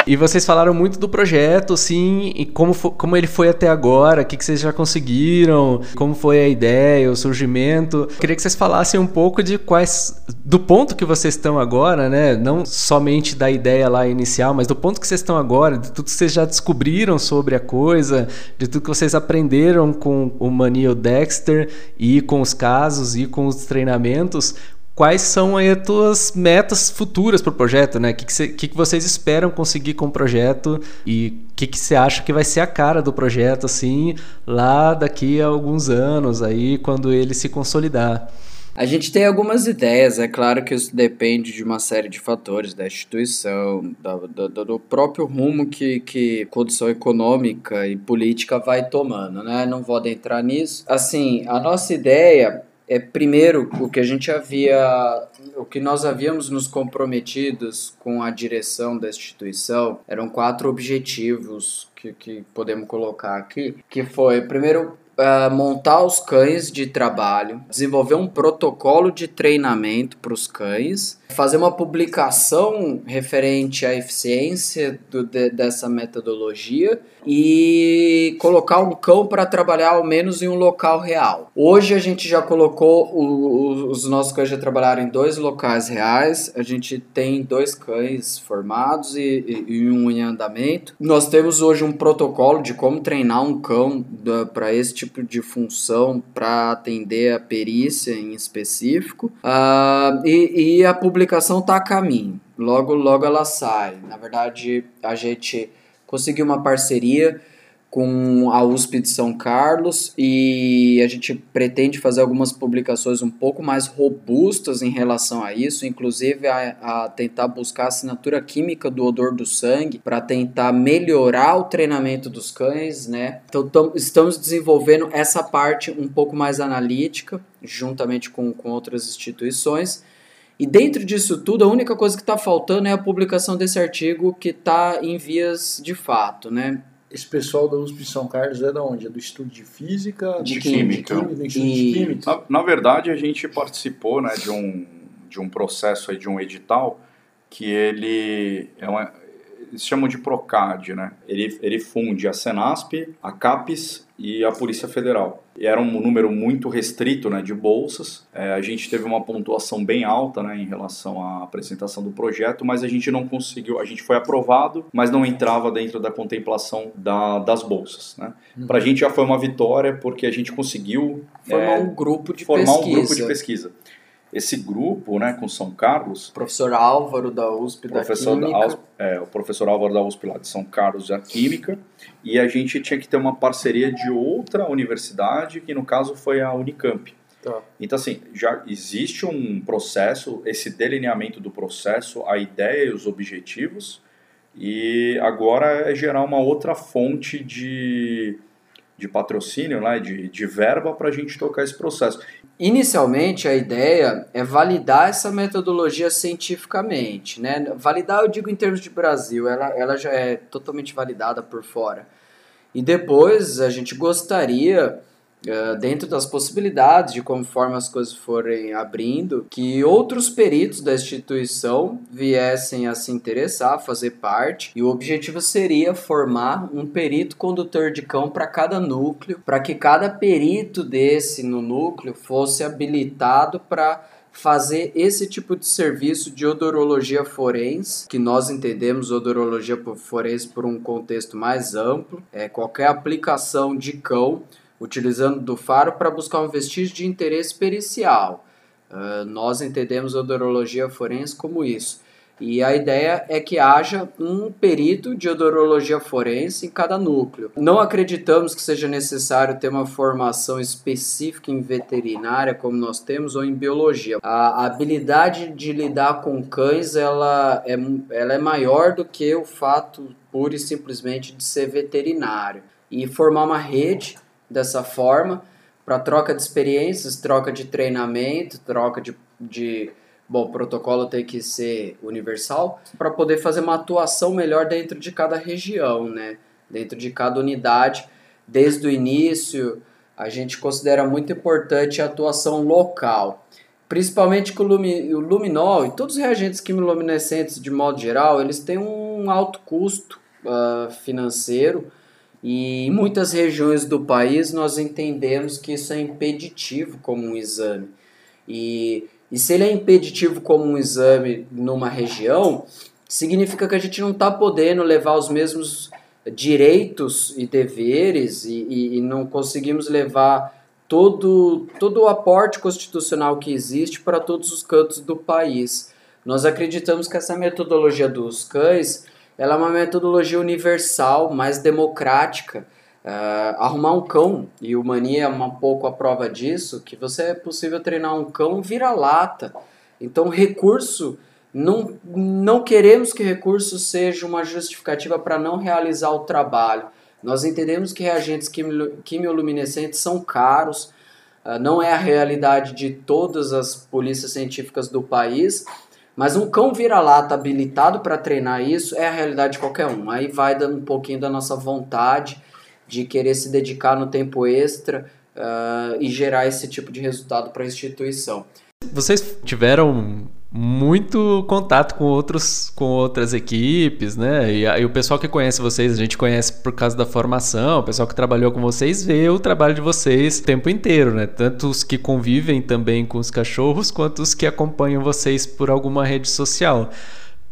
E vocês falaram muito do projeto, sim, e como, fo- como ele foi até agora, o que, que vocês já conseguiram, como foi a ideia, o surgimento. Queria que vocês falassem um pouco de quais. do ponto que vocês estão agora, né? Não somente da ideia lá inicial, mas do ponto que vocês estão agora, de tudo que vocês já descobriram sobre a coisa, de tudo que vocês aprenderam com o Manil Dexter e com os casos e com os treinamentos quais são aí as tuas metas futuras para o projeto, né? O que, que, que que vocês esperam conseguir com o projeto e o que, você acha que vai ser a cara do projeto, assim, lá daqui a alguns anos, aí, quando ele se consolidar. A gente tem algumas ideias, é claro que isso depende de uma série de fatores, da instituição, da- do próprio rumo que, que condição econômica e política vai tomando, né? Não vou adentrar nisso. Assim, a nossa ideia é, primeiro, o que a gente havia, o que nós havíamos nos comprometidos com a direção da instituição eram quatro objetivos que, que podemos colocar aqui, que foi, primeiro, ah, montar os cães de trabalho, desenvolver um protocolo de treinamento para os cães, fazer uma publicação referente à eficiência do- de- dessa metodologia e colocar um cão para trabalhar ao menos em um local real. Hoje a gente já colocou o- o- os nossos cães já trabalharam em dois locais reais. A gente tem dois cães formados e, e- e um em andamento. Nós temos hoje um protocolo de como treinar um cão para esse tipo de função para atender a perícia em específico. Ah, e, e a publicação está a caminho. Logo, logo ela sai. Na verdade, a gente conseguiu uma parceria com a USP de São Carlos e a gente pretende fazer algumas publicações um pouco mais robustas em relação a isso, inclusive a, a tentar buscar a assinatura química do odor do sangue para tentar melhorar o treinamento dos cães, né? Então tam, estamos desenvolvendo essa parte um pouco mais analítica, juntamente com, com outras instituições. E dentro disso tudo, a única coisa que está faltando é a publicação desse artigo que está em vias de fato, né? Esse pessoal da USP São Carlos é da onde? É do Estudo de Física? De do Química. E- de Química? Na, na verdade, a gente participou né, de, um, de um processo, aí, de um edital, que ele é uma, eles chamam de PROCAD, né? Ele, ele funde a Senasp, a CAPES e a Polícia Federal. E era um número muito restrito né, de bolsas. É, a gente teve uma pontuação bem alta né, em relação à apresentação do projeto, mas a gente não conseguiu. A gente foi aprovado, mas não entrava dentro da contemplação da, das bolsas. Né? Para a gente já foi uma vitória, porque a gente conseguiu Formar é, um grupo de formar pesquisa. um grupo de pesquisa. Esse grupo, né, com São Carlos, Professor Álvaro da USP professor da Química. É, o professor Álvaro da USP lá de São Carlos da Química, e a gente tinha que ter uma parceria de outra universidade, que no caso foi a Unicamp. Tá. Então, assim, já existe um processo, esse delineamento do processo, a ideia e os objetivos, e agora é gerar uma outra fonte de, de patrocínio, né, de, de verba para a gente tocar esse processo. Inicialmente, a ideia é validar essa metodologia cientificamente. Né? Validar, eu digo em termos de Brasil, ela, ela já é totalmente validada por fora. E depois a gente gostaria, eh, dentro das possibilidades de conforme as coisas forem abrindo, que outros peritos da instituição viessem a se interessar, a fazer parte. E o objetivo seria formar um perito condutor de cão para cada núcleo, para que cada perito desse no núcleo fosse habilitado para fazer esse tipo de serviço de odorologia forense, que nós entendemos odorologia forense por um contexto mais amplo, é qualquer aplicação de cão utilizando do faro para buscar um vestígio de interesse pericial. Ah, nós entendemos odorologia forense como isso. E a ideia é que haja um perito de odorologia forense em cada núcleo. Não acreditamos que seja necessário ter uma formação específica em veterinária, como nós temos, ou em biologia. A habilidade de lidar com cães ela é, ela é maior do que o fato pura e simplesmente de ser veterinário. E formar uma rede dessa forma para troca de experiências, troca de treinamento, troca de, de Bom, o protocolo tem que ser universal para poder fazer uma atuação melhor dentro de cada região, né? Dentro de cada unidade. Desde o início, a gente considera muito importante a atuação local. Principalmente que o, lumi, o luminol e todos os reagentes quimiluminescentes, de modo geral, eles têm um alto custo ah, financeiro e em muitas regiões do país nós entendemos que isso é impeditivo como um exame. E, e se ele é impeditivo como um exame numa região, significa que a gente não está podendo levar os mesmos direitos e deveres e, e, e não conseguimos levar todo, todo o aporte constitucional que existe para todos os cantos do país. Nós acreditamos que essa metodologia dos cães ela é uma metodologia universal, mais democrática. Uh, arrumar um cão, e o Mania é um pouco a prova disso, que você é possível treinar um cão vira-lata. Então, recurso, não, não queremos que recurso seja uma justificativa para não realizar o trabalho. Nós entendemos que reagentes quimio- quimioluminescentes são caros, uh, não é a realidade de todas as polícias científicas do país, mas um cão vira-lata habilitado para treinar isso é a realidade de qualquer um. Aí vai dando um pouquinho da nossa vontade de querer se dedicar no tempo extra uh, e gerar esse tipo de resultado para a instituição. Vocês tiveram muito contato com outros com outras equipes, né? E, aí o pessoal que conhece vocês, a gente conhece por causa da formação, o pessoal que trabalhou com vocês vê o trabalho de vocês o tempo inteiro, né? Tanto os que convivem também com os cachorros, quanto os que acompanham vocês por alguma rede social.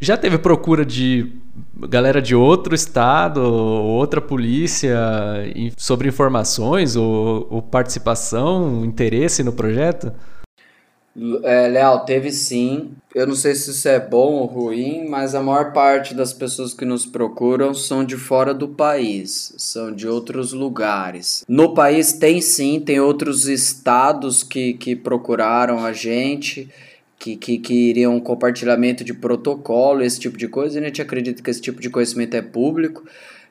Já teve procura de galera de outro estado, ou outra polícia, sobre informações ou, ou participação, interesse no projeto? É, Leal, teve sim. Eu não sei se isso é bom ou ruim, mas a maior parte das pessoas que nos procuram são de fora do país, são de outros lugares. No país tem sim, tem outros estados que, que procuraram a gente. Que, que, que iriam um compartilhamento de protocolo, esse tipo de coisa. A gente acredita que esse tipo de conhecimento é público,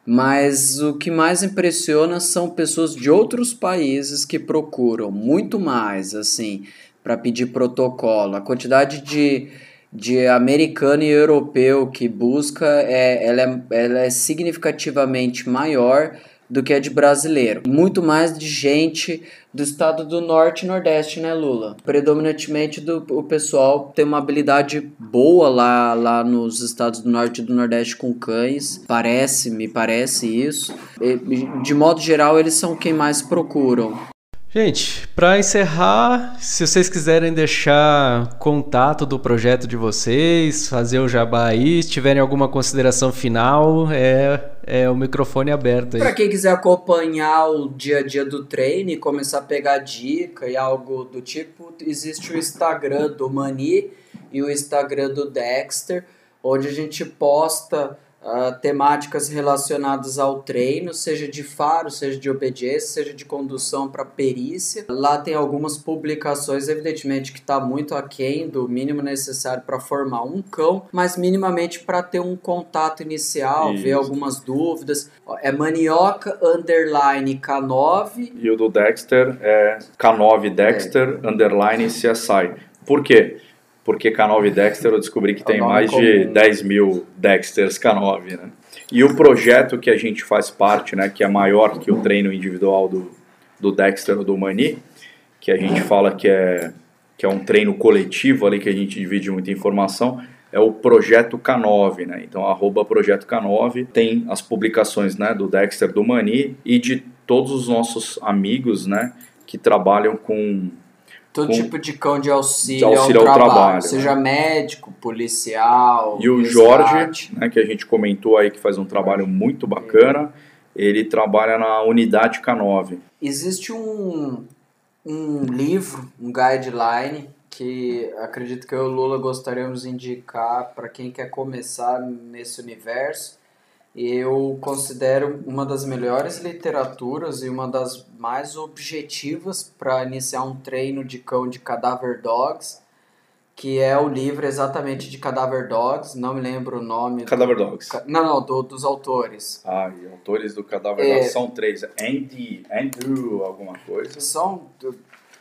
mas o que mais impressiona são pessoas de outros países que procuram muito mais, assim, para pedir protocolo. A quantidade de, de americano e europeu que busca é, ela é, ela é significativamente maior do que a de brasileiro. Muito mais de gente do estado do norte e nordeste, né, Lula? Predominantemente do, o pessoal tem uma habilidade boa lá, lá nos estados do norte e do nordeste com cães. Parece, me parece isso. E, de modo geral, eles são quem mais procuram. Gente, para encerrar, se vocês quiserem deixar contato do projeto de vocês, fazer o jabá aí, se tiverem alguma consideração final, é, é o microfone aberto aí. Para quem quiser acompanhar o dia a dia do treino começar a pegar dica e algo do tipo, existe o Instagram do Mani e o Instagram do Dexter, onde a gente posta uh, temáticas relacionadas ao treino, seja de faro, seja de obediência, seja de condução para perícia. Lá tem algumas publicações, evidentemente que está muito aquém do mínimo necessário para formar um cão, mas minimamente para ter um contato inicial, Isso. ver algumas dúvidas. É manioca underline K9 E o do Dexter é K9 Dexter underline CSI. Por quê? Porque K9 Dexter eu descobri que É tem mais de comum. 10 mil Dexters K9, né? E o projeto que a gente faz parte, né, que é maior que o treino individual do, do Dexter ou do Mani, que a gente fala que é, que é um treino coletivo ali, que a gente divide muita informação, é o Projeto K9, né? Então, arroba Projeto K9 tem as publicações, né, do Dexter, do Mani e de todos os nossos amigos, né, que trabalham com Todo Com- tipo de cão de auxílio, de auxílio ao ao trabalho, trabalho, seja médico, policial, E o resgate. Jorge, né, que a gente comentou aí que faz um trabalho muito bacana, ele trabalha na unidade K9. Existe um, um livro, um guideline, que acredito que eu e o Lula gostaríamos de indicar para quem quer começar nesse universo. Eu considero uma das melhores literaturas e uma das mais objetivas para iniciar um treino de cão de Cadaver Dogs, que é o livro exatamente de Cadaver Dogs, não me lembro o nome. do- Cadaver Dogs. Ca- Não, não, do- dos autores. Ah, e autores do Cadáver É. Dogs são três. Andy, Andrew, alguma coisa. São t-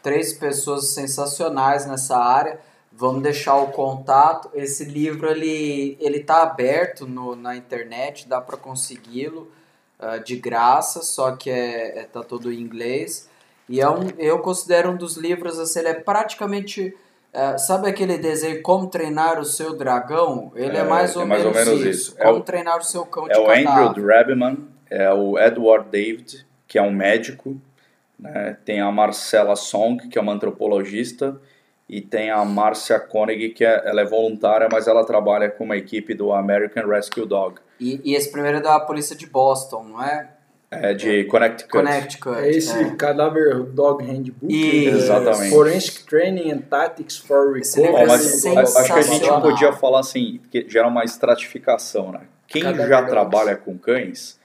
três pessoas sensacionais nessa área. Vamos deixar o contato. Esse livro ele ele tá aberto no, na internet, dá para consegui-lo ah, de graça, só que é, é tá todo em inglês. E é um, eu considero um dos livros assim, ele é praticamente ah, sabe aquele desenho Como Treinar o Seu Dragão? Ele é, É, mais, ou, é mais ou menos menos isso. isso. É Como o- treinar o seu cão É de o Andrew. Drabman, é o Edward David, que é um médico, né? tem a Marcela Song, que é uma antropologista, e tem a Marcia Koenig, que é, ela é voluntária, mas ela trabalha com uma equipe do American Rescue Dog, E, e esse primeiro é da polícia de Boston, não é? é de Connecticut. Connecticut. É esse Cadáver Dog Handbook. Né? Exatamente. Forensic Training and Tactics for Recovery. É mas blá, acho que a gente podia falar assim, que gera uma estratificação, né? Quem Cada já dogs. trabalha com cães,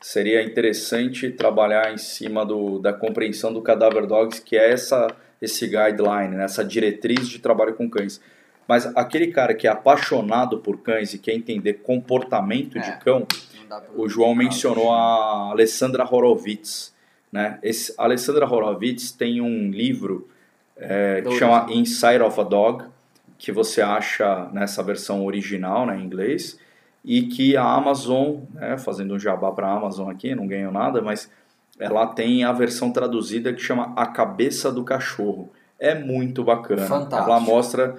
seria interessante trabalhar em cima do, da compreensão do Cadaver Dogs, que é essa, esse guideline, né? essa diretriz de trabalho com cães. Mas aquele cara que é apaixonado por cães e quer entender comportamento É. de cão, o João mencionou a Alessandra Horowitz. Né? Esse, a Alessandra Horowitz tem um livro é, que chama Inside of a Dog, que você acha nessa versão original, né, em inglês, e que a Amazon, né, fazendo um jabá para a Amazon aqui, não ganho nada, mas ela tem a versão traduzida que chama A Cabeça do Cachorro. É muito bacana. Fantástico. Ela mostra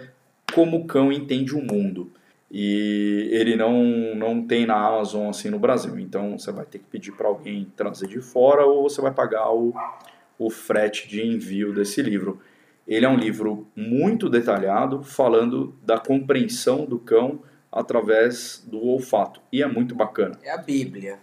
como o cão entende o mundo. E ele não, não tem na Amazon assim no Brasil. Então você vai ter que pedir para alguém trazer de fora ou você vai pagar o, o frete de envio desse livro. Ele é um livro muito detalhado, falando da compreensão do cão através do olfato. E é muito bacana. É a Bíblia.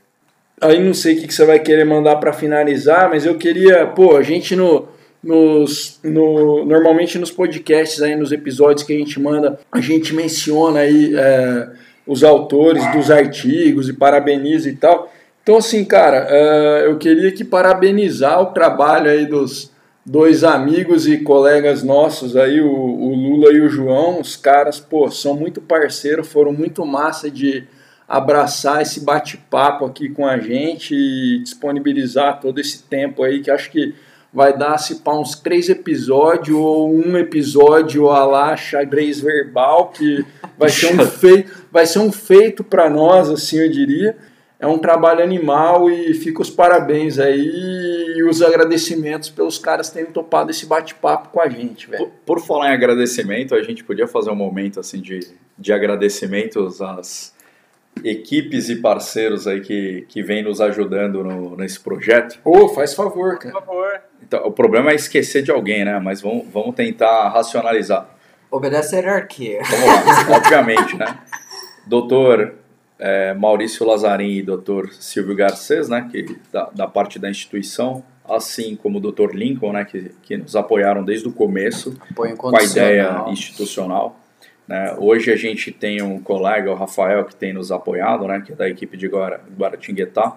Aí não sei o que que você vai querer mandar pra finalizar, mas eu queria, pô, a gente no, nos, no, normalmente nos podcasts aí, nos episódios que a gente manda, a gente menciona aí é, os autores dos artigos e parabeniza e tal. Então, assim, cara, é, eu queria que parabenizar o trabalho aí dos dois amigos e colegas nossos aí, o, o Lula e o João. Os caras, pô, são muito parceiros, foram muito massa de abraçar esse bate-papo aqui com a gente e disponibilizar todo esse tempo aí que acho que vai dar se pá uns três episódios ou um episódio a lá xadrez verbal que vai ser um feito vai ser um feito para nós assim eu diria. É um trabalho animal e fica os parabéns aí e os agradecimentos pelos caras terem topado esse bate-papo com a gente velho. Por, por, falar em agradecimento a gente podia fazer um momento assim de, de agradecimentos às equipes e parceiros aí que, que vem nos ajudando no, nesse projeto. Ô, oh, faz favor, cara. Por favor. Então, o problema é esquecer de alguém, né? Mas vamos, vamos tentar racionalizar. Obedece a hierarquia. Vamos lá, obviamente, né? Doutor é, Maurício Lazarim e doutor Silvio Garcês, né? Que, da, da parte da instituição, assim como o doutor Lincoln, né? Que, que nos apoiaram desde o começo com a ideia institucional. Né? Hoje a gente tem um colega, o Rafael, que tem nos apoiado, né? Que é da equipe de Guaratinguetá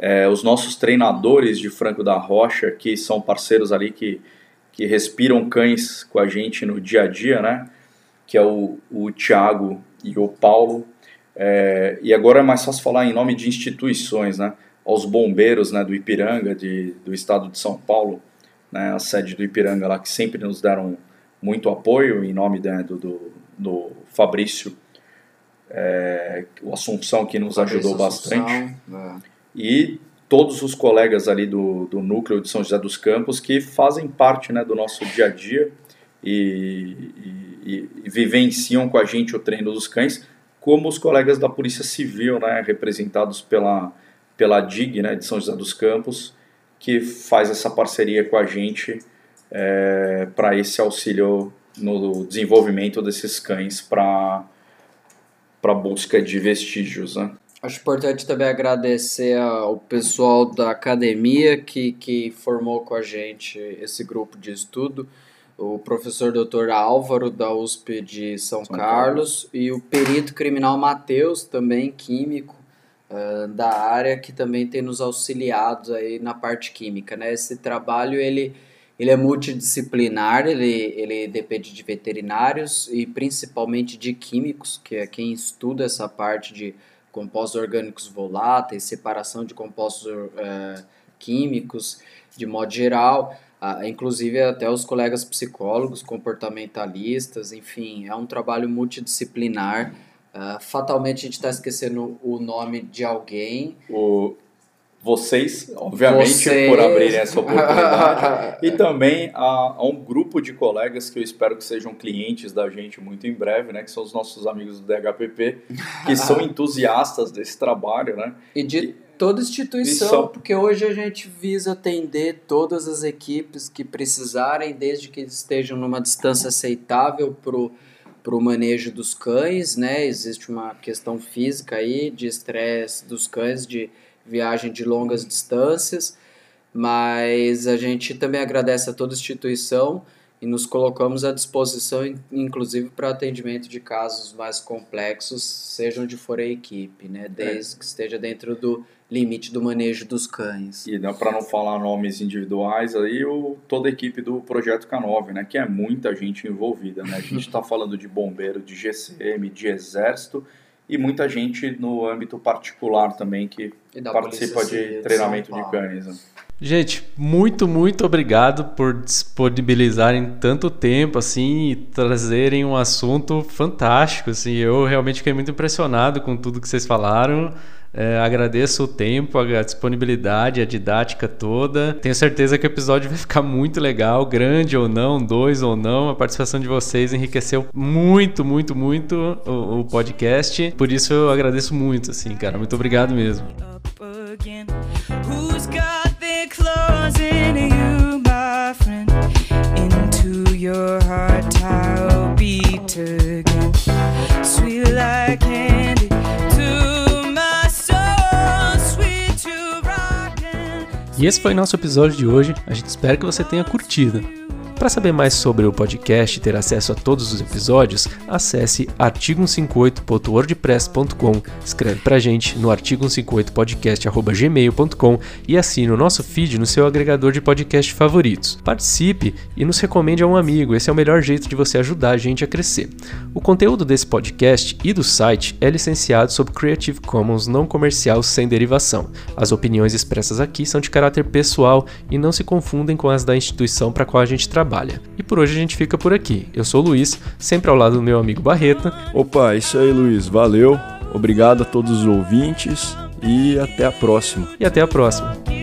é, os nossos treinadores de Franco da Rocha, que são parceiros ali que, que respiram cães com a gente no dia a dia, né? Que é o, o Tiago e o Paulo. É, e agora é mais fácil falar em nome de instituições, né? Aos bombeiros né, do Ipiranga, de, do estado de São Paulo, né, a sede do Ipiranga lá, que sempre nos deram muito apoio, em nome né, do, do, do Fabrício, é, o Assunção, que nos ajudou bastante. É e todos os colegas ali do, do núcleo de São José dos Campos que fazem parte né, do nosso dia a dia e, e, e, vivenciam com a gente o treino dos cães, como os colegas da Polícia Civil, né, representados pela, pela DIG né, de São José dos Campos, que faz essa parceria com a gente é, para esse auxílio no desenvolvimento desses cães para a busca de vestígios. Né? Acho importante também agradecer ao pessoal da academia que, que formou com a gente esse grupo de estudo, o professor Dr. Álvaro da USP de São, São Carlos, Carlos, e o perito criminal Matheus, também químico uh, da área, que também tem nos auxiliado aí na parte química. Né? Esse trabalho ele, ele é multidisciplinar, ele, ele depende de veterinários e principalmente de químicos, que é quem estuda essa parte de compostos orgânicos voláteis, separação de compostos uh, químicos, de modo geral, uh, inclusive até os colegas psicólogos, comportamentalistas, enfim, é um trabalho multidisciplinar. Uh, fatalmente a gente está esquecendo o nome de alguém. O vocês, obviamente, vocês. por abrirem essa oportunidade. e também a, a, um grupo de colegas que eu espero que sejam clientes da gente muito em breve, né? Que são os nossos amigos do DHPP, que são entusiastas desse trabalho, né? E de e, toda instituição, porque hoje a gente visa atender todas as equipes que precisarem, desde que estejam numa distância aceitável para o manejo dos cães, né? Existe uma questão física aí de estresse dos cães, de viagem de longas distâncias, mas a gente também agradece a toda instituição e nos colocamos à disposição, inclusive para atendimento de casos mais complexos, seja onde for a equipe, né? desde é. que esteja dentro do limite do manejo dos cães. E para não falar nomes individuais, aí o, toda a equipe do Projeto K9, né? que é muita gente envolvida. Né? A gente está falando de bombeiro, de GCM, de exército e muita gente no âmbito particular também que participa de treinamento de cães. Né? Gente, muito, muito obrigado por disponibilizarem tanto tempo assim e trazerem um assunto fantástico. Assim, eu realmente fiquei muito impressionado com tudo que vocês falaram. É, agradeço o tempo, a disponibilidade, a didática toda. Tenho certeza que o episódio vai ficar muito legal, grande ou não, dois ou não. A participação de vocês enriqueceu muito, muito, muito o, o podcast. Por isso eu agradeço muito, assim, cara. Muito obrigado mesmo. your E esse foi nosso episódio de hoje. A gente espera que você tenha curtido. Para saber mais sobre o podcast e ter acesso a todos os episódios, acesse artigo158.wordpress.com, escreve pra gente no artigo158podcast.gmail.com e assine o nosso feed no seu agregador de podcast favoritos. Participe e nos recomende a um amigo, esse é o melhor jeito de você ajudar a gente a crescer. O conteúdo desse podcast e do site é licenciado sob Creative Commons não comercial sem derivação. As opiniões expressas aqui são de caráter pessoal e não se confundem com as da instituição para qual a gente trabalha trabalha. E por hoje a gente fica por aqui. Eu sou o Luiz, sempre ao lado do meu amigo Barreta. Opa, isso aí, Luiz. Valeu. Obrigado a todos os ouvintes e até a próxima. E até a próxima.